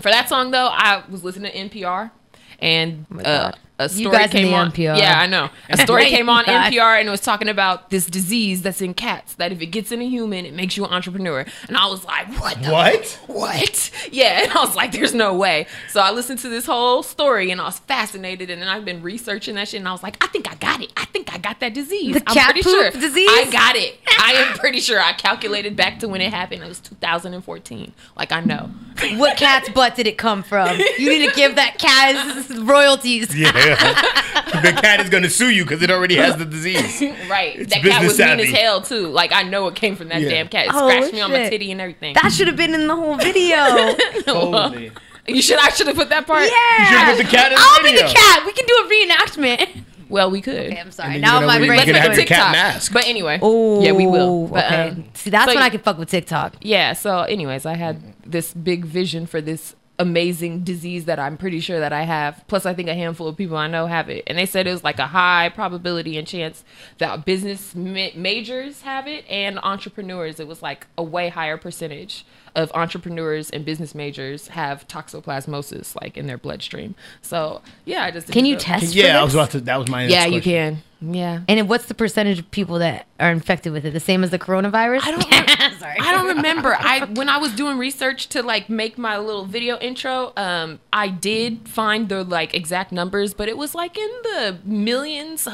Speaker 21: for that song though, I was listening to NPR, and uh,
Speaker 4: God.
Speaker 21: a
Speaker 4: You
Speaker 21: story
Speaker 4: guys
Speaker 21: came
Speaker 4: the
Speaker 21: on.
Speaker 4: NPR.
Speaker 21: Yeah, I know. A story <laughs> came on
Speaker 4: God.
Speaker 21: NPR, and it was talking about this disease that's in cats. That if it gets in a human, it makes you an entrepreneur. And I was like, what? The
Speaker 2: What?
Speaker 21: What? Yeah, and I was like, there's no way. So I listened to this whole story, and I was fascinated. And then I've been researching that shit, and I was like, I think I got it. I think I got that disease.
Speaker 4: The
Speaker 21: I'm
Speaker 4: cat
Speaker 21: pretty
Speaker 4: poop
Speaker 21: sure
Speaker 4: disease?
Speaker 21: I got it. I am <laughs> pretty sure. I calculated back to when it happened. It was 2014. Like I know.
Speaker 4: What cat's butt did it come from? You need to give that <laughs> cat royalties.
Speaker 2: Yeah, the cat is gonna sue you because it already has the disease. <laughs>
Speaker 21: right.
Speaker 2: It's
Speaker 21: that cat
Speaker 2: business
Speaker 21: was mean as hell too. Like I know it came from that
Speaker 2: Yeah.
Speaker 21: damn cat. It
Speaker 4: Oh,
Speaker 21: scratched me on my titty and everything.
Speaker 4: That should have been in the whole video. <laughs>
Speaker 2: Totally.
Speaker 21: you should. I should have put that part.
Speaker 4: Yeah.
Speaker 2: You should've put the cat in the
Speaker 4: I'll be the cat. We can do a reenactment.
Speaker 21: Well, we could.
Speaker 4: Okay, I'm sorry. Now
Speaker 2: you
Speaker 4: my
Speaker 2: gotta-
Speaker 4: brain.
Speaker 2: you could have
Speaker 21: make a
Speaker 2: cat
Speaker 21: TikTok.
Speaker 2: mask.
Speaker 21: But anyway.
Speaker 4: Oh,
Speaker 21: yeah, we will. But,
Speaker 4: okay.
Speaker 21: um,
Speaker 4: See, that's
Speaker 21: so-
Speaker 4: when I can fuck with TikTok.
Speaker 21: Yeah. So, anyways, I had this big vision for this amazing disease that I'm pretty sure that I have. Plus, I think a handful of people I know have it, and they said it was like a high probability and chance that business ma- majors have it and entrepreneurs. It was like a way higher percentage of entrepreneurs and business majors have toxoplasmosis like in their bloodstream. So, yeah, I just
Speaker 4: Can you
Speaker 21: the-
Speaker 4: test? for
Speaker 2: Yeah, I
Speaker 4: this?
Speaker 2: was about to. That was my. next
Speaker 21: Yeah, you can. Yeah.
Speaker 4: And what's the percentage of people that are infected with it? The same as the coronavirus?
Speaker 21: I don't. <laughs> Sorry. I don't remember. <laughs> I when I was doing research to like make my little video intro, um, I did find the like exact numbers, but it was like in the millions.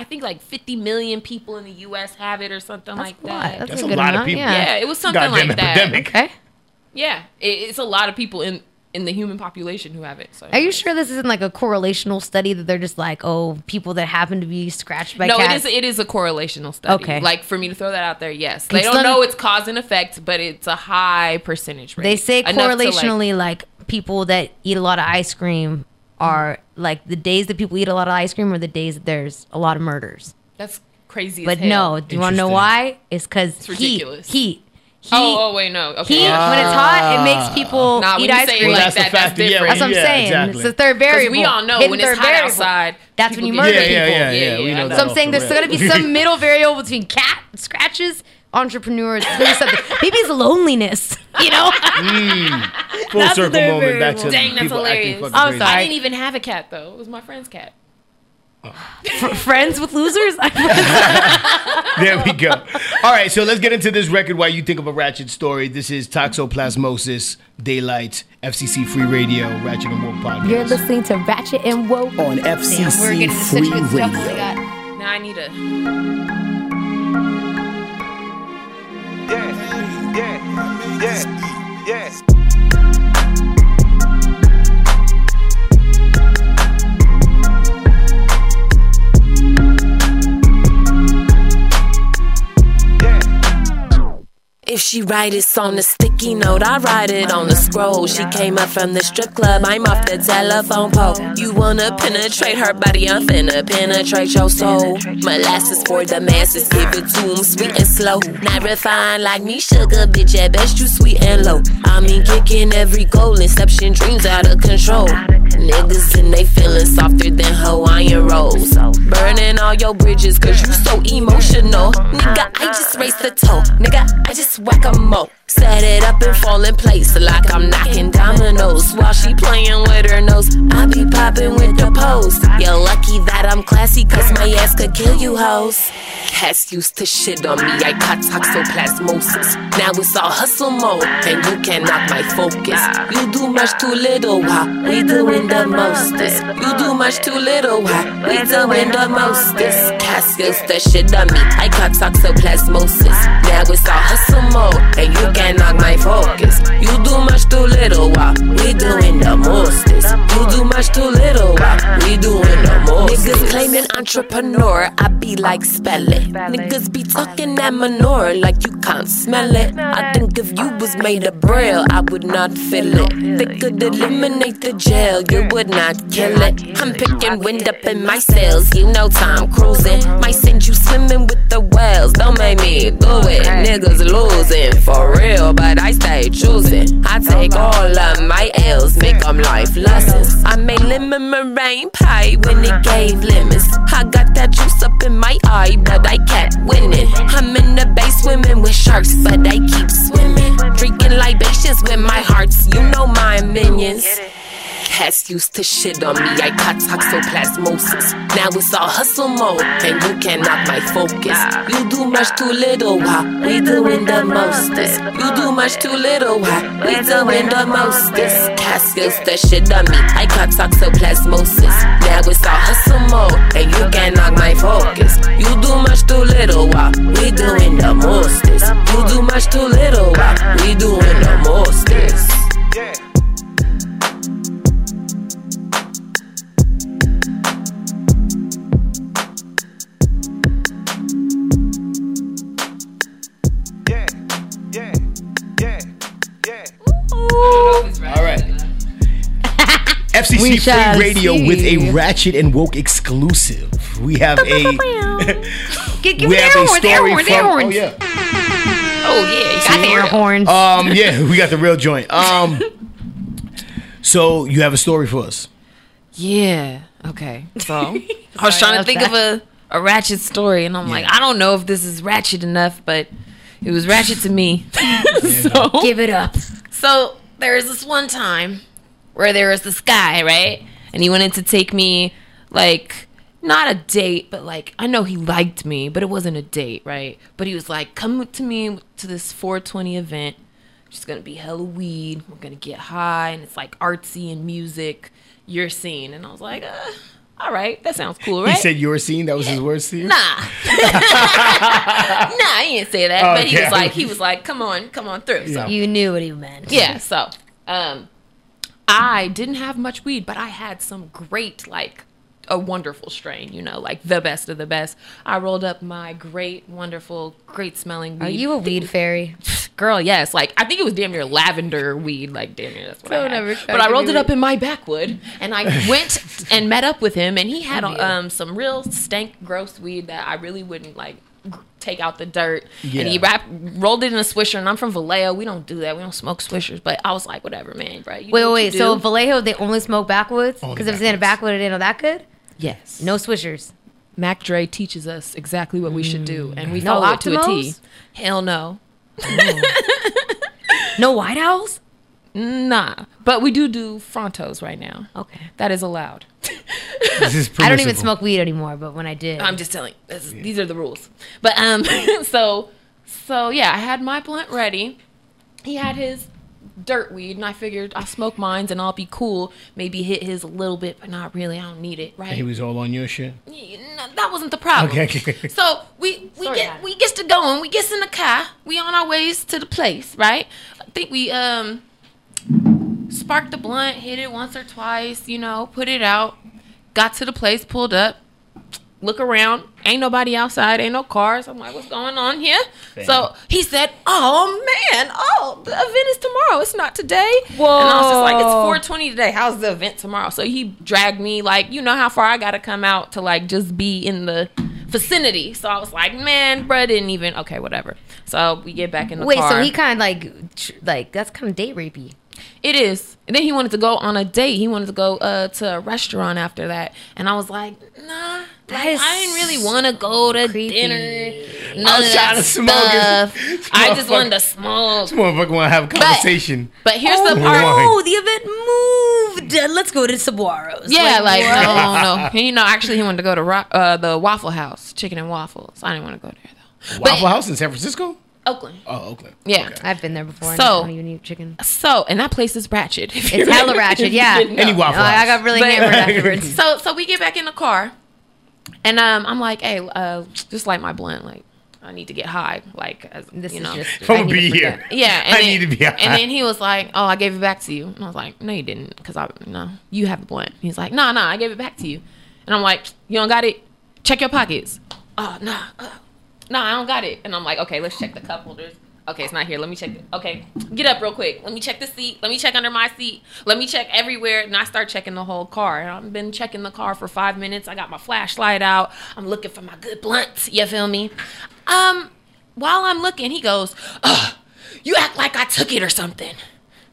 Speaker 21: Hun- I think like 50 million people in the U.S. have it or something like
Speaker 4: a lot.
Speaker 21: that.
Speaker 4: That's
Speaker 2: That's
Speaker 4: a
Speaker 2: a
Speaker 4: good
Speaker 2: lot of people.
Speaker 4: yeah.
Speaker 21: yeah, it was something
Speaker 2: Goddamn
Speaker 21: like that.
Speaker 2: epidemic.
Speaker 4: Okay.
Speaker 21: Yeah, it, it's a lot of people in in the human population who have it. So
Speaker 4: Are you sure this isn't like a correlational study that they're just like, oh, people that happen to be scratched by
Speaker 21: no,
Speaker 4: cats?
Speaker 21: No, it is. It is a correlational study.
Speaker 4: Okay.
Speaker 21: like for me to throw that out there, yes, they don't know it's cause and effect, but it's a high percentage rate.
Speaker 4: They say
Speaker 21: Enough to, like-
Speaker 4: correlationally, like, people that eat a lot of ice cream are like the days that people eat a lot of ice cream or the days that there's a lot of murders.
Speaker 21: That's crazy.
Speaker 4: But
Speaker 21: as hell.
Speaker 4: no, do you want to know why? It's because
Speaker 21: It's
Speaker 4: heat.
Speaker 21: ridiculous.
Speaker 4: Heat. Oh, heat.
Speaker 21: Oh, oh wait, no. Okay.
Speaker 4: Heat. when it's hot, it makes ah. people
Speaker 21: Nah,
Speaker 4: eat ice
Speaker 21: say it
Speaker 4: cream.
Speaker 21: like
Speaker 2: that's a
Speaker 21: that, that's
Speaker 2: factor, yeah,
Speaker 21: different.
Speaker 4: That's what I'm
Speaker 2: Yeah,
Speaker 4: saying.
Speaker 2: exactly.
Speaker 4: It's the third variable.
Speaker 21: we all know
Speaker 4: Hidden
Speaker 21: when it's hot
Speaker 4: variable.
Speaker 21: outside,
Speaker 4: That's when you murder
Speaker 2: Yeah, yeah,
Speaker 4: people.
Speaker 2: yeah, yeah.
Speaker 21: Yeah,
Speaker 2: we know
Speaker 21: I
Speaker 2: that
Speaker 4: So I'm saying
Speaker 2: for
Speaker 4: there's going to be some <laughs> middle variable between cat scratches entrepreneurs. Maybe, something, <laughs> maybe it's loneliness. <laughs> You know.
Speaker 2: Mm, <laughs> full
Speaker 4: That's
Speaker 2: circle moment
Speaker 4: very
Speaker 2: back to.
Speaker 21: Dang, that's
Speaker 2: people
Speaker 21: hilarious. I'm sorry. I didn't even have a cat though. It was my friend's cat. Oh.
Speaker 4: F- friends with losers.
Speaker 2: There we go. All right, so let's get into this record. Why you think of a ratchet story? This is Toxoplasmosis, Daylite, FCC Free Radio, Ratchet and Woke podcast.
Speaker 3: You're listening to Ratchet and Woke
Speaker 2: on
Speaker 3: FCC
Speaker 21: We're
Speaker 2: Free. Radio.
Speaker 21: Now I need a.
Speaker 22: yeah, yeah, yeah.
Speaker 23: If she write it on a sticky note, I write it on a scroll. She came up from the strip club, I'm off the telephone pole. You wanna penetrate her body, I'm finna penetrate your soul. Molasses for the masses, give it to 'em sweet and slow. Not refined like me, sugar, bitch, at best you sweet and low. I mean, kicking every goal, inception dreams out of control. Niggas and they feeling softer than Hawaiian rolls. Burning all your bridges, cause you so emotional. Nigga, I just raised the toe. Nigga, I just whack a mo. Set it up and fall in place like I'm knocking dominoes while she playing with her nose. I be popping with the pose. You're lucky that I'm classy, cause my ass could kill you hoes. Cats used to shit on me, I caught toxoplasmosis. Now it's all hustle mode, and you can knock my focus. You do much too little while we doing the mostest. You do much too little why? we doing the mostest. Cats used to shit on me, I caught toxoplasmosis. Now it's all hustle mode, and you can knock my focus. You do much too little why? we doing the mostest. You do much too little why? we doing the mostest. Niggas claiming entrepreneur, I be like spell it. Niggas be talking that manure like you can't smell it. I think if you was made of braille, I would not feel it. They could eliminate the jail, you would not kill it. I'm picking wind up in my sails, you know time cruising. Might send you swimming with the whales, don't make me do it. Niggas losing for real, but I stay choosing. I take all of my L's, make them life lessons. I made lemon meringue pie when it gave lemons. I got that juice up in my eye, but I kept winning. I'm in the bay swimming with sharks, but I keep swimming. Drinking libations with my hearts, you know my minions. Cats used to shit on me, I caught toxoplasmosis. Now it's all hustle mode, and you can knock my focus. You do much too little why we doing the mostest. You do much too little why we doing the mostest. Cats used to shit on me, I caught toxoplasmosis. Now it's all hustle mode, and you can knock my focus. You do much too little why we doing the mostest. You do much too little why we doing the mostest.
Speaker 2: All FCC
Speaker 4: We
Speaker 2: Free Radio
Speaker 4: see.
Speaker 2: with a Ratchet and Woke exclusive. We have a <laughs>
Speaker 4: Give, give
Speaker 2: we
Speaker 4: me
Speaker 2: have
Speaker 4: air
Speaker 2: a
Speaker 4: horns, air
Speaker 2: story
Speaker 4: horns,
Speaker 2: from
Speaker 4: air horns.
Speaker 2: oh yeah
Speaker 4: Oh yeah, you got the air horns.
Speaker 2: um <laughs> yeah we got the real joint um so you have a story for us
Speaker 21: Yeah. Okay. So <laughs> I was trying to think of a, a ratchet story, and I'm like, I don't know if this is ratchet enough, but it was ratchet to me. so
Speaker 4: Give it up.
Speaker 21: So there was this one time where there was this guy, right? And he wanted to take me like not a date, but like I know he liked me, but it wasn't a date, right? But he was like, "Come to me to this 420 event. It's gonna be hella weed. We're gonna get high, and it's like artsy and music. Your scene." And I was like, uh, "All right, that sounds cool, right?"
Speaker 2: he said your scene that was his worst scene
Speaker 21: Nah. <laughs> nah, he didn't say that. Oh, But he
Speaker 2: Okay.
Speaker 21: was like, he was like, come on, come on through. So
Speaker 4: You knew what he meant.
Speaker 21: yeah, so um I didn't have much weed, but I had some great like a wonderful strain, you know, like the best of the best. I rolled up my great, wonderful, great smelling weed.
Speaker 4: Are you a weed fairy? <laughs>
Speaker 21: Girl, yes. Like I think it was damn near lavender weed, like damn near that's what
Speaker 4: Don't
Speaker 21: I had. But I rolled it up in my backwood and I <laughs> went and met up with him and he had um some real stank gross weed that I really wouldn't like take out the dirt
Speaker 2: Yeah.
Speaker 21: and he wrapped rolled it in a swisher and I'm from Vallejo we don't do that we don't smoke swishers but I was like whatever man bro you
Speaker 4: Wait,
Speaker 21: do
Speaker 4: wait. So. Vallejo, they only smoke backwoods because if it's in a backwood, it ain't all that good.
Speaker 21: yes
Speaker 4: No swishers.
Speaker 21: Mac Dre teaches us exactly what we should do, and we
Speaker 4: No
Speaker 21: follow it to a T.
Speaker 4: Optimos?
Speaker 21: Hell no. <laughs>
Speaker 4: no White Owls?
Speaker 21: Nah, but we do do Frontos right now.
Speaker 4: Okay,
Speaker 21: that is allowed.
Speaker 2: This <laughs> is
Speaker 4: I don't even smoke weed anymore, but when I did,
Speaker 21: I'm just telling. This is, These are the rules. But um, <laughs> so so yeah, I had my blunt ready. He had his dirt weed, and I figured I'll smoke mines and I'll be cool. Maybe hit his a little bit, but not really. I don't need it, right?
Speaker 2: And he was all on your shit.
Speaker 21: No, that wasn't the problem.
Speaker 2: Okay, okay. <laughs>
Speaker 21: So we we get we gets to going. We gets in the car. We on our ways to the place, right? I think we um sparked the blunt, hit it once or twice, you know, put it out. Got to the place, pulled up, look around. Ain't nobody outside. Ain't no cars. I'm like, what's going on here?
Speaker 24: Damn.
Speaker 21: So he said, "Oh man, oh the event is tomorrow. It's not today." And I was just like, "It's 4:20 today. How's the event tomorrow?" So he dragged me like, you know how far I got to come out to like just be in the vicinity. So I was like, "Man, bruh, didn't even okay, whatever." So we get back in the car.
Speaker 4: Wait,
Speaker 21: car.
Speaker 4: so he kind of like, tr- like that's kind of date rapey.
Speaker 21: It is. And then he wanted to go on a date. He wanted to go uh, to a restaurant after that. And I was like, nah, like, I didn't really want to go to dinner. None
Speaker 2: I was
Speaker 21: of
Speaker 2: trying
Speaker 21: that
Speaker 2: to smoke
Speaker 21: stuff.
Speaker 2: This <laughs>
Speaker 21: I just wanted to smoke.
Speaker 2: This motherfucker want to have a conversation.
Speaker 21: But here's
Speaker 2: Oh,
Speaker 21: the part.
Speaker 2: Oh,
Speaker 4: the event moved. Let's go to Saguaros.
Speaker 21: Yeah, like,
Speaker 4: what?
Speaker 21: no, no. And, you know, actually, he wanted to go to uh, the Waffle House, chicken and waffles. I didn't want to go there though.
Speaker 2: Waffle House in San Francisco?
Speaker 21: Oakland.
Speaker 2: Oh, Oakland.
Speaker 21: Yeah,
Speaker 4: I've been there before.
Speaker 21: So-
Speaker 4: So, I don't eat chicken.
Speaker 21: So, and that place is ratchet. <laughs> if
Speaker 4: It's hella ratchet, <laughs> yeah.
Speaker 21: didn't know.
Speaker 4: Any Waffle I- I got really hammered <laughs> afterwards.
Speaker 21: So, so we get back in the car, and um, I'm like, hey, uh, just light my blunt, like. I need to get high, like as
Speaker 4: This
Speaker 21: you
Speaker 4: is
Speaker 21: know.
Speaker 4: just-
Speaker 2: I'ma I be here.
Speaker 21: Yeah, and
Speaker 2: I
Speaker 21: then,
Speaker 2: need to be high.
Speaker 21: And then he was like, "Oh, I gave it back to you," and I was like, "No, you didn't, because I no, you have the blunt." He's like, "No, no, I gave it back to you," and I'm like, "You don't got it? Check your pockets." Oh, no, uh, no, I don't got it. And I'm like, "Okay, let's check the cup holders." Okay, it's not here. Let me check it. Okay, get up real quick. Let me check the seat. Let me check under my seat. Let me check everywhere. And I start checking the whole car. And I've been checking the car for five minutes. I got my flashlight out. I'm looking for my good blunt. You feel me? Um, while I'm looking, he goes, "Ugh, you act like I took it or something."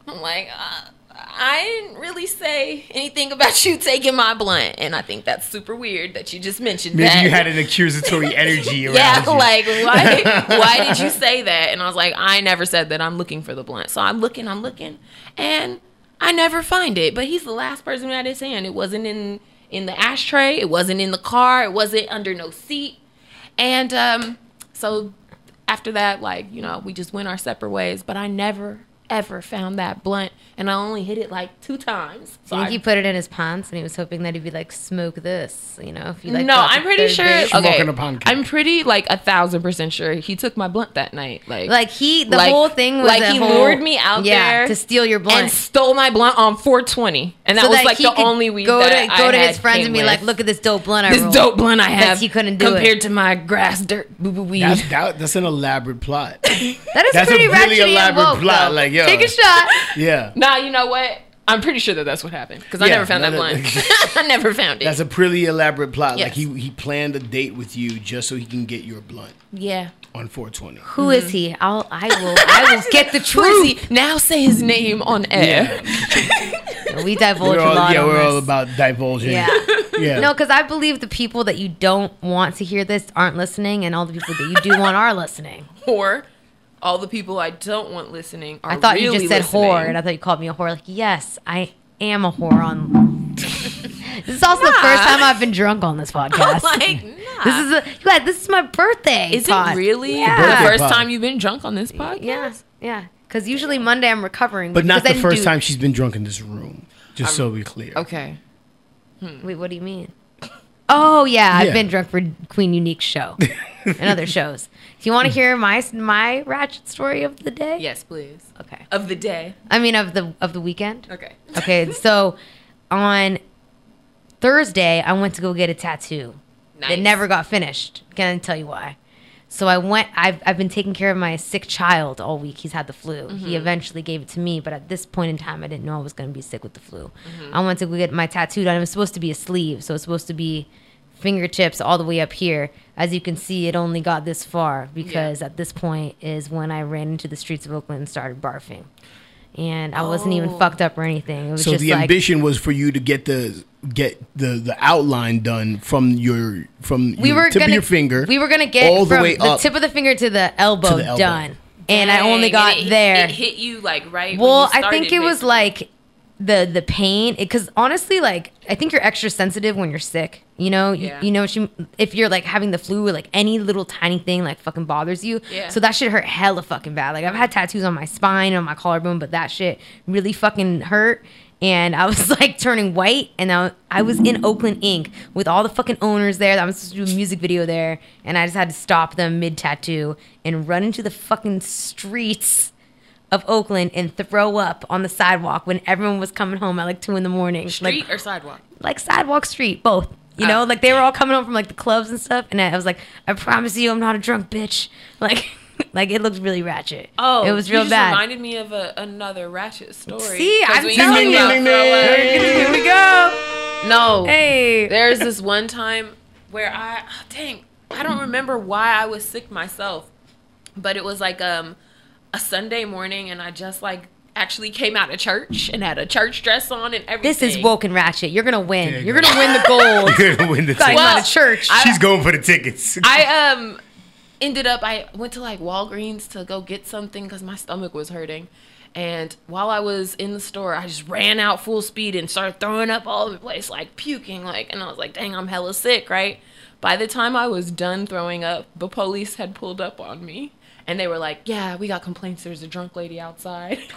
Speaker 21: I'm like, uh, I didn't really say anything about <laughs> you taking my blunt, and I think that's super weird that you just mentioned
Speaker 2: Maybe
Speaker 21: that.
Speaker 2: you had an accusatory <laughs> energy around
Speaker 21: yeah,
Speaker 2: you.
Speaker 21: like why? <laughs> why did you say that? And I was like, I never said that. I'm looking for the blunt, so I'm looking, I'm looking, and I never find it. But he's the last person who had his hand. It wasn't in in the ashtray. It wasn't in the car. It wasn't under no seat. And um, so after that, like, you know, we just went our separate ways. But I never, ever found that blunt. And I only hit it like two times.
Speaker 4: So I think he put it in his pants, and he was hoping that he'd be like, "Smoke this," you know. If you like,
Speaker 21: no, I'm pretty sure.
Speaker 4: base.
Speaker 21: Okay, I'm pretty like a thousand percent sure he took my blunt that night. Like,
Speaker 4: Like he, the
Speaker 21: like-
Speaker 4: whole thing was
Speaker 21: like he
Speaker 4: whole-
Speaker 21: lured me out
Speaker 4: yeah,
Speaker 21: there
Speaker 4: to steal your blunt.
Speaker 21: and stole my blunt on 420, and that
Speaker 4: So
Speaker 21: was
Speaker 4: that
Speaker 21: like
Speaker 4: he
Speaker 21: the
Speaker 4: could
Speaker 21: only weed
Speaker 4: go
Speaker 21: that
Speaker 4: to
Speaker 21: I
Speaker 4: go to his friends and be
Speaker 21: with.
Speaker 4: like, "Look at this dope blunt I
Speaker 21: this
Speaker 4: rolled."
Speaker 21: dope blunt I
Speaker 4: Because
Speaker 21: have
Speaker 4: He couldn't do
Speaker 21: compared
Speaker 4: it.
Speaker 21: to my grass dirt boo boo weed.
Speaker 2: That's, that, that's an elaborate plot.
Speaker 4: That is
Speaker 2: that's
Speaker 4: pretty
Speaker 2: a really elaborate plot. Like,
Speaker 4: Take a shot.
Speaker 2: Yeah.
Speaker 21: Nah, you know what? I'm pretty sure that that's what happened because I
Speaker 2: Yeah,
Speaker 21: never found that blunt. <laughs> <laughs> I never found it.
Speaker 2: That's a pretty elaborate plot. Like he he planned a date with you just so he can get your blunt
Speaker 21: yeah.
Speaker 2: on 420.
Speaker 4: Who is he? I'll, I will, I will get the <laughs> truth.
Speaker 21: Now say his name on air.
Speaker 4: We divulge
Speaker 2: We're
Speaker 4: a lot
Speaker 2: yeah, we're all about divulging.
Speaker 4: Yeah.
Speaker 2: yeah.
Speaker 4: No, because I believe the people that you don't want to hear this aren't listening, and all the people that you do want are listening.
Speaker 21: Or all the people I don't want listening are
Speaker 4: I thought you just said
Speaker 21: listening.
Speaker 4: whore, and I thought you called me a whore. Like, yes, I am a whore. On <laughs> this is also the first time I've been drunk on this <laughs> podcast.
Speaker 21: like,
Speaker 4: This is a, you guys, this is my birthday.
Speaker 21: Is
Speaker 4: pod.
Speaker 21: it really
Speaker 4: Yeah.
Speaker 21: the first
Speaker 2: pod.
Speaker 21: time you've been drunk on this podcast?
Speaker 4: Yeah, yeah. Because usually Monday I'm recovering,
Speaker 2: But not
Speaker 4: because I
Speaker 2: the first
Speaker 4: do-
Speaker 2: time she's been drunk in this room. Just so we clear.
Speaker 21: Okay. Hmm.
Speaker 4: Wait, what do you mean? Oh yeah,
Speaker 2: Yeah.
Speaker 4: I've been drunk for Queen Unique's show <laughs> and other shows. Do you want to hear my my ratchet story of the day?
Speaker 21: Yes, please.
Speaker 4: Okay.
Speaker 21: Of the day.
Speaker 4: I mean of the of the weekend.
Speaker 21: Okay.
Speaker 4: Okay, <laughs> so on Thursday I went to go get a tattoo. It
Speaker 21: Nice.
Speaker 4: never got finished. Can I tell you why? So I went. I've I've been taking care of my sick child all week. He's had the flu. He
Speaker 21: Mhm.
Speaker 4: eventually gave it to me, but at this point in time, I didn't know I was going to be sick with the flu.
Speaker 21: Mhm.
Speaker 4: I went to go get my tattoo done. It was supposed to be a sleeve, so it's supposed to be fingertips all the way up here. As you can see, it only got this far because at this point is when I ran into the streets of Oakland and started barfing. and I wasn't even oh. fucked up or anything. It was
Speaker 2: So
Speaker 4: just
Speaker 2: the
Speaker 4: like
Speaker 2: ambition was for you to get the get the the outline done from your from
Speaker 4: we
Speaker 2: your
Speaker 4: were
Speaker 2: tip
Speaker 4: gonna
Speaker 2: of your finger.
Speaker 4: We were gonna get
Speaker 2: all the
Speaker 4: from
Speaker 2: way
Speaker 4: the
Speaker 2: up.
Speaker 4: tip of the finger to the elbow,
Speaker 2: the elbow.
Speaker 4: done, and I only got
Speaker 21: and it,
Speaker 4: there.
Speaker 21: It hit you like right. when
Speaker 4: well,
Speaker 21: you
Speaker 4: I think
Speaker 21: started,
Speaker 4: it was like the the pain because honestly, like I think you're extra sensitive when you're sick. You know, You-
Speaker 21: Yeah.
Speaker 4: you, know, she, if you're like having the flu or like any little tiny thing like fucking bothers you.
Speaker 21: Yeah.
Speaker 4: So that shit hurt hella fucking bad. Like I've had tattoos on my spine and on my collarbone, but that shit really fucking hurt. And I was <laughs> like turning white, and I, I was in Oakland Inc. with all the fucking owners there. I was supposed to do a music video there, and I just had to stop them mid tattoo and run into the fucking streets of Oakland and throw up on the sidewalk when everyone was coming home at like two in the morning.
Speaker 21: street
Speaker 4: like,
Speaker 21: or sidewalk.
Speaker 4: like sidewalk street, both. You know, like they were all coming home from like the clubs and stuff, and I was like, I promise you, I'm not a drunk bitch. <laughs> Like, like it looked really ratchet.
Speaker 21: Oh,
Speaker 4: it was real
Speaker 21: just
Speaker 4: bad.
Speaker 21: Reminded me of a, another ratchet story.
Speaker 4: See, I'm telling you.
Speaker 21: up.
Speaker 4: Here we go. <laughs>
Speaker 21: No.
Speaker 4: Hey.
Speaker 21: There's this one time where I oh, dang, I don't remember why I was sick myself. But it was like um a Sunday morning and I just like actually came out of church and had a church dress on and everything.
Speaker 4: This is woke and ratchet. You're gonna win.
Speaker 2: There you
Speaker 4: You're
Speaker 2: go.
Speaker 4: gonna win the gold. <laughs>
Speaker 2: You're gonna win the
Speaker 4: Talking
Speaker 2: ticket.
Speaker 4: about a church.
Speaker 2: She's going for the tickets.
Speaker 21: I <laughs> um ended up I went to like Walgreens to go get something because my stomach was hurting. And while I was in the store, I just ran out full speed and started throwing up all over the place, like puking, like and I was like, dang, I'm hella sick, right? By the time I was done throwing up, the police had pulled up on me. And they were like, Yeah, we got complaints there's a drunk lady outside. <laughs>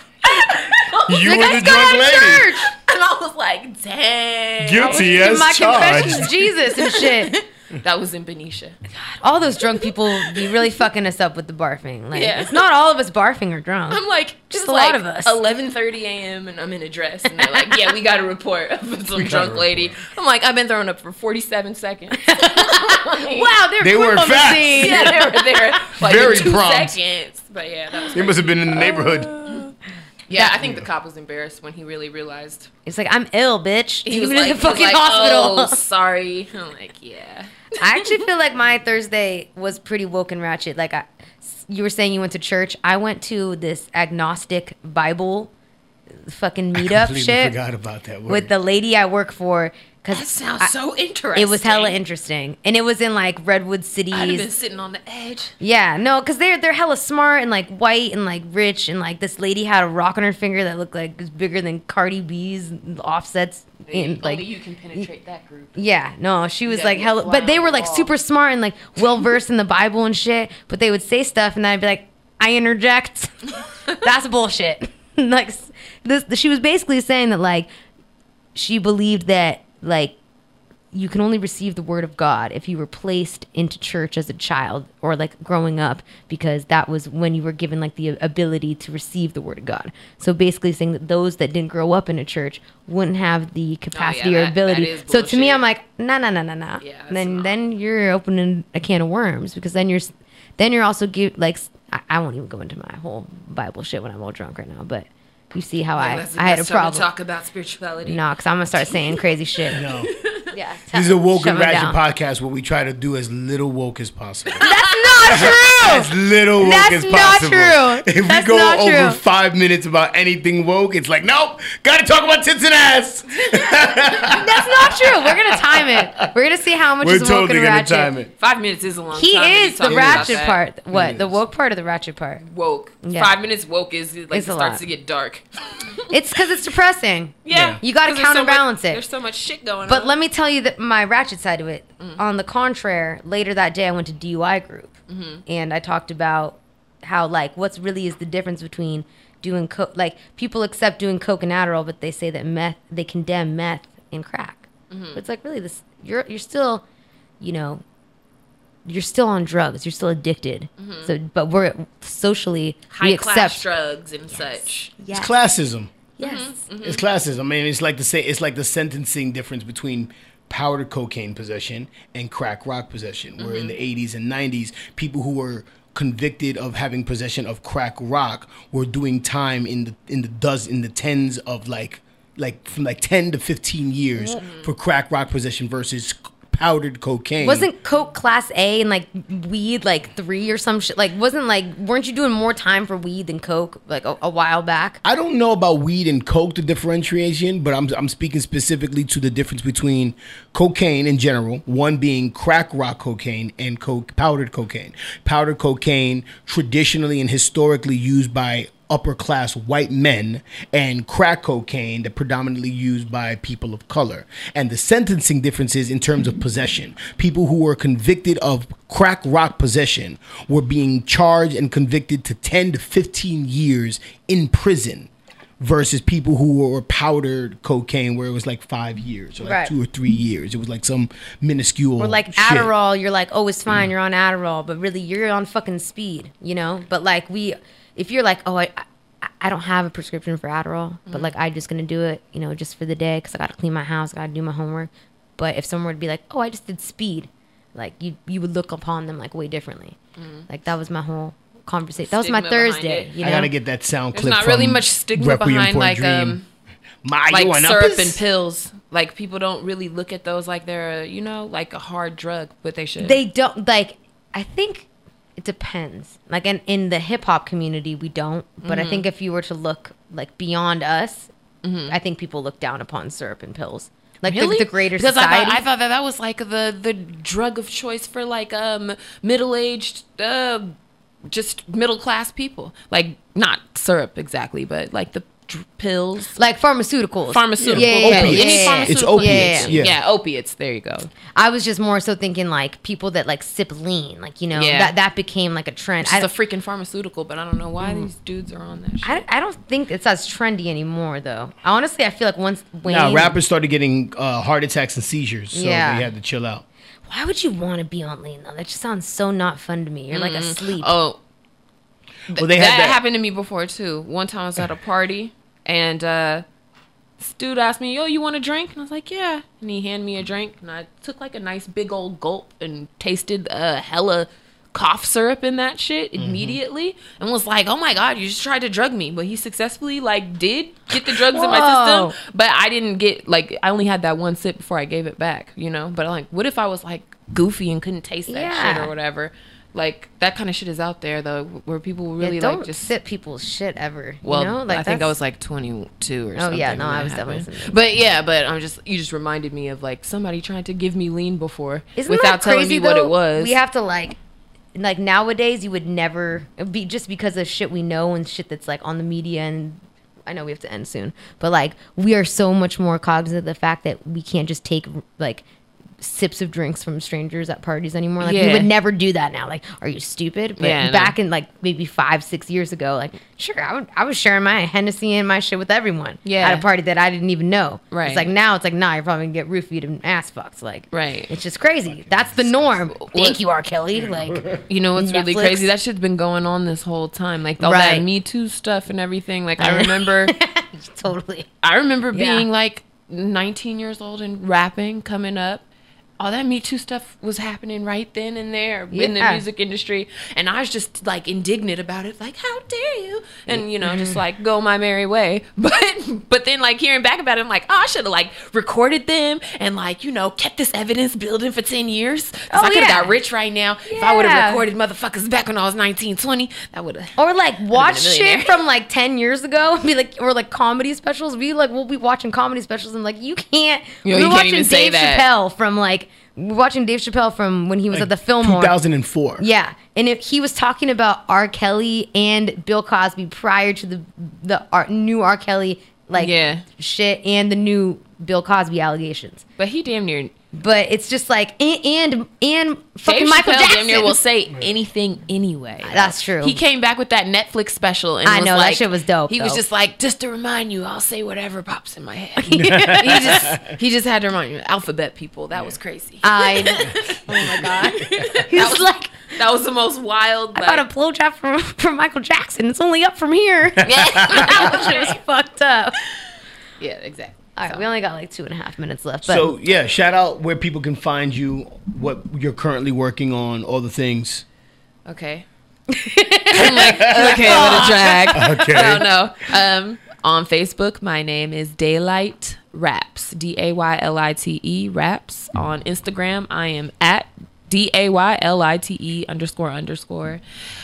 Speaker 2: You
Speaker 21: Like,
Speaker 2: were
Speaker 21: I
Speaker 2: the drunk lady.
Speaker 21: church. And I was like, dang.
Speaker 2: Guilty
Speaker 21: I was
Speaker 2: as
Speaker 21: in my
Speaker 2: charged.
Speaker 21: confession to
Speaker 4: Jesus and shit. <laughs>
Speaker 21: That was in Benicia.
Speaker 4: all those drunk people be really fucking us up with the barfing. Like,
Speaker 21: Yeah.
Speaker 4: it's not all of us barfing or drunk.
Speaker 21: I'm like,
Speaker 4: Just
Speaker 21: just
Speaker 4: a
Speaker 21: like
Speaker 4: lot of us.
Speaker 21: 11:30 a.m. and I'm in a dress, and they're like, "Yeah, we got a report of some <laughs> drunk lady." I'm like, "I've been throwing up for 47 seconds." <laughs>
Speaker 4: wow, they're
Speaker 2: They were
Speaker 4: on the
Speaker 21: yeah, they were there <laughs> like
Speaker 2: Very
Speaker 21: in two
Speaker 2: prompt.
Speaker 21: seconds. But yeah, that was.
Speaker 2: They must have been in the neighborhood.
Speaker 21: Yeah, I think the cop was embarrassed when he really realized.
Speaker 4: It's like I'm ill, bitch.
Speaker 21: He was
Speaker 4: Even
Speaker 21: like,
Speaker 4: in the
Speaker 21: he was
Speaker 4: fucking
Speaker 21: like, oh,
Speaker 4: hospital.
Speaker 21: Oh, sorry. I'm like, yeah.
Speaker 4: I actually feel like my Thursday was pretty woke and ratchet. Like I, you were saying, you went to church. I went to this agnostic Bible fucking meetup shit
Speaker 2: forgot about that word.
Speaker 4: with the lady I work for. Cause
Speaker 21: That sounds
Speaker 4: I-
Speaker 21: so interesting.
Speaker 4: It was hella interesting, and it was in like Redwood City.
Speaker 21: I'd have been sitting on the edge.
Speaker 4: Yeah, no, because they're they're hella smart and like white and like rich and like this lady had a rock on her finger that looked like it was bigger than Cardi B's offsets and like
Speaker 21: Only you can penetrate that group.
Speaker 4: yeah, no, she was like hella, but they were like
Speaker 21: wall.
Speaker 4: super smart and like well versed in the Bible and shit. But they would say stuff and I'd be like, I interject. <laughs> That's bullshit. <laughs> like this, she was basically saying that like she believed that like you can only receive the word of God if you were placed into church as a child or like growing up because that was when you were given like the ability to receive the word of God. So basically saying that those that didn't grow up in a church wouldn't have the oh, capacity or
Speaker 21: that- that
Speaker 4: ability.
Speaker 21: is
Speaker 4: so to me. I'm like, nah nah nah nah nah.
Speaker 21: Yeah,
Speaker 4: then then you're opening a can of worms because then you're then you're also give like I won't even go into my whole Bible shit when I'm all drunk right now, but you see how I
Speaker 21: That's
Speaker 4: I had a
Speaker 21: best time to
Speaker 4: problem.
Speaker 21: Talk about spirituality.
Speaker 4: No, because I'm gonna start saying crazy shit. <laughs>
Speaker 2: No. <laughs>
Speaker 4: Yeah.
Speaker 2: This is a woke and
Speaker 4: me
Speaker 2: ratchet podcast where we try to do as little woke as possible. <laughs>
Speaker 4: That's not true.
Speaker 2: as little woke
Speaker 4: That's
Speaker 2: as
Speaker 4: not
Speaker 2: possible.
Speaker 4: true.
Speaker 2: If
Speaker 4: That's
Speaker 2: we go
Speaker 4: not
Speaker 2: over
Speaker 4: true.
Speaker 2: five minutes about anything woke, it's like, nope, gotta talk about tits and ass. <laughs>
Speaker 4: That's not true. We're gonna time it. We're gonna see how much
Speaker 2: We're
Speaker 4: is woke
Speaker 2: totally
Speaker 4: and
Speaker 2: gonna
Speaker 4: ratchet.
Speaker 2: time it.
Speaker 21: Five minutes is a long
Speaker 4: He
Speaker 21: time. to be
Speaker 4: is the
Speaker 21: talking about
Speaker 4: ratchet
Speaker 21: that.
Speaker 4: part. What? The woke part or the ratchet part?
Speaker 21: Woke.
Speaker 4: Yeah.
Speaker 21: Five minutes woke is like
Speaker 4: It's
Speaker 21: it
Speaker 4: a
Speaker 21: starts
Speaker 4: lot.
Speaker 21: to get dark. <laughs>
Speaker 4: It's because it's depressing.
Speaker 21: Yeah.
Speaker 4: You got to
Speaker 21: 'Cause there's so much-
Speaker 4: counterbalance it.
Speaker 21: There's so much shit going on.
Speaker 4: But let me tell you that my ratchet side of it. Mm. On the contrary, later that day I went to DUI group
Speaker 21: Mhm.
Speaker 4: and I talked about how like what's really is the difference between doing coke like people accept doing coke and Adderall, but they say that meth they condemn meth and crack.
Speaker 21: Mhm.
Speaker 4: But it's like really this you're you're still, you know, you're still on drugs. You're still addicted.
Speaker 21: Mhm.
Speaker 4: So, but we're socially we
Speaker 21: High
Speaker 4: accept
Speaker 21: drugs and such.
Speaker 4: Yes.
Speaker 2: It's classism.
Speaker 4: Yes.
Speaker 21: Mm-hmm.
Speaker 2: It's classism. I mean, it's like the say. It's like the sentencing difference between powder cocaine possession and crack rock possession. Where in the '80s and '90s, people who were convicted of having possession of crack rock were doing time in the in the does in the tens of like like from like 10 to 15 years
Speaker 21: Mhm.
Speaker 2: for crack rock possession versus powdered cocaine.
Speaker 4: Wasn't coke class A and like weed like three or some shit? Like, wasn't like, weren't you doing more time for weed than coke like a, a while back?
Speaker 2: I don't know about weed and coke, the differentiation, but I'm, I'm speaking specifically to the difference between cocaine in general, one being crack rock cocaine and coke, powdered cocaine. Powdered cocaine, traditionally and historically used by upper class white men, and crack cocaine, that predominantly used by people of color. And the sentencing differences in terms of possession. People who were convicted of crack rock possession were being charged and convicted to 10 to 15 years in prison versus people who were powdered cocaine where it was like five years or like
Speaker 4: Right.
Speaker 2: two or three years. It was like some minuscule
Speaker 4: Or like
Speaker 2: shit.
Speaker 4: Adderall, you're like, oh, it's fine, you're on Adderall, but really you're on fucking speed, you know? But like we, if you're like, oh, I, I, I don't have a prescription for Adderall, but
Speaker 21: Mhm.
Speaker 4: like I'm just gonna do it, you know, just for the day because I gotta clean my house, I gotta do my homework. But if someone would be like, oh, I just did speed, like you, you would look upon them like way differently.
Speaker 21: Mhm.
Speaker 4: Like that was my whole conversation. That was my Thursday.
Speaker 21: it.
Speaker 4: You
Speaker 2: I gotta get that sound
Speaker 21: There's
Speaker 2: clip.
Speaker 21: not really
Speaker 2: from
Speaker 21: much stigma
Speaker 2: Requiem
Speaker 21: behind like
Speaker 2: Dream.
Speaker 21: um
Speaker 2: My,
Speaker 21: like
Speaker 2: want
Speaker 21: syrup
Speaker 2: uppers?
Speaker 21: and pills. Like people don't really look at those like they're you know like a hard drug, but they should.
Speaker 4: They don't like. I think it depends. Like in in the hip hop community, we don't. But I
Speaker 21: Mhm.
Speaker 4: think if you were to look like beyond us,
Speaker 21: Mhm.
Speaker 4: I think people look down upon syrup and pills. Like
Speaker 21: really?
Speaker 4: the, the greater
Speaker 21: because I thought, I thought that that was like the the drug of choice for like um middle aged uh just middle class people. Like not syrup exactly, but like the pills,
Speaker 4: like pharmaceuticals.
Speaker 21: pharmaceutical,
Speaker 4: Yeah, yeah, yeah,
Speaker 21: any
Speaker 4: yeah, yeah.
Speaker 21: pharmaceutical.
Speaker 4: opiates,
Speaker 21: Yeah,
Speaker 4: yeah.
Speaker 21: opiates. There you go.
Speaker 4: I was just more so thinking like people that like sip lean, like you know
Speaker 21: Yeah.
Speaker 4: that that became like a trend.
Speaker 21: It's a freaking pharmaceutical, but I don't know why
Speaker 4: Mm.
Speaker 21: these dudes are on that shit.
Speaker 4: I, I don't think it's as trendy anymore though. Honestly, I feel like once Wayne,
Speaker 2: Now rappers started getting uh, heart attacks and seizures, so
Speaker 4: Yeah.
Speaker 2: they had to chill out.
Speaker 4: why would you want to be on lean though? That just sounds so not fun to me. You're like
Speaker 21: Mm.
Speaker 4: asleep.
Speaker 21: Oh,
Speaker 2: Well, they
Speaker 21: that,
Speaker 2: that-
Speaker 21: happened to me before too. One time I was at a party and uh, this dude asked me, "Yo, you want a drink?" And I was like, "Yeah." And he handed me a drink, and I took like a nice big old gulp and tasted uh, hella cough syrup in that shit
Speaker 2: Mm-hmm.
Speaker 21: immediately, and was like, "Oh my god, you just tried to drug me!" But he successfully like did get the drugs in my system, but I didn't get like I only had that one sip before I gave it back, you know. But I'm like, what if I was like goofy and couldn't taste that shit or whatever? Like that kind of shit is out there though, where people really
Speaker 4: yeah,
Speaker 21: like just
Speaker 4: sit people's shit ever.
Speaker 21: well,
Speaker 4: you know? like
Speaker 21: I think I was like 22 or
Speaker 4: Oh,
Speaker 21: something.
Speaker 4: Oh yeah, no, I was definitely
Speaker 21: happened. But yeah, but I'm just you just reminded me of like somebody trying to give me lean before
Speaker 4: Isn't
Speaker 21: without
Speaker 4: that
Speaker 21: telling
Speaker 4: crazy,
Speaker 21: me what it was.
Speaker 4: We have to like, like nowadays, you would never be just because of shit we know and shit that's like on the media and. I know we have to end soon, but like we are so much more cognizant of the fact that we can't just take like sips of drinks from strangers at parties anymore. Like we would never do that now. Like, are you stupid? But
Speaker 21: Yeah,
Speaker 4: back in like maybe five, six years ago, like sure, I, would, I was sharing my Hennessy and my shit with everyone.
Speaker 21: Yeah.
Speaker 4: at a party that I didn't even know.
Speaker 21: Right.
Speaker 4: It's like now it's like nah, you're probably gonna get roofied and ass fucked. Like
Speaker 21: Right.
Speaker 4: it's just crazy. That's the norm. Thank you, R. Kelly. Like <laughs>
Speaker 21: you know what's really crazy? That shit's been going on this whole time. Like all
Speaker 4: Right.
Speaker 21: that Me Too stuff and everything. Like I <laughs> remember
Speaker 4: totally.
Speaker 21: I remember
Speaker 4: Yeah.
Speaker 21: being like 19 years old and rapping, coming up. All that Me Too stuff was happening right then and there in the music industry, and I was just like indignant about it, like "How dare you!" and you know,
Speaker 4: Mm-hmm.
Speaker 21: just like go my merry way. <laughs> But but then like hearing back about it, I'm like, oh, I should have like recorded them and like you know kept this evidence building for 10 years.
Speaker 4: Oh,
Speaker 21: I could have
Speaker 4: yeah.
Speaker 21: got rich right now if I would have recorded motherfuckers back when I was 19, 20. That would have.
Speaker 4: Or like watch
Speaker 21: been a millionaire.
Speaker 4: shit from like ten years ago and be like, or like comedy specials. We like we'll be watching comedy specials and like you can't.
Speaker 21: Yo,
Speaker 4: we
Speaker 21: you can't
Speaker 4: watching
Speaker 21: even say
Speaker 4: Dave
Speaker 21: that.
Speaker 4: Chappelle from like we're watching Dave Chappelle from when he was at the Fillmore.
Speaker 2: 2004.
Speaker 4: Yeah, and it, he was talking about R. Kelly and Bill Cosby prior to the the R, new R. Kelly like
Speaker 21: Yeah.
Speaker 4: shit and the new Bill Cosby allegations.
Speaker 21: But he damn near.
Speaker 4: But it's just like and and, and fucking
Speaker 21: Dave
Speaker 4: Michael
Speaker 21: Chappelle
Speaker 4: Jackson
Speaker 21: damn near will say anything anyway.
Speaker 4: Uh, that's true.
Speaker 21: He came back with that Netflix special and
Speaker 4: I
Speaker 21: was
Speaker 4: know, that shit was dope,
Speaker 21: He was just like, just to remind you, I'll say whatever pops in my head. <laughs> he just he just had to remind you, alphabet people. That was crazy.
Speaker 4: I <laughs> oh my god. <laughs>
Speaker 21: He was like, that was the most wild.
Speaker 4: I got a blowjob from from Michael Jackson. It's only up from here.
Speaker 21: Yeah.
Speaker 4: that was fucked up.
Speaker 21: Yeah, exactly.
Speaker 4: All right, we only got like two and a half minutes left. But
Speaker 2: So yeah, shout out where people can find you, what you're currently working on, all the things.
Speaker 21: Okay. <laughs> I'm like, <laughs> okay, what a drag. <laughs>
Speaker 2: Okay.
Speaker 21: I don't know. Um, On Facebook, my name is Daylite Raps. D A Y L I T E Raps. On Instagram, I am at D A Y L I T E underscore underscore.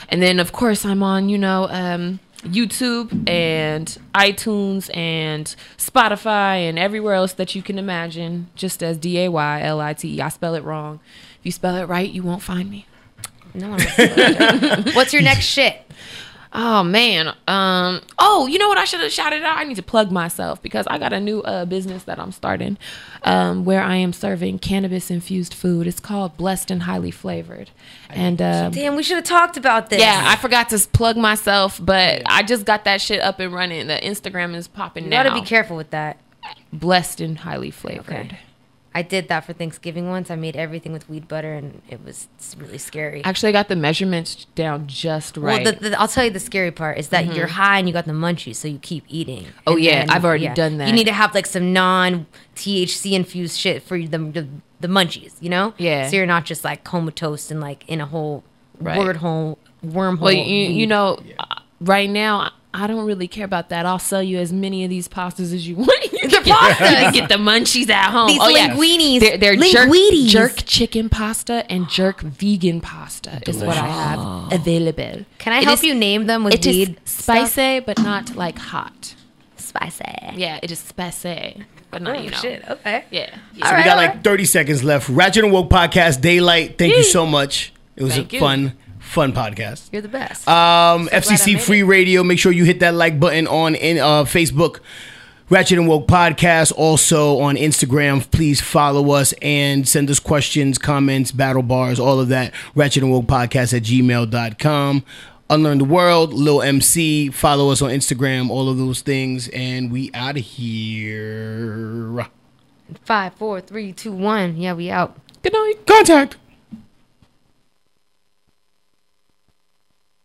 Speaker 21: And then, of course, I'm on, you know, um, YouTube and iTunes and Spotify and everywhere else that you can imagine, just as D A Y L I T E. I spell it wrong. If you spell it right, you won't find me.
Speaker 4: No one <laughs> What's your next shit?
Speaker 21: Oh man. Um. Oh, you know what? I should have shouted out. I need to plug myself because I got a new uh, business that I'm starting, um, where I am serving cannabis infused food. It's called Blessed and Highly Flavored. And um,
Speaker 4: Damn, we should have talked about this.
Speaker 21: yeah, I forgot to plug myself, but I just got that shit up and running. The Instagram is popping now.
Speaker 4: You
Speaker 21: now.
Speaker 4: gotta be careful with that.
Speaker 21: Blessed and highly flavored.
Speaker 4: I did that for Thanksgiving once. I made everything with weed butter, and it was really scary.
Speaker 21: Actually, I got the measurements down just right.
Speaker 4: Well, the, the, I'll tell you the scary part is that
Speaker 21: Mhm.
Speaker 4: you're high and you got the munchies, so you keep eating.
Speaker 21: Oh,
Speaker 4: And
Speaker 21: yeah, I've already done that.
Speaker 4: You need to have like some non THC infused shit for the, the the munchies, you know?
Speaker 21: Yeah.
Speaker 4: So you're not just like comatose and like in a whole
Speaker 21: Right.
Speaker 4: word hole wormhole.
Speaker 21: Well, you, you know, uh, right now I don't really care about that. I'll sell you as many of these pastas as you want. <laughs> the can get,
Speaker 4: pastas?
Speaker 21: you can get the munchies at home.
Speaker 4: These
Speaker 21: oh yeah,
Speaker 4: linguinis.
Speaker 21: They're, they're jerk,
Speaker 4: Linguinis.
Speaker 21: jerk chicken pasta and jerk vegan pasta is what I have
Speaker 4: Delicious.
Speaker 21: available.
Speaker 4: Can I help you name them with
Speaker 21: it is
Speaker 4: weed stuff?
Speaker 21: spicy, but not like hot.
Speaker 4: Spicy.
Speaker 21: Yeah, it is spicy, but not
Speaker 4: Oh,
Speaker 21: you know.
Speaker 4: shit, Okay.
Speaker 21: Yeah.
Speaker 2: So we got like 30 seconds left. Ratchet and Woke podcast, Daylite. Thank you so much. It was
Speaker 4: Thank
Speaker 2: a
Speaker 4: you.
Speaker 2: Fun, podcast.
Speaker 4: You're the best.
Speaker 2: Um,
Speaker 4: So
Speaker 2: FCC Free Radio. Make sure you hit that like button on in uh, Facebook. Ratchet and Woke Podcast. Also on Instagram. Please follow us and send us questions, comments, battle bars, all of that. Ratchet and Woke Podcast at gmail.com. Unlearn the World, Lil MC. Follow us on Instagram, all of those things. And we out of here.
Speaker 4: Five, four, three, two, one. Yeah, we out.
Speaker 21: Good night.
Speaker 2: Contact.